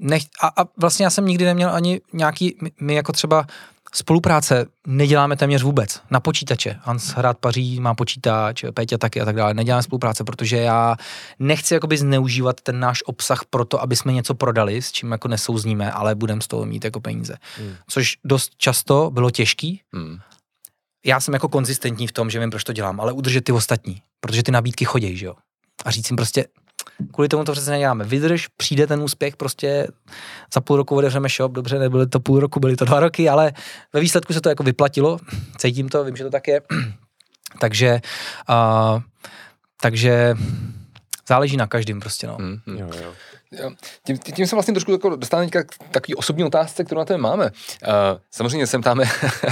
Nech, a, a vlastně já jsem nikdy neměl ani nějaký, my, my jako třeba spolupráce neděláme téměř vůbec. Na počítače. Hans hrát paří, má počítač, Péťa taky a tak dále. Neděláme spolupráce, protože já nechci jakoby zneužívat ten náš obsah pro to, aby jsme něco prodali, s čím jako nesouzníme, ale budeme z toho mít jako peníze. Hmm. Což dost často bylo těžký. Hmm. Já jsem jako konzistentní v tom, že vím, proč to dělám, ale udržet ty ostatní, protože ty nabídky chodí, že jo a říct jim prostě, kvůli tomu to přece neděláme. Vydrž, přijde ten úspěch, prostě za půl roku otevřeme shop, dobře, nebyly to půl roku, byly to dva roky, ale ve výsledku se to jako vyplatilo, cítím to, vím, že to tak je. *clears throat* takže, uh, takže záleží na každém prostě, no. Mm, mm. Jo, jo. Tím, tím se vlastně trošku jako dostáváme k takový osobní otázce, kterou na to máme. Samozřejmě sem tam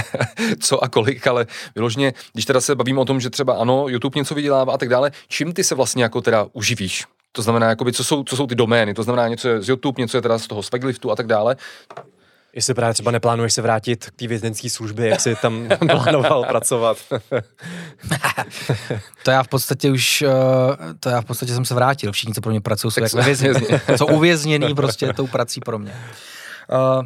*laughs* co a kolik, ale vyloženě, když teda se bavíme o tom, že třeba ano, YouTube něco vydělává a tak dále, čím ty se vlastně jako teda uživíš? To znamená, jakoby, co, jsou, co jsou ty domény, to znamená něco je z YouTube, něco je teda z toho Swagliftu a tak dále. Jestli právě třeba neplánuješ se vrátit k té vězenské službě, jak jsi tam *laughs* plánoval pracovat. *laughs* to já v podstatě už, eh, to já v podstatě jsem se vrátil. Všichni, co pro mě pracují, jsou jak jsou uvězněný prostě tou prací pro mě. Uh,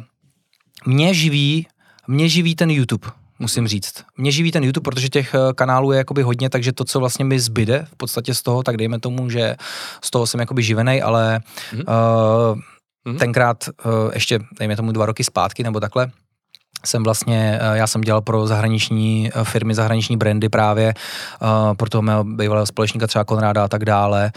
mě živí, mě živí ten YouTube musím říct. Mě živí ten YouTube, protože těch eh, kanálů je jakoby hodně, takže to, co vlastně mi zbyde v podstatě z toho, tak dejme tomu, že z toho jsem jakoby živený, ale mm-hmm. uh, Mm-hmm. Tenkrát uh, ještě, dejme tomu dva roky zpátky nebo takhle, jsem vlastně, uh, já jsem dělal pro zahraniční uh, firmy, zahraniční brandy právě, pro toho mého bývalého společníka třeba Konráda a tak dále.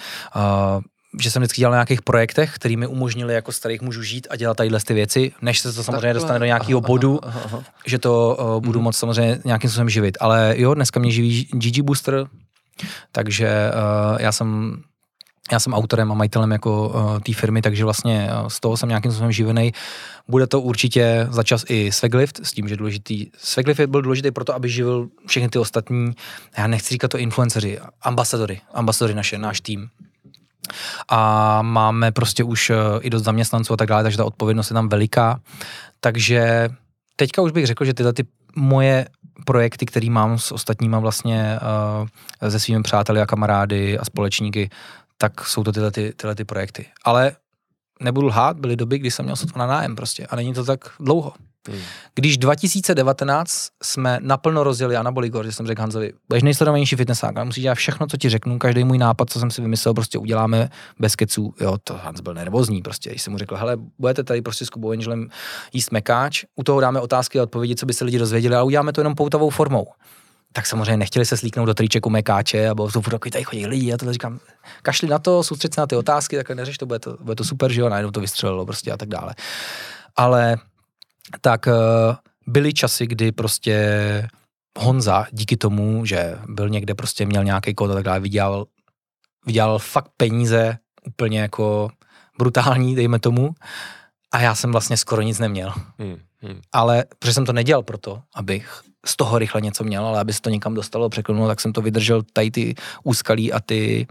Že jsem vždycky dělal na nějakých projektech, který mi umožnili jako starých mužů žít a dělat tadyhle ty věci, než se to samozřejmě Takhle. dostane do nějakého bodu, aha, aha. že to uh, budu mm. moc samozřejmě nějakým způsobem živit. Ale jo, dneska mě živí GG Booster, takže uh, já jsem já jsem autorem a majitelem jako uh, té firmy, takže vlastně uh, z toho jsem nějakým způsobem živený. Bude to určitě za čas i Sveglift, s tím, že důležitý. Sveglift byl důležitý proto, aby živil všechny ty ostatní, já nechci říkat to influenceři, ambasadory, ambasadory naše, náš tým. A máme prostě už uh, i dost zaměstnanců a tak dále, takže ta odpovědnost je tam veliká. Takže teďka už bych řekl, že tyhle ty moje projekty, které mám s ostatníma vlastně uh, se svými přáteli a kamarády a společníky, tak jsou to tyhle, ty, tyhle ty projekty. Ale nebudu lhát, byly doby, kdy jsem měl sotva na nájem prostě a není to tak dlouho. Když 2019 jsme naplno rozjeli Anabolic že jsem řekl Hanzovi, budeš nejsledovanější fitnessák, ale musíš dělat všechno, co ti řeknu, každý můj nápad, co jsem si vymyslel, prostě uděláme bez keců. Jo, to Hans byl nervózní prostě, když jsem mu řekl, hele, budete tady prostě s Kubou Angelem jíst mekáč, u toho dáme otázky a odpovědi, co by se lidi dozvěděli, a uděláme to jenom poutovou formou tak samozřejmě nechtěli se slíknout do tričeku mekáče a bylo to takový, tady chodí lidi a to říkám, kašli na to, soustřed se na ty otázky, tak neřeš to, bude to, bude to super, že jo, najednou to vystřelilo prostě a tak dále. Ale tak uh, byly časy, kdy prostě Honza díky tomu, že byl někde prostě měl nějaký kód a tak dále, vydělal, vydělal fakt peníze úplně jako brutální, dejme tomu. A já jsem vlastně skoro nic neměl. Hmm, hmm. Ale protože jsem to nedělal proto, abych z toho rychle něco měl, ale aby se to někam dostalo, překlenulo, tak jsem to vydržel tady ty úskalí a ty,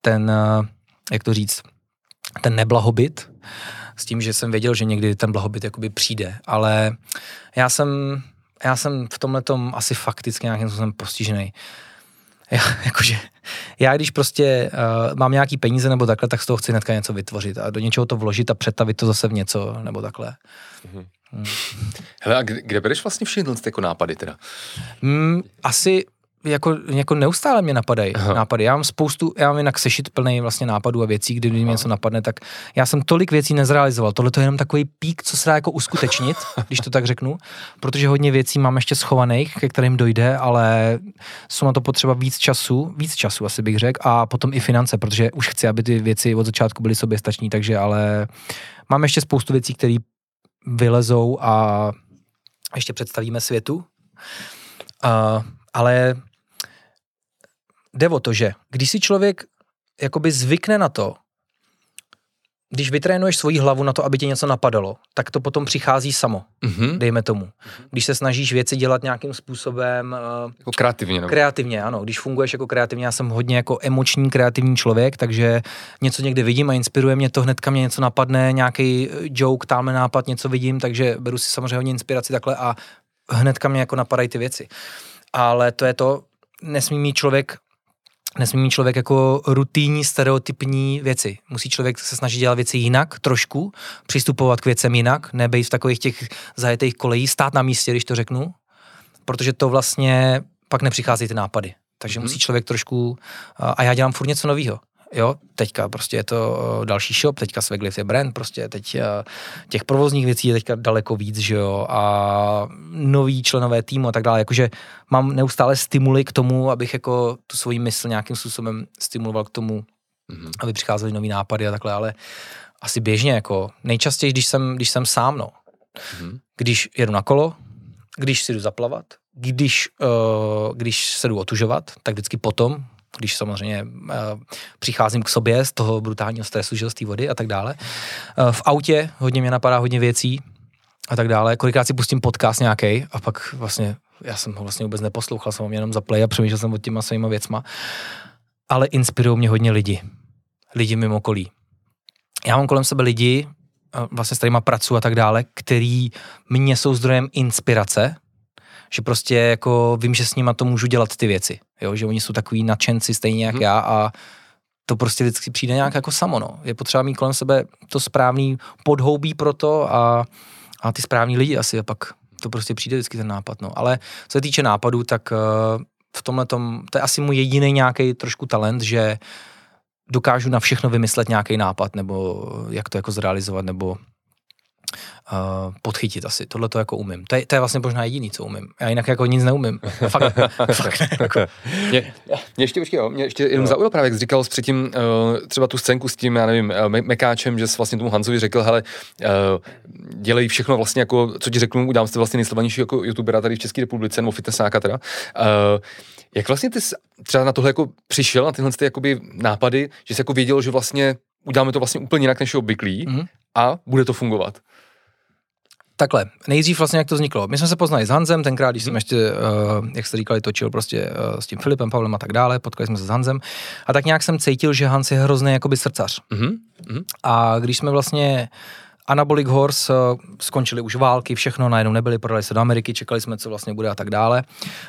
ten, eh, jak to říct, ten neblahobyt, s tím, že jsem věděl, že někdy ten blahobyt jakoby přijde, ale já jsem, já jsem v tomhle tom asi fakticky nějakým způsobem postižený. Já, *laughs* jakože, já když prostě uh, mám nějaký peníze nebo takhle, tak z toho chci hnedka něco vytvořit a do něčeho to vložit a přetavit to zase v něco nebo takhle. Mm-hmm. Hmm. Hele, a kde, kde bereš vlastně všechny jako nápady teda? Mm, asi jako, jako neustále mě napadají Aha. nápady. Já mám spoustu, já mám jinak sešit plný vlastně nápadů a věcí, kdy mi něco napadne, tak já jsem tolik věcí nezrealizoval. Tohle to je jenom takový pík, co se dá jako uskutečnit, *laughs* když to tak řeknu, protože hodně věcí mám ještě schovaných, ke kterým dojde, ale jsou na to potřeba víc času, víc času asi bych řekl, a potom i finance, protože už chci, aby ty věci od začátku byly soběstační, takže ale mám ještě spoustu věcí, které vylezou a ještě představíme světu. Uh, ale jde o to, že když si člověk jakoby zvykne na to, když vytrénuješ svoji hlavu na to, aby tě něco napadalo, tak to potom přichází samo, mm-hmm. dejme tomu. Když se snažíš věci dělat nějakým způsobem... Uh, jako kreativně. Nebo? Kreativně, ano. Když funguješ jako kreativně, já jsem hodně jako emoční, kreativní člověk, takže něco někde vidím a inspiruje mě to, hnedka mě něco napadne, nějaký eh, joke, tamhle nápad, něco vidím, takže beru si samozřejmě hodně inspiraci takhle a hnedka mě jako napadají ty věci. Ale to je to, nesmí mít člověk nesmí mít člověk jako rutinní, stereotypní věci. Musí člověk se snažit dělat věci jinak, trošku, přistupovat k věcem jinak, nebejt v takových těch zajetých kolejí, stát na místě, když to řeknu, protože to vlastně pak nepřichází ty nápady. Takže mm-hmm. musí člověk trošku, a já dělám furt něco nového jo, teďka prostě je to eh, další shop, teďka Sveglift je brand, prostě teď eh, těch provozních věcí je teďka daleko víc, že jo, a noví členové týmu a tak dále, jakože mám neustále stimuly k tomu, abych jako tu svoji mysl nějakým způsobem stimuloval k tomu, mm-hmm. aby přicházely nový nápady a takhle, ale asi běžně, jako nejčastěji, když jsem, když jsem sám, no. Mm-hmm. Když jedu na kolo, když si jdu zaplavat, když, uh, když se jdu otužovat, tak vždycky potom, když samozřejmě uh, přicházím k sobě z toho brutálního stresu, že z té vody a tak dále. Uh, v autě hodně mě napadá hodně věcí a tak dále. Kolikrát si pustím podcast nějaký a pak vlastně, já jsem ho vlastně vůbec neposlouchal, jsem ho jenom za play a přemýšlel jsem o těma svýma věcma. Ale inspirují mě hodně lidi. Lidi mimo okolí. Já mám kolem sebe lidi, vlastně s kterýma pracuji a tak dále, který mě jsou zdrojem inspirace, že prostě jako vím, že s nima to můžu dělat ty věci, jo, že oni jsou takový nadšenci stejně jak hmm. já a to prostě vždycky přijde nějak jako samo, no. Je potřeba mít kolem sebe to správný podhoubí pro to a, a ty správní lidi asi a pak to prostě přijde vždycky ten nápad, no. Ale co se týče nápadů, tak uh, v tomhle tom, to je asi můj jediný nějaký trošku talent, že dokážu na všechno vymyslet nějaký nápad, nebo jak to jako zrealizovat, nebo uh, podchytit asi. Tohle to jako umím. To je, to je vlastně možná jediný, co umím. Já jinak jako nic neumím. *laughs* fakt, fakt ne, jako. *laughs* mě, mě, ještě, počkej, mě ještě jenom no. zaujalo právě, jak jsi říkal jsi předtím uh, třeba tu scénku s tím, já nevím, uh, Mekáčem, že jsi vlastně tomu Hanzovi řekl, hele, uh, dělej všechno vlastně jako, co ti řeknu, udám se vlastně nejsledovanější jako youtubera tady v České republice, nebo fitnessáka teda. Uh, jak vlastně ty jsi třeba na tohle jako přišel, na tyhle ty jakoby nápady, že jsi jako věděl, že vlastně uděláme to vlastně úplně jinak než je obvyklý mm-hmm. a bude to fungovat? Takhle, nejdřív vlastně jak to vzniklo. My jsme se poznali s Hanzem, tenkrát, když jsem mhm. ještě, uh, jak jste říkali, točil prostě uh, s tím Filipem, Pavlem a tak dále, potkali jsme se s Hanzem a tak nějak jsem cítil, že Hans je hrozný jakoby srdcař. Mm-hmm. A když jsme vlastně Anabolic Horse uh, skončili už války, všechno najednou nebyli, prodali se do Ameriky, čekali jsme, co vlastně bude a tak dále.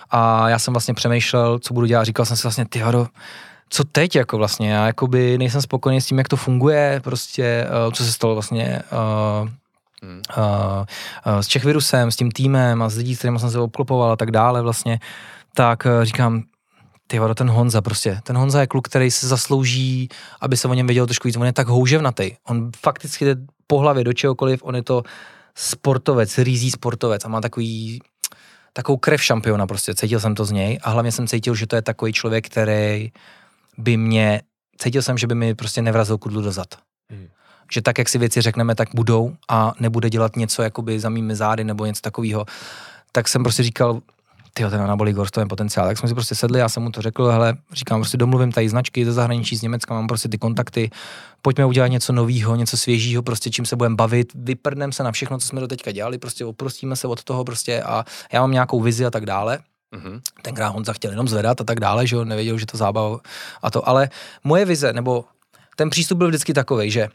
A já jsem vlastně přemýšlel, co budu dělat, říkal jsem si vlastně, ty hado, co teď jako vlastně, já jakoby nejsem spokojený s tím, jak to funguje, prostě, co se stalo vlastně Hmm. Uh, uh, s Čechvirusem, s tím týmem a s lidí, s kterými jsem se obklopoval a tak dále vlastně, tak uh, říkám, ty vado, ten Honza prostě, ten Honza je kluk, který se zaslouží, aby se o něm věděl trošku víc, on je tak houževnatý, on fakticky jde po hlavě do čehokoliv, on je to sportovec, rýzí sportovec a má takový, takovou krev šampiona prostě, cítil jsem to z něj a hlavně jsem cítil, že to je takový člověk, který by mě, cítil jsem, že by mi prostě nevrazil kudlu do zad. Hmm. Že tak, jak si věci řekneme, tak budou a nebude dělat něco jakoby za mými zády nebo něco takového. Tak jsem prostě říkal, ty ten anabolik horst, to je potenciál. Tak jsme si prostě sedli, já jsem mu to řekl, hele, říkám, prostě domluvím tady značky ze zahraničí, z Německa, mám prostě ty kontakty, pojďme udělat něco nového, něco svěžího, prostě čím se budeme bavit, vyprdneme se na všechno, co jsme do teďka dělali, prostě oprostíme se od toho prostě a já mám nějakou vizi a tak dále. Mm-hmm. Tenkrát Honza chtěl jenom zvedat a tak dále, že jo, nevěděl, že to zábava a to, ale moje vize, nebo ten přístup byl vždycky takový, že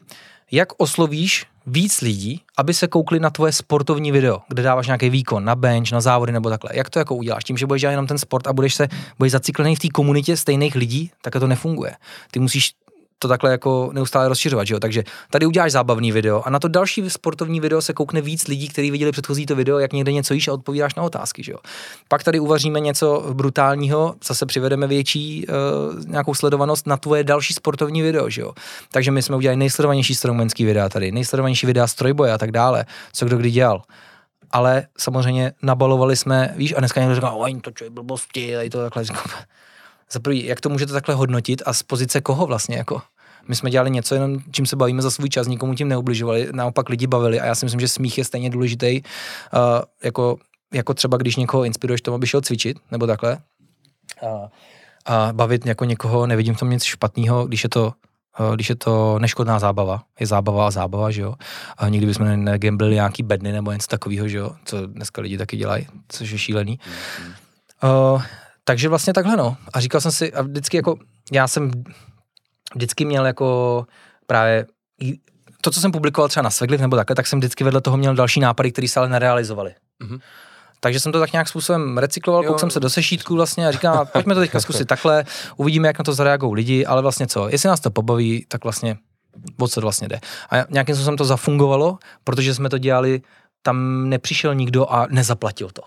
jak oslovíš víc lidí, aby se koukli na tvoje sportovní video, kde dáváš nějaký výkon na bench, na závody nebo takhle. Jak to jako uděláš? Tím, že budeš dělat jenom ten sport a budeš se budeš zaciklený v té komunitě stejných lidí, tak to nefunguje. Ty musíš to takhle jako neustále rozšiřovat, že jo? Takže tady uděláš zábavný video a na to další sportovní video se koukne víc lidí, kteří viděli předchozí to video, jak někde něco jíš a odpovídáš na otázky, že jo? Pak tady uvaříme něco brutálního, zase přivedeme větší uh, nějakou sledovanost na tvoje další sportovní video, že jo? Takže my jsme udělali nejsledovanější strongmanský videa tady, nejsledovanější videa z trojboje a tak dále, co kdo kdy dělal ale samozřejmě nabalovali jsme, víš, a dneska někdo říká, oj, to čo je blbosti, a to takhle říkám. Za prvý, jak to můžete takhle hodnotit a z pozice koho vlastně, jako? My jsme dělali něco, jenom čím se bavíme za svůj čas, nikomu tím neubližovali, naopak lidi bavili a já si myslím, že smích je stejně důležitý, uh, jako, jako třeba když někoho inspiruješ tomu, aby šel cvičit, nebo takhle. Uh, a bavit jako někoho, nevidím v tom nic špatného, když je to když je to neškodná zábava, je zábava a zábava, že jo. A nikdy bychom negamblili nějaký bedny nebo něco takového, že jo, co dneska lidi taky dělají, což je šílený. Uh, takže vlastně takhle no. A říkal jsem si, a vždycky jako, já jsem vždycky měl jako právě to, co jsem publikoval třeba na Svegliv nebo takhle, tak jsem vždycky vedle toho měl další nápady, které se ale nerealizovaly. Mm-hmm. Takže jsem to tak nějak způsobem recykloval, koukal jsem se do sešítku vlastně a říkám, *laughs* pojďme to teďka zkusit takhle, uvidíme, jak na to zareagují lidi, ale vlastně co, jestli nás to pobaví, tak vlastně o co vlastně jde. A nějakým způsobem to zafungovalo, protože jsme to dělali, tam nepřišel nikdo a nezaplatil to.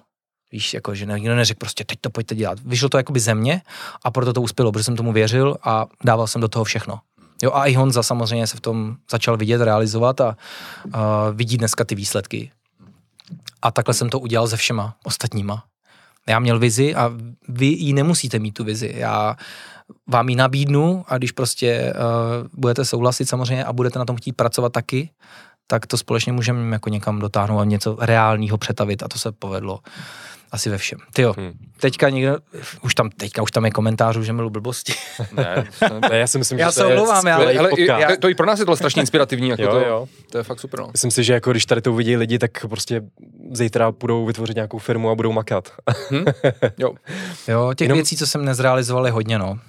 Víš, jako, že nikdo neřekl prostě, teď to pojďte dělat. Vyšlo to jakoby ze mě a proto to uspělo, protože jsem tomu věřil a dával jsem do toho všechno. Jo, a i Honza samozřejmě se v tom začal vidět, realizovat a, a vidí dneska ty výsledky. A takhle jsem to udělal se všema ostatníma. Já měl vizi a vy ji nemusíte mít tu vizi. Já vám ji nabídnu a když prostě uh, budete souhlasit samozřejmě a budete na tom chtít pracovat taky, tak to společně můžeme jako někam dotáhnout a něco reálního přetavit a to se povedlo asi ve všem. Ty jo, hmm. teďka někdo, už tam, teďka už tam je komentářů, že milu blbosti. ne, ne, já si myslím, já že to se omlouvám, je ale, ale i, to i pro nás je to strašně inspirativní, jako jo, to, jo. to je fakt super. No. Myslím si, že jako když tady to uvidí lidi, tak prostě zítra budou vytvořit nějakou firmu a budou makat. Hmm? *laughs* Jo. jo, těch Jenom... věcí, co jsem nezrealizoval, je hodně, no.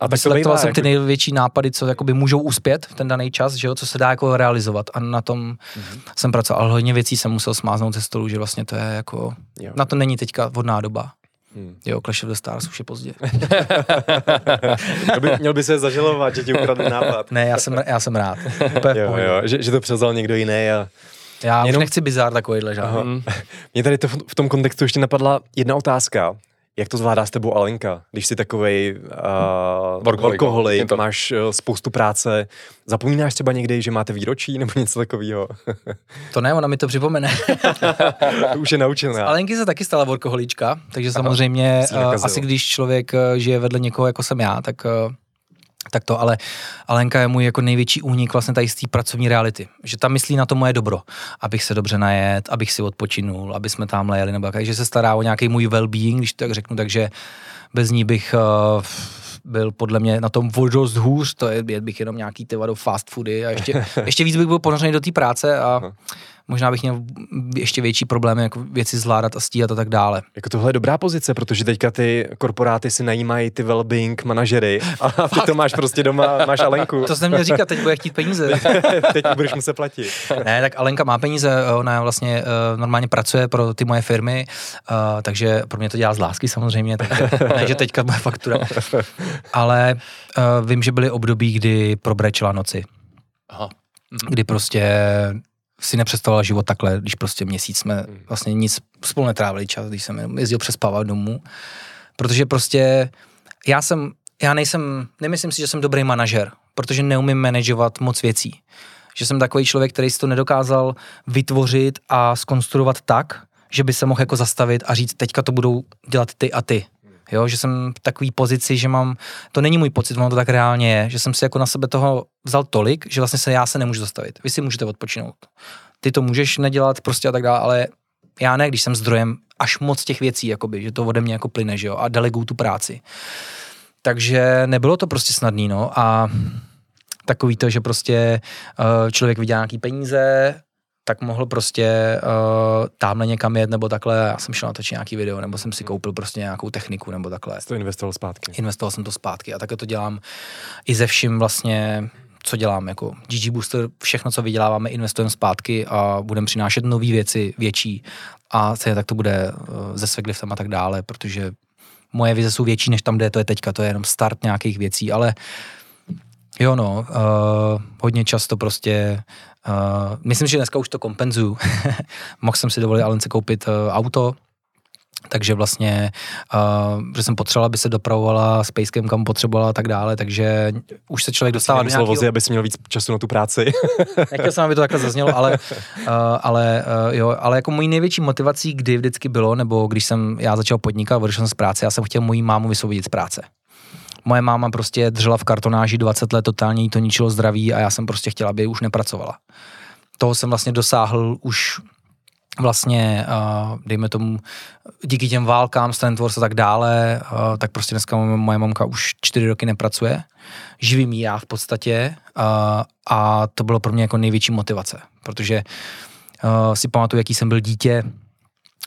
A vyselektoval jsem ty jako... největší nápady, co jakoby můžou uspět v ten daný čas, že jo, co se dá jako realizovat a na tom mm-hmm. jsem pracoval, ale hodně věcí jsem musel smáznout ze stolu, že vlastně to je jako, jo. na to není teďka vhodná doba. Hmm. Jo, Clash of the Stars už je pozdě. měl, by, měl by se zažalovat, že ti ukradl nápad. ne, já jsem, já jsem rád. jo, jo, že, že, to převzal někdo jiný a... Já Jenom... už nechci bizár takovýhle žádný. Mě tady to v tom kontextu ještě napadla jedna otázka. Jak to zvládá s tebou Alenka, když jsi takovej uh, workoholik, máš uh, spoustu práce, zapomínáš třeba někdy, že máte výročí nebo něco takového? *laughs* to ne, ona mi to připomene. *laughs* Už je naučená. Alenky se taky stala workoholička, takže samozřejmě uh, asi když člověk uh, žije vedle někoho, jako jsem já, tak uh, tak to, ale Alenka je můj jako největší únik vlastně tady z té pracovní reality. Že tam myslí na to moje dobro, abych se dobře najet, abych si odpočinul, aby jsme tam lejeli, nebo takže se stará o nějaký můj well-being, když to tak řeknu, takže bez ní bych uh, byl podle mě na tom dost hůř, to je, bych jenom nějaký ty fast foody a ještě, *laughs* ještě víc bych byl ponořený do té práce a možná bych měl ještě větší problémy, jako věci zvládat a stíhat a tak dále. Jako tohle je dobrá pozice, protože teďka ty korporáty si najímají ty well-being manažery a ty to máš prostě doma, máš Alenku. To jsem měl říkat, teď bude chtít peníze. *laughs* teď budeš muset platit. ne, tak Alenka má peníze, ona vlastně uh, normálně pracuje pro ty moje firmy, uh, takže pro mě to dělá z lásky samozřejmě, takže ne, že teďka bude faktura. Ale uh, vím, že byly období, kdy probrečela noci. Aha. Kdy prostě si nepředstavoval život takhle, když prostě měsíc jsme vlastně nic spolu netrávili čas, když jsem jezdil přespávat domů. Protože prostě já jsem, já nejsem, nemyslím si, že jsem dobrý manažer, protože neumím manažovat moc věcí. Že jsem takový člověk, který si to nedokázal vytvořit a skonstruovat tak, že by se mohl jako zastavit a říct, teďka to budou dělat ty a ty. Jo, že jsem v takový pozici, že mám, to není můj pocit, ono to tak reálně je, že jsem si jako na sebe toho vzal tolik, že vlastně se já se nemůžu zastavit. Vy si můžete odpočinout. Ty to můžeš nedělat prostě a tak dále, ale já ne, když jsem zdrojem až moc těch věcí, jakoby, že to ode mě jako plyne, že jo, a deleguju tu práci. Takže nebylo to prostě snadný, no, a takový to, že prostě uh, člověk vydělá nějaký peníze, tak mohl prostě uh, tamhle někam jet, nebo takhle, já jsem šel natočit nějaký video, nebo jsem si koupil prostě nějakou techniku, nebo takhle. Jsi to investoval zpátky. Investoval jsem to zpátky a takhle to dělám i ze vším vlastně, co dělám, jako GG Booster, všechno, co vyděláváme, investujeme zpátky a budeme přinášet nové věci, větší a stejně tak to bude uh, se Svegliftem a tak dále, protože moje vize jsou větší, než tam, kde to je teďka, to je jenom start nějakých věcí, ale jo no, uh, hodně často prostě Uh, myslím, že dneska už to kompenzuju. *laughs* Mohl jsem si dovolit Alence koupit uh, auto, takže vlastně, uh, že jsem potřebovala, aby se dopravovala s pejskem, kam potřebovala a tak dále, takže už se člověk dostává do nějakého... Vozy, aby si měl víc času na tu práci. *laughs* Nechtěl jsem, aby to takhle zaznělo, ale, *laughs* uh, ale, uh, jo, ale jako mojí největší motivací, kdy vždycky bylo, nebo když jsem já začal podnikat, odešel jsem z práce, já jsem chtěl mojí mámu vysvobodit z práce moje máma prostě držela v kartonáži 20 let, totálně jí to ničilo zdraví a já jsem prostě chtěla, aby už nepracovala. Toho jsem vlastně dosáhl už vlastně, uh, dejme tomu, díky těm válkám, Stan Wars a tak dále, uh, tak prostě dneska moje mamka už čtyři roky nepracuje. Živím jí já v podstatě uh, a to bylo pro mě jako největší motivace, protože si pamatuju, jaký jsem byl dítě,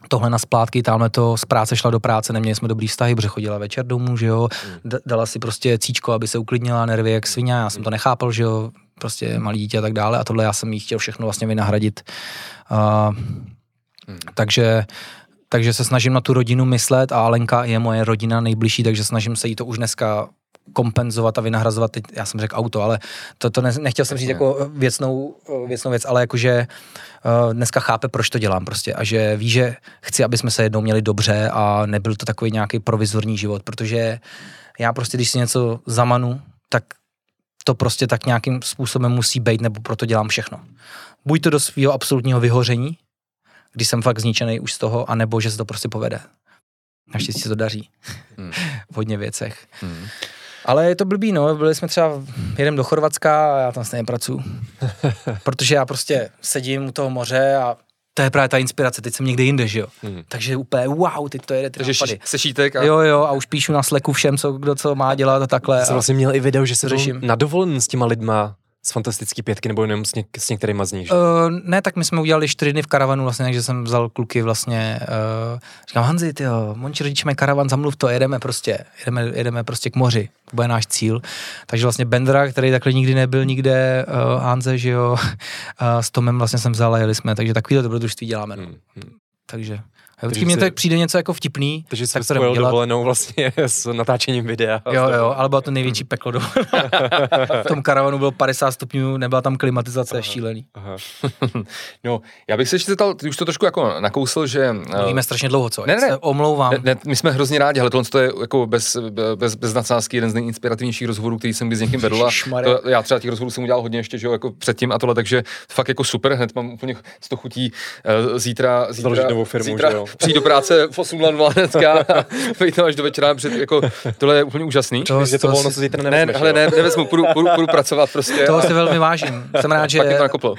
tohle na splátky, tamhle to z práce šla do práce, neměli jsme dobrý vztahy, protože chodila večer domů, že jo, D- dala si prostě cíčko, aby se uklidnila nervy jak svině, já jsem to nechápal, že jo, prostě malý dítě a tak dále a tohle já jsem jí chtěl všechno vlastně vynahradit. Uh, hmm. Takže takže se snažím na tu rodinu myslet a Alenka je moje rodina nejbližší, takže snažím se jí to už dneska kompenzovat a vynahrazovat, teď já jsem řekl auto, ale to, to ne, nechtěl jsem říct jako věcnou, věcnou věc, ale jakože uh, dneska chápe, proč to dělám prostě a že ví, že chci, aby jsme se jednou měli dobře a nebyl to takový nějaký provizorní život, protože já prostě, když si něco zamanu, tak to prostě tak nějakým způsobem musí být, nebo proto dělám všechno. Buď to do svého absolutního vyhoření, když jsem fakt zničený už z toho, anebo že se to prostě povede. Naštěstí se to daří hmm. v hodně věcech. Hmm. Ale je to blbý, no, byli jsme třeba, jedem do Chorvatska a já tam stejně pracuji. *laughs* Protože já prostě sedím u toho moře a to je právě ta inspirace, teď jsem někde jinde, že jo. Hmm. Takže úplně wow, teď to jede ty Takže sešítek a... Jo, jo, a už píšu na sleku všem, co, kdo co má dělat a takhle. Jsem vlastně měl i video, že se řeším na dovolen s těma lidma z fantastický pětky nebo jenom s, něk, s některýma z nich? Uh, ne, tak my jsme udělali čtyři dny v karavanu, vlastně, takže jsem vzal kluky vlastně, uh, říkám Hanzi, ty jo, Monči rodiče mají karavan, zamluv to, jedeme prostě, jedeme, jedeme prostě k moři, to bude náš cíl. Takže vlastně Bendra, který takhle nikdy nebyl nikde, uh, Hanze, že jo, *laughs* uh, s Tomem vlastně jsem vzal a jeli jsme, takže takovýhle dobrodružství děláme. No. Hmm, hmm. Takže Vždycky mě tak přijde něco jako vtipný. Takže jsi spojil dovolenou vlastně *laughs* s natáčením videa. Jo, jo, ale bylo to největší peklo *laughs* v tom karavanu bylo 50 stupňů, nebyla tam klimatizace, aha, šílený. Aha. *laughs* no, já bych se ještě zeptal, ty už to trošku jako nakousl, že... Mluvíme strašně dlouho, co? Ne, ne, omlouvám. Ne, ne, my jsme hrozně rádi, ale tohle je jako bez, bez, bez nadsázky jeden z nejinspirativnějších rozhovorů, který jsem kdy s někým vedl. To, já třeba těch rozhovorů jsem udělal hodně ještě, že jo, jako předtím a tohle, takže fakt jako super, hned mám úplně z toho chutí uh, zítra, zítra, novou firmu, zítra, přijít do práce v 8.00 hnedka a *laughs* tam až do večera, před, jako, tohle je úplně úžasný. To, to, to volno se zítra nevezmeš, Ne, hele, ne, nevezmu, půjdu, půjdu, půjdu, pracovat prostě. Toho si velmi vážím. Jsem rád, *laughs* že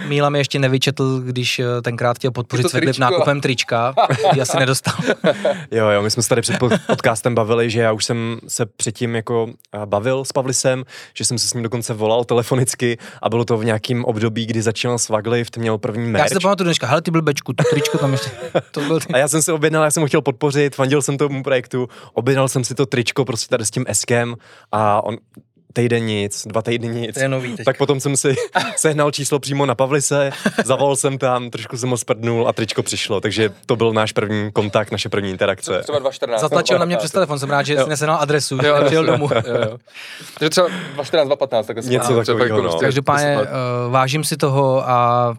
Míla mi ještě nevyčetl, když eh, tenkrát chtěl podpořit Světlip nákupem trička, ji asi nedostal. *laughs* jo, jo, my jsme se tady před podcastem bavili, že já už jsem se předtím jako eh, bavil s Pavlisem, že jsem se s ním dokonce volal telefonicky a bylo to v nějakém období, kdy začínal Swaglift, měl první merch. Já si to pamatuju dneška, hele ty blbečku, to tričko tam ještě. To byl ty. A já jsem si objednal, já jsem ho chtěl podpořit, fandil jsem tomu projektu, objednal jsem si to tričko prostě tady s tím eskem a on týden nic, dva týdny nic. To je nový Tak potom jsem si *laughs* sehnal číslo přímo na Pavlise, zavolal jsem tam, trošku jsem ho sprdnul a tričko přišlo, takže to byl náš první kontakt, naše první interakce. Třeba 2014. Zatlačil na mě přes telefon, jsem rád, že jsi nesehnal adresu, že nepřijel domů. jo, jo. Takže třeba 2014, 2015, tak Něco takového, no. Každopádně uh, vážím si toho a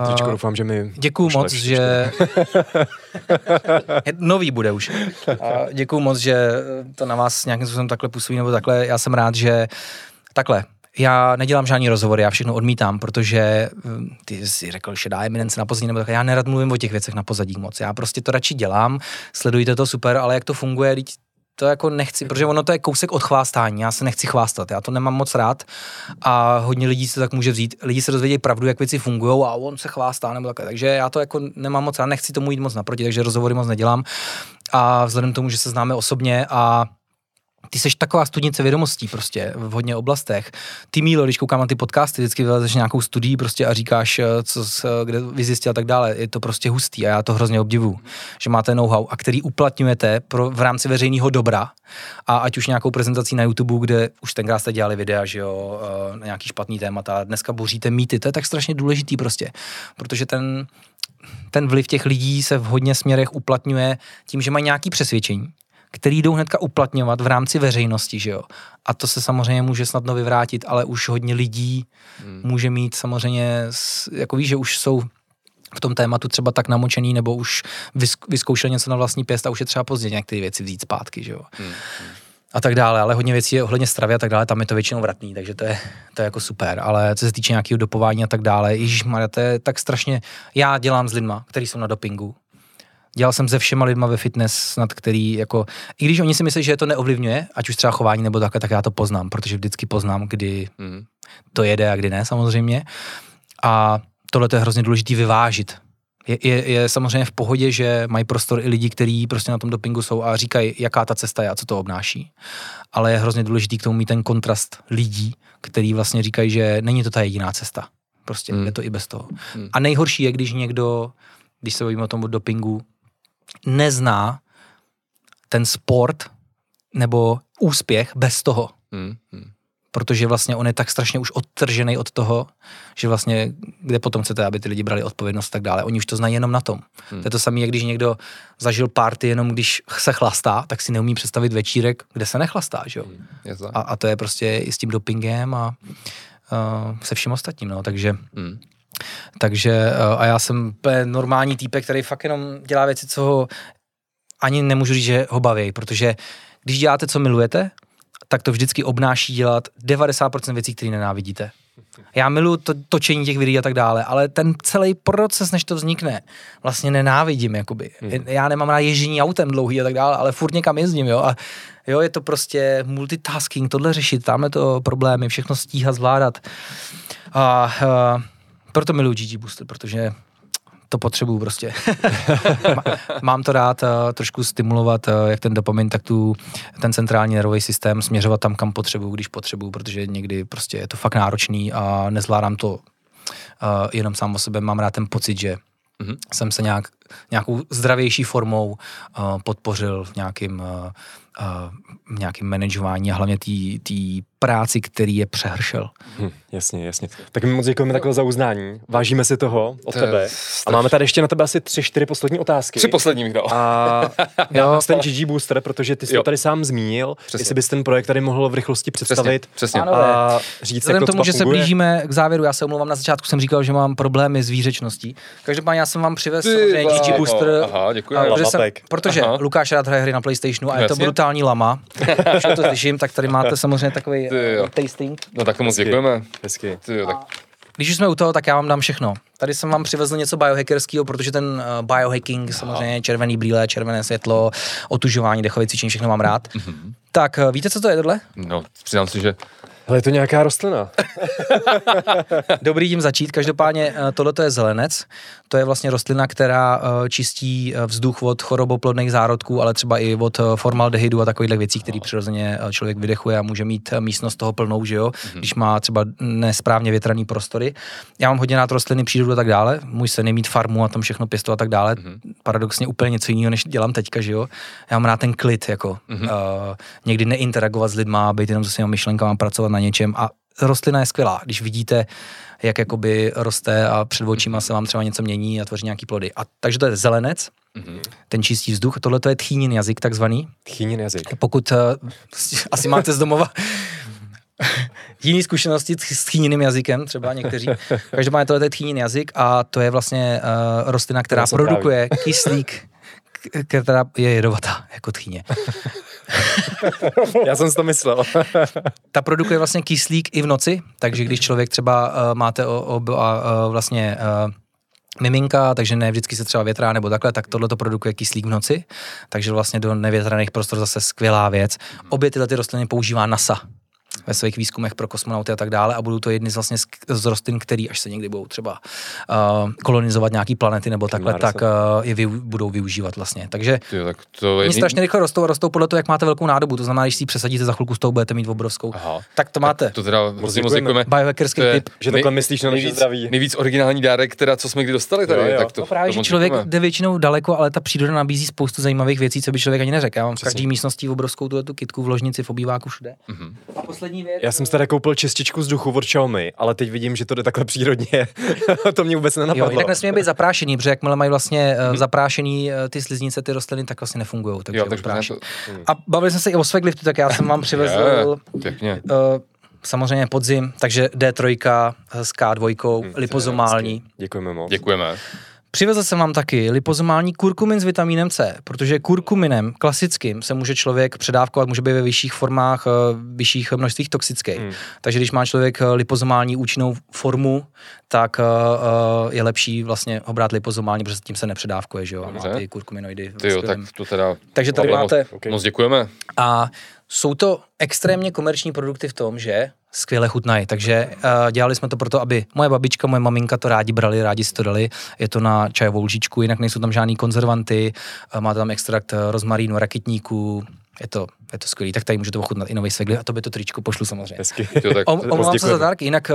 Petříčko, doufám, že mi Děkuju moc, pošleš že... *laughs* Nový bude už. A děkuju moc, že to na vás nějakým způsobem takhle působí, nebo takhle. Já jsem rád, že takhle, já nedělám žádný rozhovory, já všechno odmítám, protože hm, ty jsi řekl, že dá eminence na pozadí, nebo tak, já nerad mluvím o těch věcech na pozadí moc. Já prostě to radši dělám, sledujte to super, ale jak to funguje, teď to jako nechci, protože ono to je kousek od chvástání, já se nechci chvástat, já to nemám moc rád a hodně lidí se tak může vzít, lidi se dozvědějí pravdu, jak věci fungují a on se chvástá nebo takhle, takže já to jako nemám moc rád, nechci tomu jít moc naproti, takže rozhovory moc nedělám a vzhledem k tomu, že se známe osobně a ty seš taková studnice vědomostí prostě v hodně oblastech. Ty Mílo, když koukám na ty podcasty, vždycky vylezeš nějakou studii prostě a říkáš, eh, co jsi, eh, kde vyzjistil a tak dále. Je to prostě hustý a já to hrozně obdivu, že máte know-how a který uplatňujete pro, v rámci veřejného dobra a ať už nějakou prezentací na YouTube, kde už tenkrát jste dělali videa, že jo, eh, na nějaký špatný témata, dneska boříte mýty, to je tak strašně důležitý prostě, protože ten, ten vliv těch lidí se v hodně směrech uplatňuje tím, že mají nějaký přesvědčení který jdou hnedka uplatňovat v rámci veřejnosti, že jo. A to se samozřejmě může snadno vyvrátit, ale už hodně lidí hmm. může mít samozřejmě, jako víš, že už jsou v tom tématu třeba tak namočený, nebo už vyzkoušel něco na vlastní pěst a už je třeba pozdě některé věci vzít zpátky, že jo. Hmm. A tak dále, ale hodně věcí je ohledně stravy a tak dále, tam je to většinou vratný, takže to je, to je jako super. Ale co se týče nějakého dopování a tak dále, Ježíš to je tak strašně, já dělám s lidma, kteří jsou na dopingu, dělal jsem se všema lidma ve fitness, snad který jako, i když oni si myslí, že je to neovlivňuje, ať už třeba chování nebo takhle, tak já to poznám, protože vždycky poznám, kdy mm. to jede a kdy ne samozřejmě. A tohle je hrozně důležité vyvážit. Je, je, je, samozřejmě v pohodě, že mají prostor i lidi, kteří prostě na tom dopingu jsou a říkají, jaká ta cesta je a co to obnáší. Ale je hrozně důležitý k tomu mít ten kontrast lidí, který vlastně říkají, že není to ta jediná cesta. Prostě mm. je to i bez toho. Mm. A nejhorší je, když někdo, když se bavíme o tom dopingu, nezná ten sport nebo úspěch bez toho. Hmm, hmm. Protože vlastně on je tak strašně už odtržený od toho, že vlastně, kde potom chcete, aby ty lidi brali odpovědnost a tak dále. Oni už to znají jenom na tom. Hmm. To je to samé, jak když někdo zažil party jenom když se chlastá, tak si neumí představit večírek, kde se nechlastá, že? Hmm. A, a, to je prostě i s tím dopingem a uh, se vším ostatním, no, takže hmm. Takže eh, a já jsem normální týpek, který fakt jenom dělá věci, co ho ani nemůžu říct, že ho baví, protože když děláte, co milujete, tak to vždycky obnáší dělat 90% věcí, které nenávidíte. Já miluji to točení těch videí a tak dále, ale ten celý proces, než to vznikne, vlastně nenávidím, jakoby. Hmm. Já nemám rád ježení autem dlouhý a tak dále, ale furt někam jezdím, jo, a jo, je to prostě multitasking, tohle řešit, tamhle to problémy, všechno stíhat, zvládat. A, a proto miluji GG Booster, protože to potřebuju prostě. *laughs* Mám to rád uh, trošku stimulovat, uh, jak ten dopamin, tak tu, ten centrální nervový systém, směřovat tam, kam potřebuju, když potřebuju, protože někdy prostě je to fakt náročný a nezvládám to uh, jenom sám o sebe. Mám rád ten pocit, že mm-hmm. jsem se nějak, nějakou zdravější formou uh, podpořil v nějakým, uh, uh, nějakým manažování a hlavně té práci, který je přehršel. Hm, jasně, jasně. Tak my moc děkujeme takhle za uznání. Vážíme si toho od to tebe. A máme tady ještě na tebe asi tři, čtyři poslední otázky. Tři poslední, *laughs* no. A já ten GG Booster, protože ty jsi jo. to tady sám zmínil, přesně. jestli bys ten projekt tady mohl v rychlosti představit přesně, přesně. a říct, Vzhledem jak to tomu, že funguje. se blížíme k závěru, já se omlouvám, na začátku jsem říkal, že mám problémy s výřečností. Každopádně já jsem vám přivez samozřejmě GG Booster, aha, děkuji. A, protože, jsem, protože aha. Lukáš rád hraje hry na PlayStationu a je to brutální lama. Už to slyším, tak tady máte samozřejmě takový tasting No tak moc děkujeme. Hezky. Ty, tak... Když už jsme u toho, tak já vám dám všechno. Tady jsem vám přivezl něco biohackerského, protože ten uh, biohacking, samozřejmě červený brýle, červené světlo, otužování, dechové cvičení, všechno mám rád. Mm-hmm. Tak uh, víte, co to je tohle? No, přiznám si, že ale je to nějaká rostlina. *laughs* Dobrý tím začít. Každopádně eh, tohle je zelenec. To je vlastně rostlina, která eh, čistí eh, vzduch od choroboplodných zárodků, ale třeba i od formaldehydu a takových věcí, které přirozeně člověk vydechuje a může mít místnost toho plnou, že jo, mm-hmm. když má třeba nesprávně větraný prostory. Já mám hodně rád rostliny, přírodu a tak dále. Můj sen je mít farmu a tam všechno pěstovat a tak dále. Mm-hmm. Paradoxně úplně něco jiného, než dělám teďka, že jo. Já mám rád ten klid, jako mm-hmm. uh, někdy neinteragovat s lidma, být jenom se svými myšlenkami, pracovat na něčem a rostlina je skvělá, když vidíte, jak jakoby roste a před očima se vám třeba něco mění a tvoří nějaký plody. A takže to je zelenec, mm-hmm. ten čistý vzduch, tohle to je tchýnin jazyk takzvaný. Tchýnin jazyk. Pokud uh, *laughs* asi máte z domova *laughs* jiný zkušenosti s tchýněným jazykem, třeba někteří. *laughs* Každopádně tohle je tchýněný jazyk a to je vlastně uh, rostlina, která produkuje kyslík, která je jedovatá, jako tchýně. *laughs* Já jsem si to myslel. *laughs* Ta produkuje vlastně kyslík i v noci, takže když člověk třeba uh, máte o, o, uh, vlastně uh, miminka, takže ne vždycky se třeba větrá nebo takhle, tak tohle to produkuje kyslík v noci, takže vlastně do nevětraných prostor zase skvělá věc. Obě tyhle ty rostliny používá NASA, ve svých výzkumech pro kosmonauty a tak dále a budou to jedny z vlastně z rostlin, který až se někdy budou třeba uh, kolonizovat nějaký planety nebo takhle, Marsa. tak uh, je vy, budou využívat vlastně. Takže jo, tak to je... oni strašně rychle rostou a rostou podle toho, jak máte velkou nádobu. To znamená, když si ji přesadíte za chvilku s tou, budete mít obrovskou. Aha. Tak to máte. Tak to teda moc děkujeme. Biohackerský to typ. Že takhle myslíš na naše zdraví. Nejvíc originální dárek, teda, co jsme kdy dostali tady. Jo, jo. Tak to, no právě, to že člověk děkujeme. jde většinou daleko, ale ta příroda nabízí spoustu zajímavých věcí, co by člověk ani neřekl. Já mám v každé místnosti obrovskou tu kitku v ložnici, v obýváku všude. Mm-hmm. A poslední věc. Já jsem tady koupil čističku vzduchu od Xiaomi, ale teď vidím, že to jde takhle přírodně. *laughs* to mě vůbec nenapadlo. Jo, tak nesmí být zaprášený, protože jakmile mají vlastně mm-hmm. zaprášený uh, ty sliznice, ty rostliny, tak vlastně nefungují. Takže jo, takže to... A bavili jsme se i o Swegliftu, tak já jsem vám *laughs* přivezl yeah, uh, samozřejmě podzim, takže D3 s K2, hmm, lipozomální. Děkujeme moc. Děkujeme. Přivezl jsem vám taky lipozomální kurkumin s vitamínem C, protože kurkuminem klasickým se může člověk předávkovat, může být ve vyšších formách, eh, vyšších množstvích toxických. Hmm. Takže když má člověk eh, lipozomální účinnou formu, tak uh, je lepší vlastně ho brát lipozomální, protože tím se nepředávkuje, že jo, má ty kurkuminoidy. Ty jo, tak to teda... Takže tady máte... Okay. Moc děkujeme. A jsou to extrémně komerční produkty v tom, že skvěle chutnají. Takže uh, dělali jsme to proto, aby moje babička, moje maminka to rádi brali, rádi si to dali. Je to na čajovou lžičku, jinak nejsou tam žádný konzervanty, uh, má tam extrakt rozmarínu, rakitníků, je to, je to skvělý, tak tady můžete ochutnat i nový svegli a to by to tričko pošlu samozřejmě. Hezky. *laughs* Omlouvám se za dárky, jinak eh,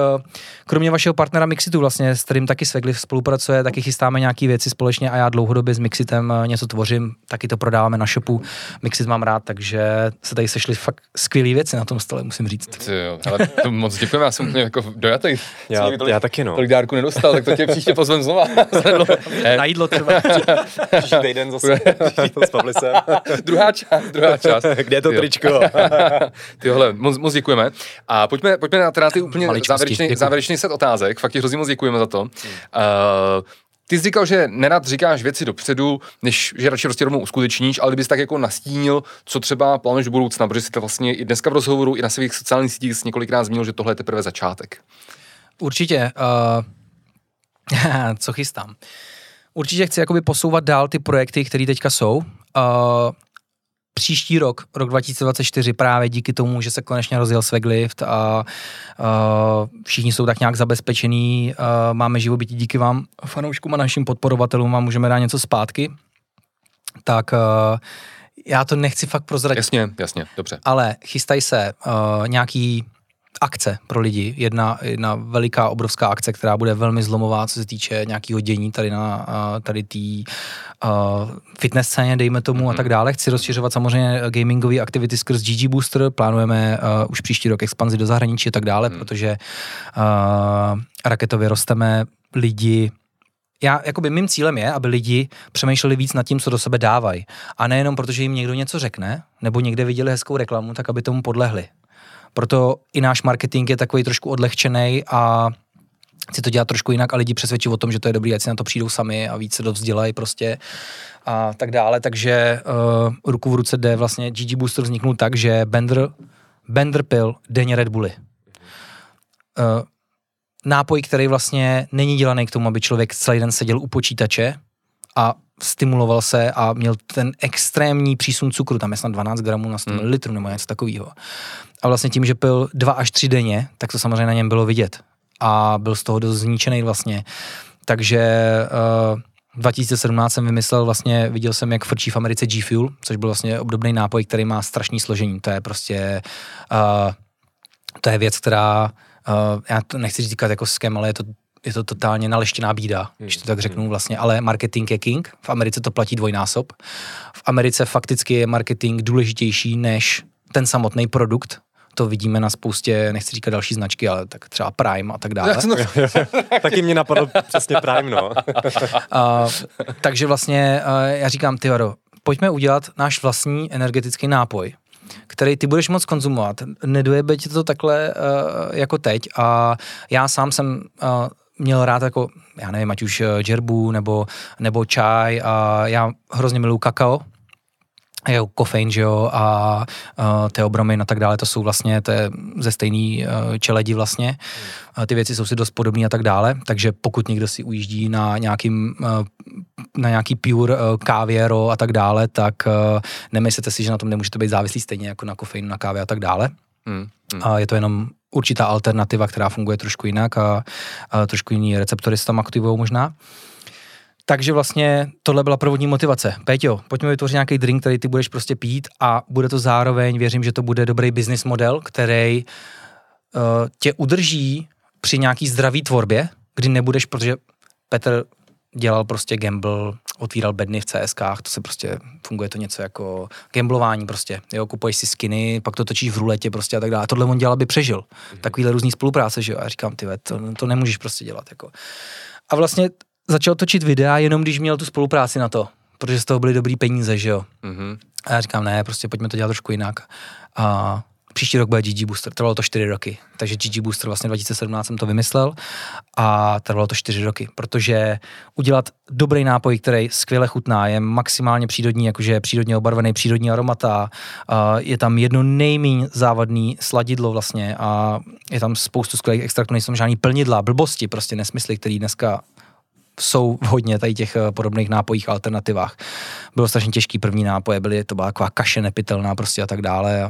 kromě vašeho partnera Mixitu vlastně, s kterým taky Svegli spolupracuje, taky chystáme nějaké věci společně a já dlouhodobě s Mixitem eh, něco tvořím, taky to prodáváme na shopu. Mixit mám rád, takže se tady sešly fakt skvělé věci na tom stole, musím říct. Jo, ale to moc děkujeme, já jsem úplně jako dojatý. Já, já taky no. Tolik dárku nedostal, tak to tě příště pozvem znova. *laughs* na jídlo třeba. *laughs* Příští týden zase s Pavlisem. druhá část, druhá část. Kde je to tričko? *laughs* Tyhle, moc, moc děkujeme. A pojďme, pojďme na teda ty úplně závěrečný, závěrečný set otázek. Fakt ti hrozně moc děkujeme za to. Hmm. Uh, ty jsi říkal, že nerad říkáš věci dopředu, než že radši prostě rovnou uskutečníš, ale kdybys tak jako nastínil, co třeba plánuješ do budoucna, protože jsi to vlastně i dneska v rozhovoru, i na svých sociálních sítích jsi několikrát zmínil, že tohle je teprve začátek. Určitě. Uh, *laughs* co chystám? Určitě chci jakoby posouvat dál ty projekty, které teďka jsou. Uh, příští rok, rok 2024, právě díky tomu, že se konečně rozjel Sveglift a uh, všichni jsou tak nějak zabezpečení, uh, máme živobytí díky vám, fanouškům a našim podporovatelům a můžeme dát něco zpátky, tak uh, já to nechci fakt prozradit. Jasně, jasně, dobře. Ale chystají se uh, nějaký akce pro lidi. Jedna, jedna veliká, obrovská akce, která bude velmi zlomová, co se týče nějakého dění tady na tady té uh, fitness scéně, dejme tomu, mm-hmm. a mhm. tak dále. Chci rozšiřovat samozřejmě gamingové aktivity skrz GG Booster, plánujeme uh, už příští rok expanzi do zahraničí a tak dále, mm. protože uh, raketově rosteme lidi já, jakoby mým cílem je, aby lidi přemýšleli víc nad tím, co do sebe dávají. A nejenom protože jim někdo něco řekne, nebo někde viděli hezkou reklamu, tak aby tomu podlehli. Proto i náš marketing je takový trošku odlehčený a chci to dělat trošku jinak a lidi přesvědčí o tom, že to je dobrý, ať si na to přijdou sami a víc se dovzdělají prostě a tak dále. Takže uh, ruku v ruce jde vlastně GG Booster vzniknul tak, že Bender, Bender pil denně Red Bully. Uh, nápoj, který vlastně není dělaný k tomu, aby člověk celý den seděl u počítače a stimuloval se a měl ten extrémní přísun cukru, tam je snad 12 gramů na 100 ml hmm. nebo něco takového. A vlastně tím, že pil dva až tři denně, tak to samozřejmě na něm bylo vidět. A byl z toho dost zničený vlastně. Takže uh, eh, 2017 jsem vymyslel, vlastně viděl jsem, jak frčí v Americe G Fuel, což byl vlastně obdobný nápoj, který má strašný složení. To je prostě, uh, to je věc, která, uh, já to nechci říkat jako skem, ale je to je to totálně naleštěná bída, hmm. když to tak řeknu vlastně, ale marketing je king, v Americe to platí dvojnásob. V Americe fakticky je marketing důležitější než ten samotný produkt, to vidíme na spoustě, nechci říkat další značky, ale tak třeba Prime a tak dále. *laughs* Taky mě napadlo přesně Prime, no. *laughs* a, takže vlastně já říkám, ty vado, pojďme udělat náš vlastní energetický nápoj, který ty budeš moc konzumovat. Nedojebe ti to takhle uh, jako teď a já sám jsem uh, měl rád jako, já nevím, ať už džerbu nebo, nebo čaj a já hrozně miluji kakao, jo, kofein, že jo, a uh, teobromin a tak dále, to jsou vlastně to je ze stejný uh, čeledi vlastně. Uh, ty věci jsou si dost podobné a tak dále, takže pokud někdo si ujíždí na nějakým, uh, na nějaký pure uh, kávěro a tak dále, tak uh, nemyslete si, že na tom nemůžete být závislí stejně jako na kofeinu, na kávě a tak dále. Hmm, hmm. A je to jenom určitá alternativa, která funguje trošku jinak a, a trošku jiný receptory se tam aktivují možná. Takže vlastně tohle byla provodní motivace. Péťo, pojďme vytvořit nějaký drink, který ty budeš prostě pít a bude to zároveň, věřím, že to bude dobrý business model, který uh, tě udrží při nějaký zdravý tvorbě, kdy nebudeš, protože Petr dělal prostě gamble, otvíral bedny v CSkách, to se prostě, funguje to něco jako gamblování prostě, jo, kupuješ si skiny, pak to točíš v ruletě prostě a tak dále. Tohle on dělal, aby přežil. Mm-hmm. Takovýhle různý spolupráce, že jo, a říkám, ty to, to nemůžeš prostě dělat, jako. A vlastně začal točit videa jenom když měl tu spolupráci na to, protože z toho byly dobrý peníze, že jo. Mm-hmm. A já říkám, ne, prostě pojďme to dělat trošku jinak. A příští rok bude GG Booster, trvalo to 4 roky, takže GG Booster vlastně 2017 jsem to vymyslel a trvalo to 4 roky, protože udělat dobrý nápoj, který skvěle chutná, je maximálně přírodní, jakože je přírodně obarvený, přírodní aromata, a je tam jedno nejméně závadný sladidlo vlastně a je tam spoustu skvělých extraktů, nejsou žádný plnidla, blbosti, prostě nesmysly, který dneska jsou hodně tady těch eh, podobných nápojích alternativách. Bylo strašně těžký první nápoje, byly, to byla taková kaše nepitelná prostě a tak dále. A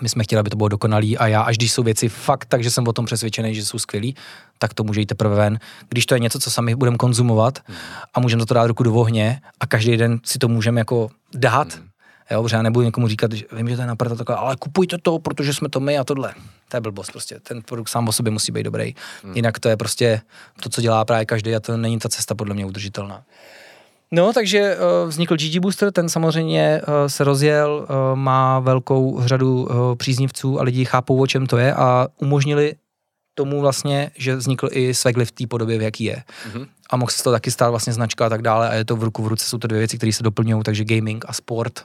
my jsme chtěli, aby to bylo dokonalý a já, až když jsou věci fakt tak, že jsem o tom přesvědčený, že jsou skvělí, tak to může jít teprve ven. Když to je něco, co sami budeme konzumovat a můžeme to dát ruku do ohně a každý den si to můžeme jako dát, hmm. Jo, protože já nebudu někomu říkat, že vím, že to je naprata takové, ale kupujte to, protože jsme to my a tohle. To je blbost prostě. Ten produkt sám o sobě musí být dobrý. Hmm. Jinak to je prostě to, co dělá právě každý a to není ta cesta podle mě udržitelná. No, takže uh, vznikl GG Booster, ten samozřejmě uh, se rozjel, uh, má velkou řadu uh, příznivců a lidi chápou, o čem to je a umožnili tomu vlastně, že vznikl i Swagly v té podobě, v jaký je. Mm-hmm. A mohl se to taky stát vlastně značka a tak dále a je to v ruku v ruce, jsou to dvě věci, které se doplňují, takže gaming a sport,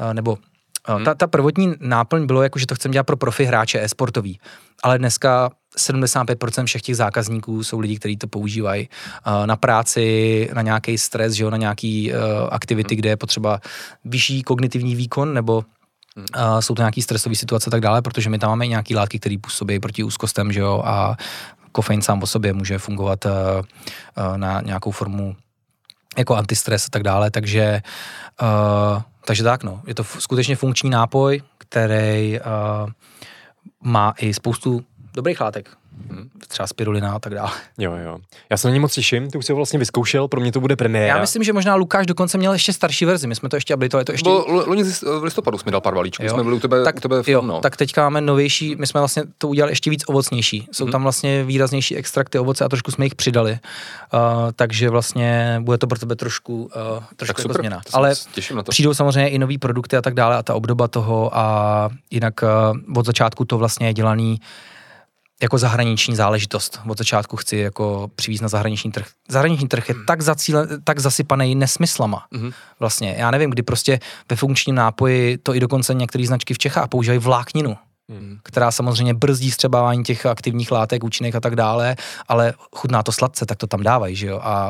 uh, nebo Hmm. Ta, ta prvotní náplň bylo jako, že to chceme dělat pro profi hráče e-sportový, ale dneska 75% všech těch zákazníků jsou lidi, kteří to používají uh, na práci, na nějaký stres, že jo, na nějaký uh, aktivity, hmm. kde je potřeba vyšší kognitivní výkon nebo Uh, jsou to nějaké stresové situace a tak dále, protože my tam máme nějaké látky, které působí proti úzkostem, že jo, a kofein sám o sobě může fungovat uh, uh, na nějakou formu jako antistres a tak dále, takže uh, takže tak no, je to skutečně funkční nápoj, který má i spoustu dobrých látek, Hmm. Třeba spirulina a tak dále. Jo, jo. Já se na ně moc těším, ty už jsi ho vlastně vyzkoušel, pro mě to bude premiéra. Já myslím, že možná Lukáš dokonce měl ještě starší verzi, my jsme to ještě updateovali. To ještě... Bylo, loni v listopadu jsme dal pár balíčků, jsme byli u tebe, tak, u tebe jo, no. tak teďka máme novější, my jsme vlastně to udělali ještě víc ovocnější. Jsou hmm. tam vlastně výraznější extrakty ovoce a trošku jsme jich přidali. Uh, takže vlastně bude to pro tebe trošku, uh, trošku jako změna. Ale těším na to. přijdou samozřejmě i nové produkty a tak dále a ta obdoba toho a jinak uh, od začátku to vlastně je dělaný jako zahraniční záležitost. Od začátku chci jako přivízt na zahraniční trh. Zahraniční trh je hmm. tak, zacíle, tak zasypaný nesmyslama. Hmm. Vlastně. Já nevím, kdy prostě ve funkčním nápoji to i dokonce některé značky v Čechách používají vlákninu. Hmm. která samozřejmě brzdí střebávání těch aktivních látek, účinek a tak dále, ale chutná to sladce, tak to tam dávají, že jo, a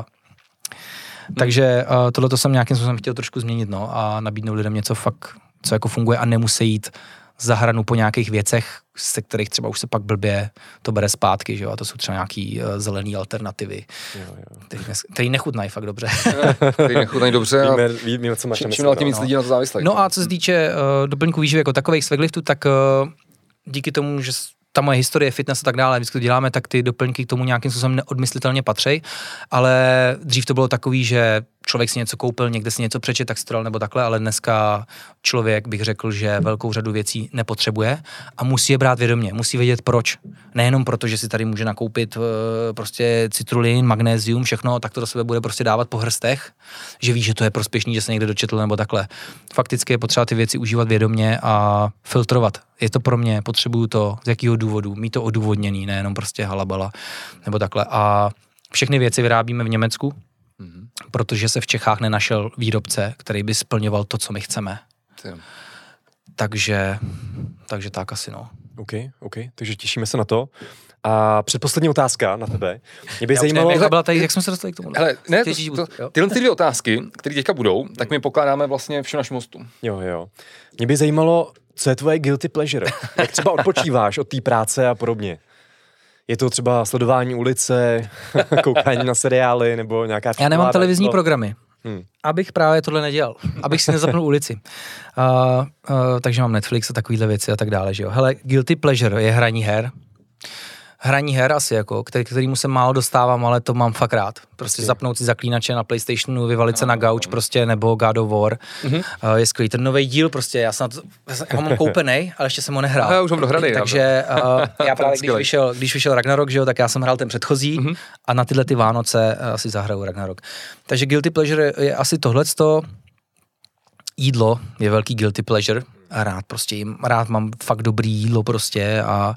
hmm. takže uh, tohle to jsem nějakým způsobem chtěl trošku změnit, no, a nabídnout lidem něco fakt, co jako funguje a nemusí jít za hranu po nějakých věcech, se kterých třeba už se pak blbě to bere zpátky, že jo, a to jsou třeba nějaký uh, zelený alternativy, které nechutnají fakt dobře. *laughs* Které nechutnají dobře víme, víme, co máš čím, čím dál tím víc no. lidí na to závislé. No a co se týče uh, doplňků výživy jako takových svegliftů, tak uh, díky tomu, že ta moje historie, fitness a tak dále, vždycky to děláme, tak ty doplňky k tomu nějakým způsobem neodmyslitelně patří, ale dřív to bylo takový, že člověk si něco koupil, někde si něco přečet, tak dal nebo takhle, ale dneska člověk bych řekl, že velkou řadu věcí nepotřebuje a musí je brát vědomě, musí vědět proč. Nejenom proto, že si tady může nakoupit eh, prostě citrulin, magnézium, všechno, tak to do sebe bude prostě dávat po hrstech, že ví, že to je prospěšný, že se někde dočetl nebo takhle. Fakticky je potřeba ty věci užívat vědomě a filtrovat. Je to pro mě, potřebuju to, z jakého důvodu, mít to odůvodněný, nejenom prostě halabala nebo takhle. A všechny věci vyrábíme v Německu, mm-hmm. protože se v Čechách nenašel výrobce, který by splňoval to, co my chceme. takže, takže tak asi no. OK, OK, takže těšíme se na to. A předposlední otázka na tebe. Mě by Já zajímalo... nevím, jak, byla tady, jak jsme se dostali k tomu? Hele, ne, Chtěeš to, to, jo? tyhle ty dvě otázky, které teďka budou, tak my pokládáme vlastně všem našim hostům. Jo, jo. Mě by zajímalo, co je tvoje guilty pleasure? Jak třeba odpočíváš od té práce a podobně? Je to třeba sledování ulice, *laughs* koukání na seriály nebo nějaká Já nemám televizní co? programy. Hmm. Abych právě tohle nedělal. Abych si nezapnul ulici. Uh, uh, takže mám Netflix a takovéhle věci a tak dále, že jo. Hele, guilty pleasure je hraní her. Hraní her asi, jako, který, kterýmu se málo dostávám, ale to mám fakt rád. Prostě zapnout si zaklínače na Playstationu, vyvalit se na gauč prostě, nebo God of War. Uh, je skvělý. Ten nový díl prostě, já, to- já, mám koupený, ale ještě jsem ho nehrál. A já už mám dohraný, *laughs* Takže uh, já právě, když vyšel, když vyšel Ragnarok, že jo, tak já jsem hrál ten předchozí Mhm. mm-hmm. a na tyhle ty Vánoce uh, si zahraju Ragnarok. Takže guilty pleasure je asi tohleto. Jídlo je velký guilty pleasure. A rád prostě jim, rád mám fakt dobrý jídlo prostě a,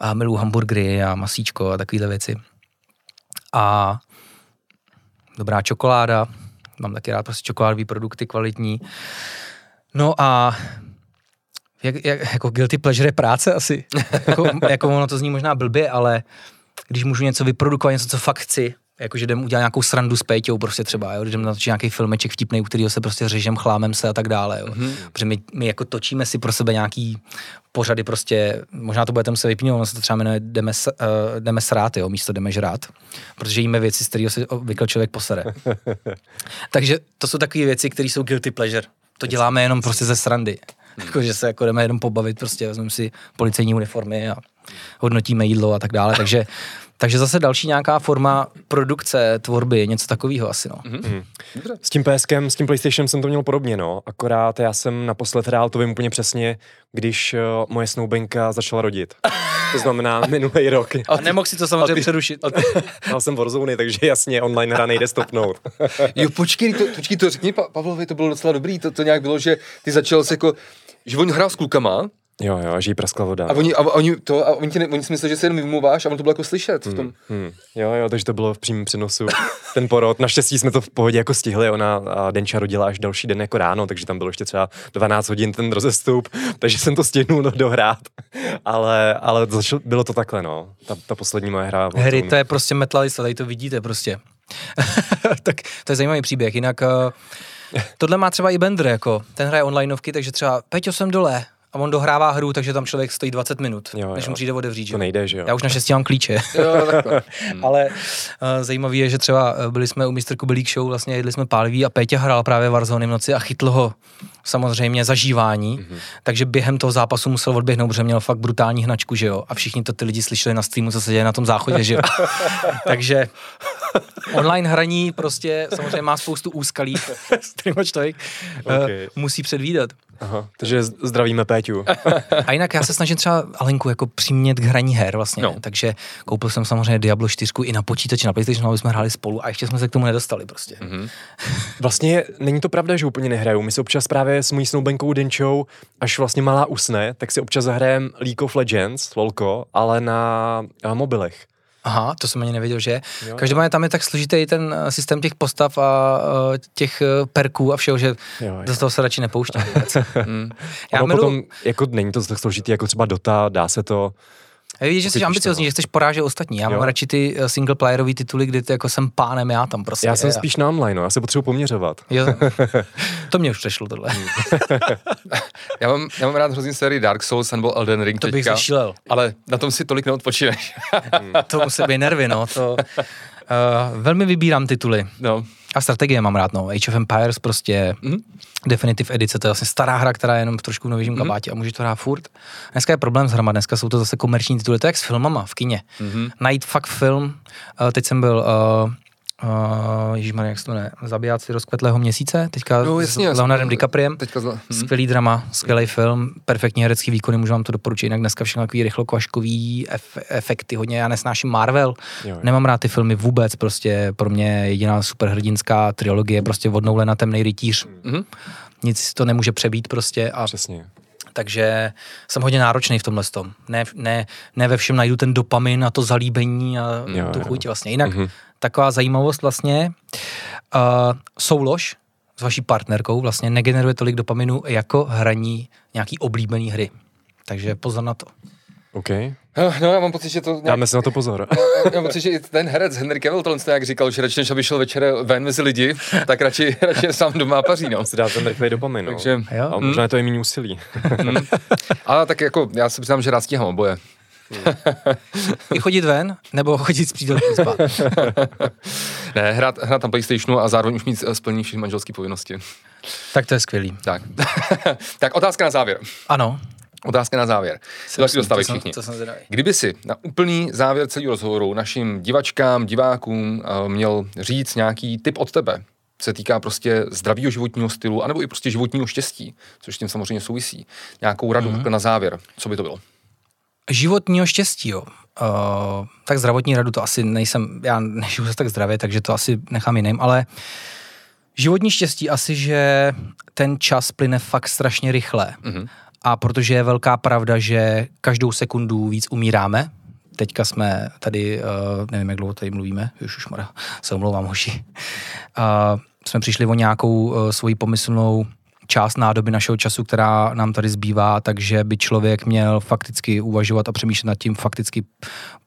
a miluji hamburgery a masíčko a takovéhle věci. A dobrá čokoláda, mám taky rád prostě čokoládové produkty kvalitní. No a jak, jak, jako guilty pleasure je práce asi. *laughs* jako, jako ono to zní možná blbě, ale když můžu něco vyprodukovat, něco, co fakt chci, jakože jdem udělat nějakou srandu s Péťou prostě třeba, jo, jdem natočit nějaký filmeček vtipný, u kterého se prostě řežem, chlámem se a tak dále, jo. Mm-hmm. Protože my, my, jako točíme si pro sebe nějaký pořady prostě, možná to budete muset vypnout, ono se to třeba jmenuje jdeme, s- uh, jdeme srát, jo, místo jdeme žrát, protože jíme věci, z kterého se obvykle člověk posere. *laughs* Takže to jsou takové věci, které jsou guilty pleasure. To děláme jenom prostě ze srandy. Jako, že se jako jdeme jenom pobavit, prostě vezmeme si policejní uniformy a hodnotíme jídlo a tak dále. Takže, takže zase další nějaká forma produkce, tvorby, něco takového asi, no. Mhm. S tím PSkem, s tím PlayStationem jsem to měl podobně, no. Akorát já jsem naposled hrál, to vím úplně přesně, když uh, moje snoubenka začala rodit. To znamená *laughs* minulý rok. A nemohl si to samozřejmě ty- přerušit. *laughs* Hrál jsem Warzone, takže jasně online hra nejde stopnout. *laughs* Jo, počkej, to, počkej, to řekni Pa- Pavlovi, to bylo docela dobrý, to, to nějak bylo, že ty začal se jako, že on hrál s klukama Jo, jo, že jí praskla voda. a oni, a, oni, to, a oni, ti ne, oni si mysleli, že se jenom vymluváš a on to bylo jako slyšet v tom. Hmm. Jo, jo, takže to bylo v přímém přenosu. *laughs* Ten porod. Naštěstí jsme to v pohodě jako stihli. Ona a Denča rodila až další den jako ráno, takže tam bylo ještě třeba 12 hodin ten rozestup, takže jsem to stihnul do- dohrát. Ale, ale začal, bylo to takhle, no. Ta, ta poslední moje hra. Hry, tom- to je prostě metalista, tady to vidíte prostě. *laughs* tak to je zajímavý příběh, jinak uh, tohle má třeba i Bender, jako, ten hraje onlineovky, takže třeba Peťo jsem dole a on dohrává hru, takže tam člověk stojí 20 minut, Jo, než jo. mu přijde otevřít. že To nejde, že jo? Já už naštěstí mám klíče. *laughs* Jo. *laughs* Ale uh, zajímavé je, že třeba uh, byli jsme u Mr. Kubelík Show, vlastně jedli jsme pálivý a Péťa hrál právě Warzone v noci a chytl ho samozřejmě zažívání, mm-hmm. takže během toho zápasu musel odběhnout, protože měl fakt brutální hnačku, že jo, a všichni to ty lidi slyšeli na streamu, co se děje na tom záchodě, že jo. *laughs* takže online hraní prostě samozřejmě má spoustu úskalí, s člověk uh, Okay. musí předvídat. Aha, takže zdravíme Péťu. A jinak já se snažím třeba Alenku jako přimět k hraní her vlastně, No. takže koupil jsem samozřejmě Diablo 4 i na počítači, na PlayStation, aby jsme hráli spolu a ještě jsme se k tomu nedostali prostě. Mm-hmm. Vlastně není to pravda, že úplně nehraju. My si občas právě s mojí snoubenkou Denčou, až vlastně malá usne, tak si občas zahrajem League of Legends, lolko, ale na, mobilech. Aha, to jsem ani nevěděl, že. Jo, Každopádně tam je tak složitý ten eh, systém těch postav a eh, těch eh, perků a všeho, že Jo, jo. do toho se radši nepouštím. *laughs* Mm. Já milu, potom, jako není to tak složitý, jako třeba Dota, dá se to. Vidíš, že jsi ambiciozní, že chceš porážet ostatní. Já Jo. mám radši ty eh, singleplayerové tituly, kdy ty jako jsem pánem já tam prostě. Já jsem spíš na online, no, já se potřebuji poměřovat. Jo, *laughs* to mě už přešlo tohle. *laughs* Já mám, já mám rád hrozně sérii Dark Souls nebo Elden Ring To bych teďka, zašílel. ale na tom si tolik neodpočineš. *laughs* to musí být nervy, no. To, uh, velmi vybírám tituly. no. A strategie mám rád, no. Age of Empires prostě Mhm. Definitive Edice, to je vlastně stará hra, která je jenom v trošku novějším Mhm. kabátě a můžeš to hrát furt. Dneska je problém s hrama, dneska jsou to zase komerční tituly, to je jak s filmama v kině. Mhm. Najít fakt film, uh, teď jsem byl uh, Uh, Ježišmarja, jak se to jmenuje, Zabijáci rozkvetlého měsíce, teďka No, jasně, s Leonardem DiCapriem. Teďka zla... hm. Skvělý drama, skvělý film, perfektní herecký výkony, můžu vám to doporučit, jinak dneska všechno takový rychlokvaškový ef- efekty, hodně, já nesnáším Marvel, Jo, jo. nemám rád ty filmy vůbec, prostě pro mě jediná superhrdinská trilogie, prostě od Nolana temnej rytíř, Mhm. nic to nemůže přebít prostě a Přesně. Takže jsem hodně náročný v tomhle tom. Ne, ne, ne ve všem najdu ten dopamin a to zalíbení a Jo, tu chuť vlastně. Jinak Mhm. taková zajímavost vlastně, uh, soulož s vaší partnerkou vlastně negeneruje tolik dopaminu jako hraní nějaký oblíbený hry. Takže pozor na to. OK. No, já mám pocit, že to... Nějak, Dáme si na to pozor. *laughs* já mám pocit, že i ten herec Henry Cavill to nějak říkal, že radši než aby šel večer ven mezi lidi, tak radši, *laughs* radši sám doma paří, no. Si dá ten rychlej dopamin, no. Takže, Jo. A možná je to i méně úsilí. *laughs* ale tak jako, já si přiznám, že rád stíhám oboje. I chodit ven, nebo chodit s přítelkyní spát. Ne, hrát, hrát na Playstationu a zároveň už mít eh, splnění všech manželské povinnosti. tak to je skvělý. Tak. tak otázka na závěr. Ano. Otázka na závěr. Si dostávají to jsem- všichni. to jsem zvědavý. Kdyby si na úplný závěr celého rozhovoru našim divačkám, divákům eh, měl říct nějaký tip od tebe, co se týká prostě zdravého životního stylu, anebo i prostě životního štěstí, což s tím samozřejmě souvisí. Nějakou radu mm-hmm. na závěr, co by to bylo? Životního štěstí, jo. Uh, tak zdravotní radu to asi nejsem, já nežiju zase tak zdravě, takže to asi nechám jiným, ale životní štěstí asi, že ten čas plyne fakt strašně rychle. Mhm. A protože je velká pravda, že každou sekundu víc umíráme, teďka jsme tady, uh, nevím, jak dlouho tady mluvíme, už už mora, se omlouvám, hoši. Uh, jsme přišli o nějakou uh, svoji pomyslnou část nádoby našeho času, která nám tady zbývá, takže by člověk měl fakticky uvažovat a přemýšlet nad tím fakticky,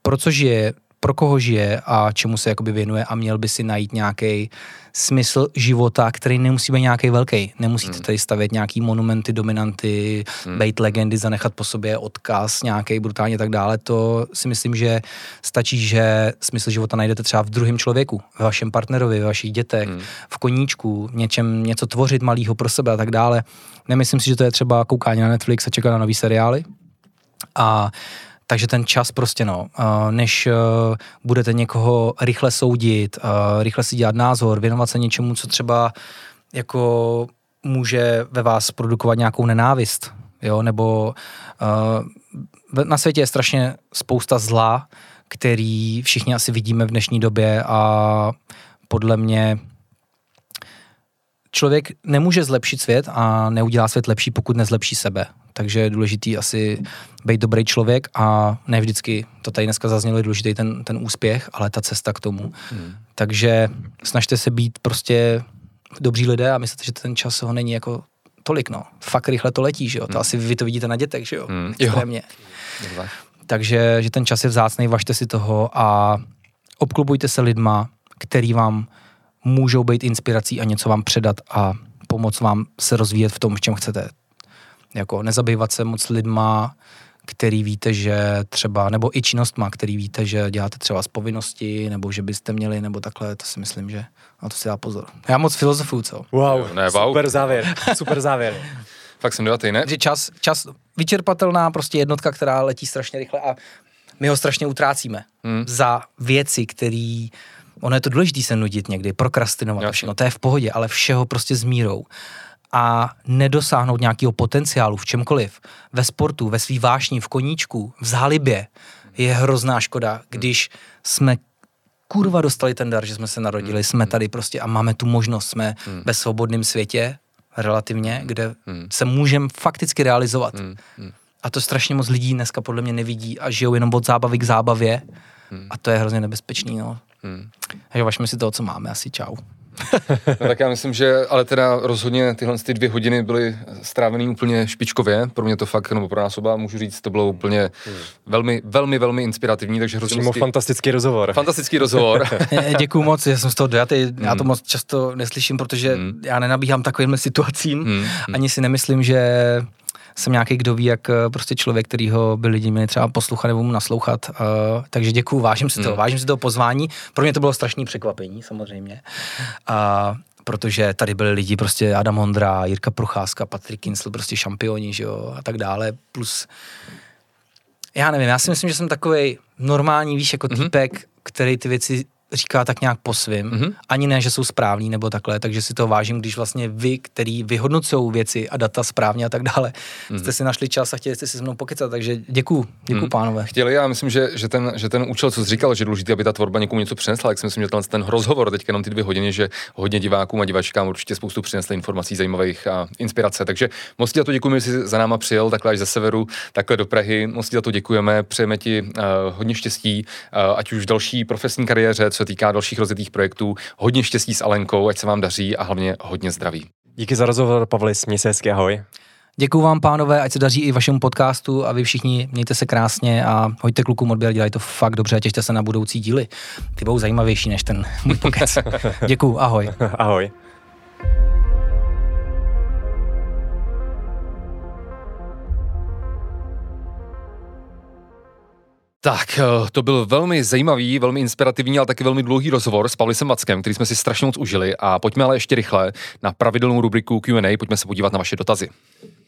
pro co žije, pro koho žije a čemu se jakoby věnuje a měl by si najít nějaký smysl života, který nemusí být nějaký velký. Nemusíte Hmm. tady stavět nějaký monumenty, dominanty, hmm. být legendy, zanechat po sobě odkaz nějaký brutálně tak dále. To si myslím, že stačí, že smysl života najdete třeba v druhém člověku, ve vašem partnerovi, ve vašich dětech, Hmm. v koníčku, něčem něco tvořit malýho pro sebe a tak dále. Nemyslím si, že to je třeba koukání na Netflix a čekat na nový seriály. A takže ten čas prostě no, než uh, budete někoho rychle soudit, rychle si dělat názor, věnovat se něčemu, co třeba jako může ve vás produkovat nějakou nenávist, jo, nebo uh, na světě je strašně spousta zla, který všichni asi vidíme v dnešní době a podle mě člověk nemůže zlepšit svět a neudělá svět lepší, pokud nezlepší sebe. Takže je důležitý asi být dobrý člověk a ne vždycky, to tady dneska zaznělo, je důležitý ten, ten úspěch, ale ta cesta k tomu. Hmm. Takže snažte se být prostě dobří lidé a myslíte, že ten čas ho není jako tolik, no. Fakt rychle to letí, že jo. To asi vy to vidíte na dětech, že jo. Hmm, jo. Extrémně. Takže že ten čas je vzácný, važte si toho a obklubujte se lidma, který vám můžou být inspirací a něco vám předat a pomoct vám se rozvíjet v tom, v čem chcete. Jako nezabývat se moc lidma, který víte, že třeba, nebo i činnostma, který víte, že děláte třeba z povinnosti, nebo že byste měli, nebo takhle, to si myslím, že na to si dá pozor. Já moc filozofuju, co? Wow, Ne, wow. super závěr, super závěr. *laughs* Fakt jsem dojatý, ne? že čas, čas vyčerpatelná prostě jednotka, která letí strašně rychle a my ho strašně utrácíme Hmm. za věci, které ono je to důležité se nudit někdy, prokrastinovat Jasně. všechno, to je v pohodě, ale všeho prostě s mírou. A nedosáhnout nějakého potenciálu v čemkoliv, ve sportu, ve svý vášni, v koníčku, v zálibě, je hrozná škoda, když jsme kurva dostali ten dar, že jsme se narodili, jsme tady prostě a máme tu možnost, jsme ve svobodném světě, relativně, kde se můžeme fakticky realizovat. A to strašně moc lidí dneska podle mě nevidí a žijou jenom od zábavy k zábavě. A to je hrozně nebezpečný, no. Takže važme si toho, co máme, asi čau. No, tak já myslím, že ale teda rozhodně tyhle ty dvě hodiny byly strávený úplně špičkově. Pro mě to fakt, nebo pro nás oba, můžu říct, to bylo úplně velmi, velmi, velmi inspirativní, takže hrozně Přímo fantastický rozhovor. fantastický rozhovor. *laughs* Děkuju moc, já jsem z toho dojatý, já to moc často neslyším, protože já nenabíhám takovým situacím, Hmm. ani si nemyslím, že jsem nějaký, kdo ví, jak eh, prostě člověk, kterýho by lidi měli třeba poslouchat nebo mu naslouchat. Uh, takže děkuju, vážím si toho, vážím si toho pozvání. Pro mě to bylo strašný překvapení, samozřejmě. A protože tady byli lidi, prostě Adam Hondra, Jirka Procházka, Patrik Kinsl, prostě šampioni, že jo, a tak dále, plus já nevím, já si myslím, že jsem takový normální, víš, jako týpek, který ty věci říká tak nějak po svým, Mhm. ani ne, že jsou správný nebo takhle, takže si to vážím, když vlastně vy, který vyhodnocují věci a data správně a tak dále, jste si našli čas a chtěli jste si se mnou pokecat, takže děkuju, děkuju pánové. Chtěli, já myslím, že, že, ten, že ten účel, co jsi říkal, že je důležité, aby ta tvorba někomu něco přinesla, tak si myslím, že tenhle ten rozhovor, teď jenom ty dvě hodiny, že hodně divákům a divačkám určitě spoustu přinesli informací zajímavých a inspirace. Takže moc ti za to děkujeme, že jsi za náma přijel takhle až ze severu, takhle do Prahy. Moc ti za to děkujeme, přejeme ti uh, hodně štěstí, uh, ať už v další profesní kariéře, se týká dalších rozjetých projektů. Hodně štěstí s Alenkou, ať se vám daří a hlavně hodně zdraví. Díky za rozhovor, Pavli, směj se hezky, ahoj. Děkuji vám, pánové, ať se daří i vašemu podcastu a vy všichni mějte se krásně a hoďte klukům odběr, dělají to fakt dobře a těšte se na budoucí díly. Ty budou zajímavější než ten můj pokec. *laughs* Děkuji, ahoj. ahoj. Tak, eh, to byl velmi zajímavý, velmi inspirativní, ale taky velmi dlouhý rozhovor s Pavlisem Mackem, který jsme si strašně moc užili. A pojďme ale ještě rychle na pravidelnou rubriku Q&A, pojďme se podívat na vaše dotazy.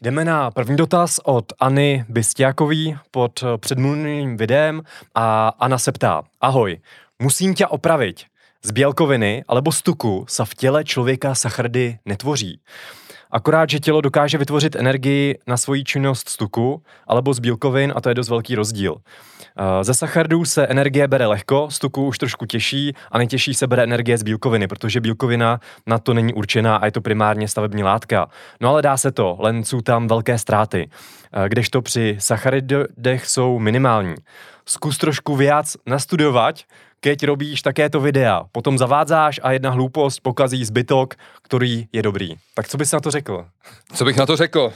Jdeme na první dotaz od Anny Bystiakový pod eh, předmluvným videem a Anna se ptá, ahoj, musím tě opravit. Z bílkoviny alebo z tuku sa v těle člověka sachardy netvoří. Akorát, že tělo dokáže vytvořit energii na svoji činnost z tuku alebo z bílkovin a to je dost velký rozdíl. Eh, ze sachardů se energie bere lehko, z tuku už trošku těžší a nejtěžší se bere energie z bílkoviny, protože bílkovina na to není určená a je to primárně stavební látka. No ale dá se to, len jsou tam velké ztráty, eh, kdežto při sacharidech jsou minimální. Zkus trošku viac nastudovat, keď robíš takéto videa. Potom zavádzáš a jedna hloupost pokazí zbytok, který je dobrý. Tak co bys na to řekl? Co bych na to řekl?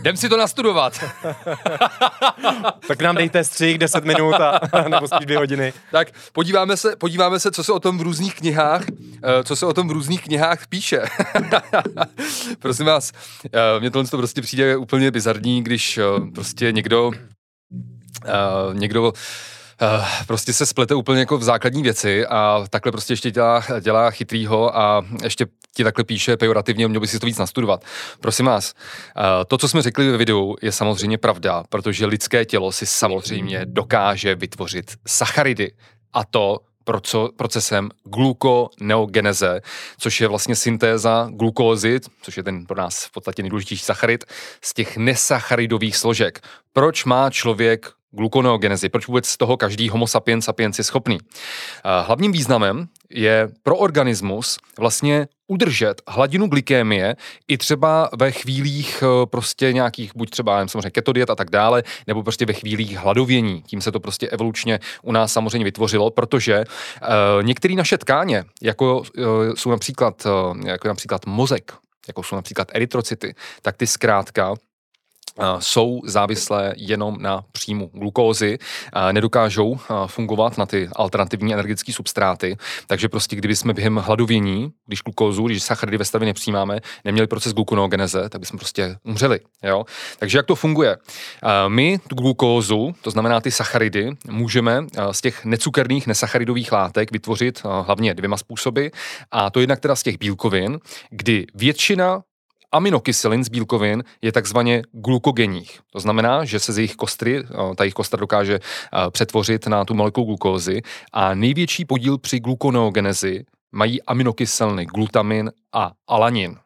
Jdem si to nastudovat. tak nám dejte střih 10 minut a, nebo spíš dvě hodiny. Tak podíváme se, podíváme se, co se o tom v různých knihách, eh, co se o tom v různých knihách píše. *laughs* Prosím vás, eh, mně tohle to prostě přijde úplně bizarní, když eh, prostě někdo někdo uh, prostě se splete úplně jako v základní věci a takhle prostě ještě dělá, dělá chytrýho a ještě ti takhle píše pejorativně, měl by si to víc nastudovat. Prosím vás, uh, to, co jsme řekli ve videu, je samozřejmě pravda, protože lidské tělo si samozřejmě dokáže vytvořit sacharidy a to proco, procesem glukoneogeneze, což je vlastně syntéza glukózy, což je ten pro nás v podstatě nejdůležitější sacharid, z těch nesacharidových složek. Proč má člověk glukoneogenezi, proč vůbec z toho každý homo sapiens sapiens je schopný. Hlavním významem je pro organismus vlastně udržet hladinu glykémie i třeba ve chvílích eh, prostě nějakých, buď třeba samozřejmě ketodiet a tak dále, nebo prostě ve chvílích hladovění. Tím se to prostě evolučně u nás samozřejmě vytvořilo, protože uh, některé naše tkáně, jako uh, jsou například, uh, jako například mozek, jako jsou například erytrocity, tak ty zkrátka jsou závislé jenom na příjmu glukózy, nedokážou fungovat na ty alternativní energetické substráty, takže prostě kdyby jsme během hladovění, když glukózu, když sacharidy ve stravě nepřijímáme, neměli proces glukoneogeneze, tak bychom prostě umřeli. Jo? Takže jak to funguje? My tu glukózu, to znamená ty sacharidy, můžeme z těch necukerných nesacharidových látek vytvořit hlavně dvěma způsoby, a to jednak teda z těch bílkovin, kdy většina aminokyselin z bílkovin je takzvaně glukogenních. To znamená, že se z jejich kostry, ta jejich kostra dokáže přetvořit na tu molekulu glukózy a největší podíl při glukoneogenezi mají aminokyseliny glutamin a alanin.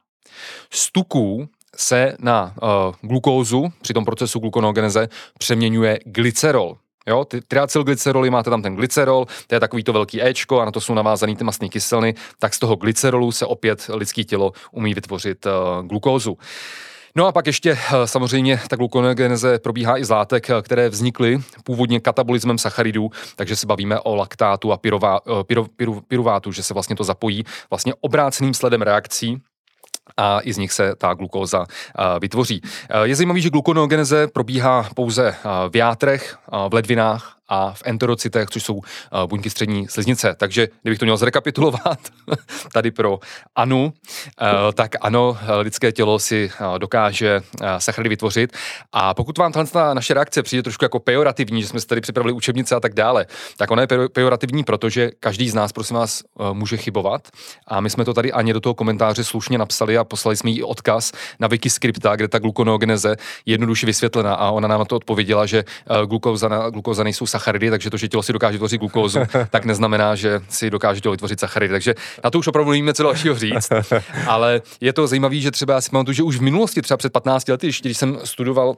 Z tuků se na uh, glukózu při tom procesu glukoneogeneze přeměňuje glycerol. Jo, ty triacylglyceroly, máte tam ten glycerol, to je takový to velký Ečko a na to jsou navázané ty mastné kyseliny, tak z toho glycerolu se opět lidský tělo umí vytvořit uh, glukózu. No a pak ještě uh, samozřejmě ta glukoneogeneze probíhá i z látek, uh, které vznikly původně katabolismem sacharidů, takže se bavíme o laktátu a pyrová, pyro, pyru, pyruvátu, že se vlastně to zapojí vlastně obráceným sledem reakcí a i z nich se ta glukóza vytvoří. Je zajímavé, že glukoneogeneze probíhá pouze v játrech, v ledvinách a v enterocitech, což jsou uh, buňky střední sliznice. Takže kdybych to měl zrekapitulovat *laughs* tady pro Anu, uh, tak ano, lidské tělo si uh, dokáže sacharidy vytvořit a pokud vám tahle naše reakce přijde trošku jako pejorativní, že jsme si tady připravili učebnice a tak dále, tak ona je pejorativní, protože každý z nás, prosím vás, může chybovat a my jsme to tady ani do toho komentáře slušně napsali a poslali jsme jí odkaz na Wikiscripta, kde ta glukoneogeneze jednoduše vysvětlena a ona nám na to odpověděla, že glukóza, glukóza nejsou sacharidy, takže to, že tělo si dokáže tvořit glukózu, *laughs* tak neznamená, že si dokáže tělo vytvořit sacharidy. Takže na to už opravdu nevíme, co dalšího říct. *laughs* Ale je to zajímavé, že třeba já si pamatuju, že už v minulosti, třeba před 15 lety, když jsem studoval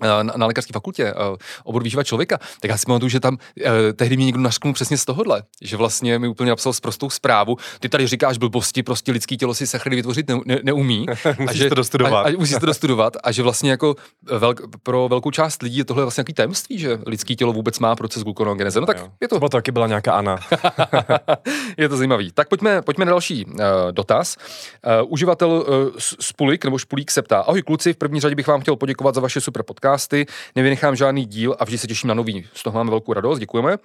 na, na lékařské fakultě, uh, obor výživa člověka, tak já si pamatuju, že tam uh, tehdy mě někdo našknul přesně z tohohle, že vlastně mi úplně napsal s prostou zprávu, ty tady říkáš blbosti, prostě lidský tělo si sachary vytvořit ne, ne, neumí. *laughs* musíš a že, to dostudovat. A, a musíš to dostudovat a že vlastně jako velk, pro velkou část lidí je tohle vlastně nějaký tajemství, že lidský tělo vůbec má proces glukonogeneze. No tak Jo. je to, Třeba taky byla nějaká Ana. *laughs* je to zajímavý. Tak pojďme, pojďme na další uh, dotaz. Uh, uživatel uh, Spulik nebo Špulík se ptá, ahoj kluci, v první řadě bych vám chtěl poděkovat za vaše super podcasty, nevynechám žádný díl a vždy se těším na nový. Z toho máme velkou radost, děkujeme. Uh,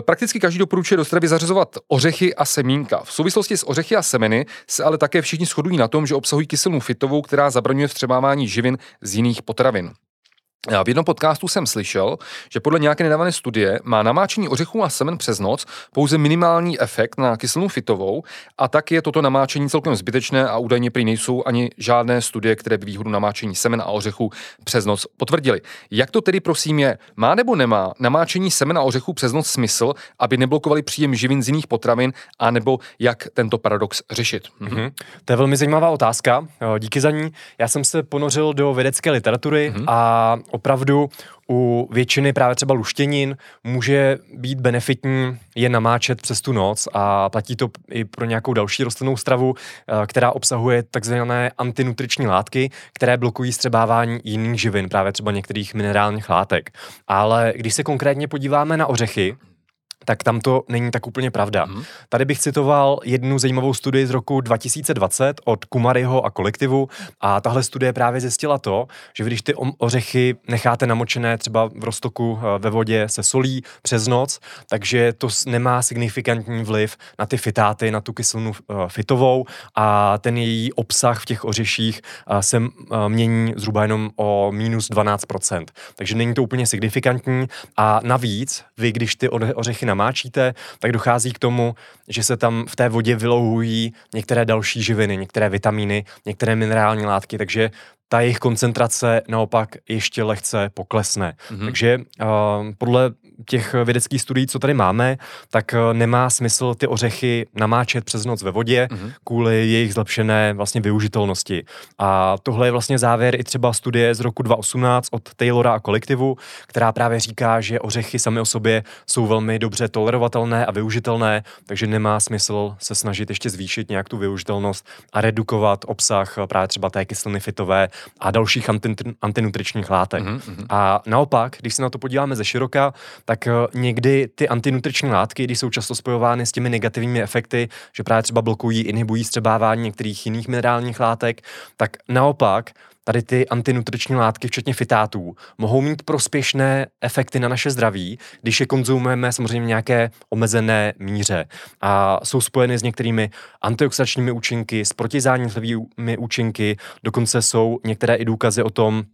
prakticky každý doporučuje do stravy zařazovat ořechy a semínka. V souvislosti s ořechy a semeny se ale také všichni shodují na tom, že obsahují kyselinu fitovou, která zabraňuje vstřebávání živin z jiných potravin. Já v jednom podcastu jsem slyšel, že podle nějaké nedávné studie má namáčení ořechů a semen přes noc pouze minimální efekt na kyselinu fitovou a tak je toto namáčení celkem zbytečné a údajně prý nejsou ani žádné studie, které by výhodu namáčení semen a ořechů přes noc potvrdili. Jak to tedy prosím je? Má nebo nemá namáčení semen a ořechů přes noc smysl, aby neblokovali příjem živin z jiných potravin, anebo jak tento paradox řešit? Mhm. Mhm. To je velmi zajímavá otázka, díky za ní. Já jsem se ponořil do vědecké literatury Mhm. a opravdu u většiny právě třeba luštěnin může být benefitní je namáčet přes tu noc a platí to i pro nějakou další rostlinnou stravu, eh, která obsahuje takzvané antinutriční látky, které blokují střebávání jiných živin, právě třeba některých minerálních látek. Ale když se konkrétně podíváme na ořechy, tak tam to není tak úplně pravda. Mhm. Tady bych citoval jednu zajímavou studii z roku 2020 od Kumariho a kolektivu a tahle studie právě zjistila to, že když ty ořechy necháte namočené třeba v roztoku eh, ve vodě se solí přes noc, takže to nemá signifikantní vliv na ty fitáty, na tu kyselinu eh, fitovou a ten její obsah v těch ořeších eh, se mění zhruba jenom o minus 12%. Takže není to úplně signifikantní a navíc vy, když ty ořechy namáčíte, tak dochází k tomu, že se tam v té vodě vylouhují některé další živiny, některé vitamíny, některé minerální látky, takže ta jejich koncentrace naopak ještě lehce poklesne. Mhm. Mm-hmm. Takže uh, podle těch vědeckých studií, co tady máme, tak uh, nemá smysl ty ořechy namáčet přes noc ve vodě Mhm. mm-hmm. kvůli jejich zlepšené vlastně využitelnosti. A tohle je vlastně závěr i třeba studie z roku 2018 od Taylora a kolektivu, která právě říká, že ořechy sami o sobě jsou velmi dobře tolerovatelné a využitelné, takže nemá smysl se snažit ještě zvýšit nějak tu využitelnost a redukovat obsah eh, právě třeba té kyseliny fitové a dalších antin- antinutričních látek. Mhm, Mm-hmm. A naopak, když se na to podíváme ze široka, tak eh, někdy ty antinutriční látky, když jsou často spojovány s těmi negativními efekty, že právě třeba blokují, inhibují střebávání některých jiných minerálních látek, tak naopak tady ty antinutriční látky, včetně fitátů, mohou mít prospěšné efekty na naše zdraví, když je konzumujeme samozřejmě v nějaké omezené míře. A jsou spojeny s některými antioxidačními účinky, s protizánětlivými účinky, dokonce jsou některé i důkazy o tom,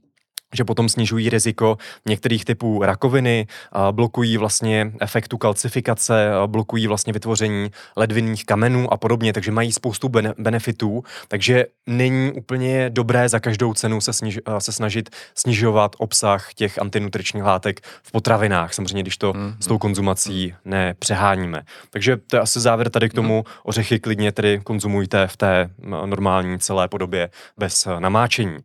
že potom snižují riziko některých typů rakoviny, blokují vlastně efektu kalcifikace, blokují vlastně vytvoření ledvinných kamenů a podobně, takže mají spoustu bene- benefitů, takže není úplně dobré za každou cenu se, sniž, se snažit snižovat obsah těch antinutričních látek v potravinách, samozřejmě když to Mhm. s tou konzumací nepřeháníme. Takže to je asi závěr tady k tomu, ořechy klidně tedy konzumujte v té normální celé podobě bez eh, namáčení.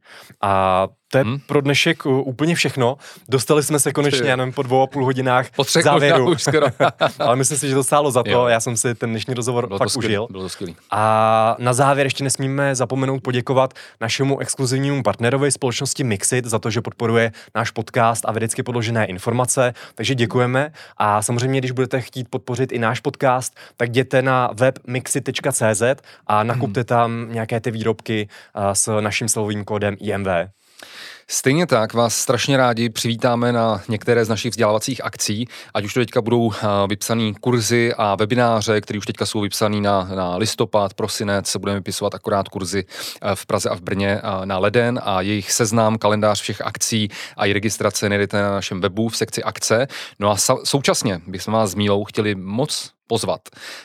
A to je Hmm. pro dnešek uh, úplně všechno. Dostali jsme se konečně, já nevím, po dvou a půl hodinách Po třech závěru. už skoro. *laughs* Ale myslím si, že to stálo za to. Jo. Já jsem si ten dnešní rozhovor Bylo fakt skvělý. užil. Bylo to skvělý. A na závěr ještě nesmíme zapomenout poděkovat našemu exkluzivnímu partnerovi společnosti Mixit za to, že podporuje náš podcast a vědecky podložené informace. Takže děkujeme. A samozřejmě, když budete chtít podpořit i náš podcast, tak jděte na web mixit.cz a nakupte tam nějaké ty výrobky a, s naším slovovým kódem IMV. Stejně tak vás strašně rádi přivítáme na některé z našich vzdělávacích akcí, ať už to teďka budou a, vypsaný kurzy a webináře, které už teďka jsou vypsaný na, na listopad, prosinec, budeme vypisovat akorát kurzy a, v Praze a v Brně a, na leden a jejich seznam, kalendář všech akcí a i registrace najdete na našem webu v sekci akce. No a současně bychom vás s Mílou chtěli moc pozvat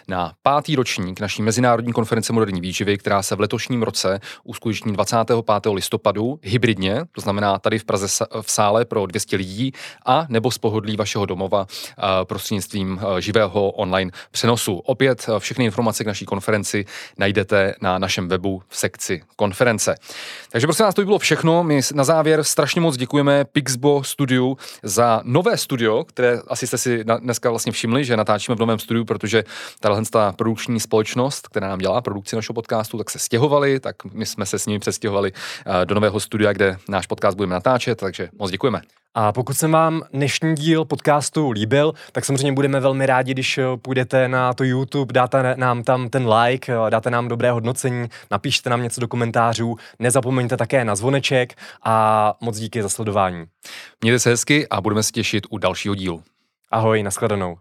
na pátý ročník naší mezinárodní konference moderní výživy, která se v letošním roce uskuteční 25. listopadu hybridně, to znamená tady v Praze v sále pro 200 lidí a nebo z pohodlí vašeho domova eh, prostřednictvím eh, živého online přenosu. Opět eh, všechny informace k naší konferenci najdete na našem webu v sekci konference. Takže prosím nás, to by bylo všechno. My na závěr strašně moc děkujeme Pixbo Studiu za nové studio, které asi jste si dneska vlastně všimli, že natáčíme v novém studiu, protože tahle ta produkční společnost, která nám dělá produkci našeho podcastu, tak se stěhovali, tak my jsme se s nimi přestěhovali eh, do nového studia, kde náš podcast budeme natáčet, takže moc děkujeme. A pokud se vám dnešní díl podcastu líbil, tak samozřejmě budeme velmi rádi, když eh, půjdete na to YouTube, dáte nám tam ten like, eh, dáte nám dobré hodnocení, napište nám něco do komentářů, nezapomeňte také na zvoneček a moc díky za sledování. Mějte se hezky a budeme se těšit u dalšího dílu. Ahoj, nashledanou.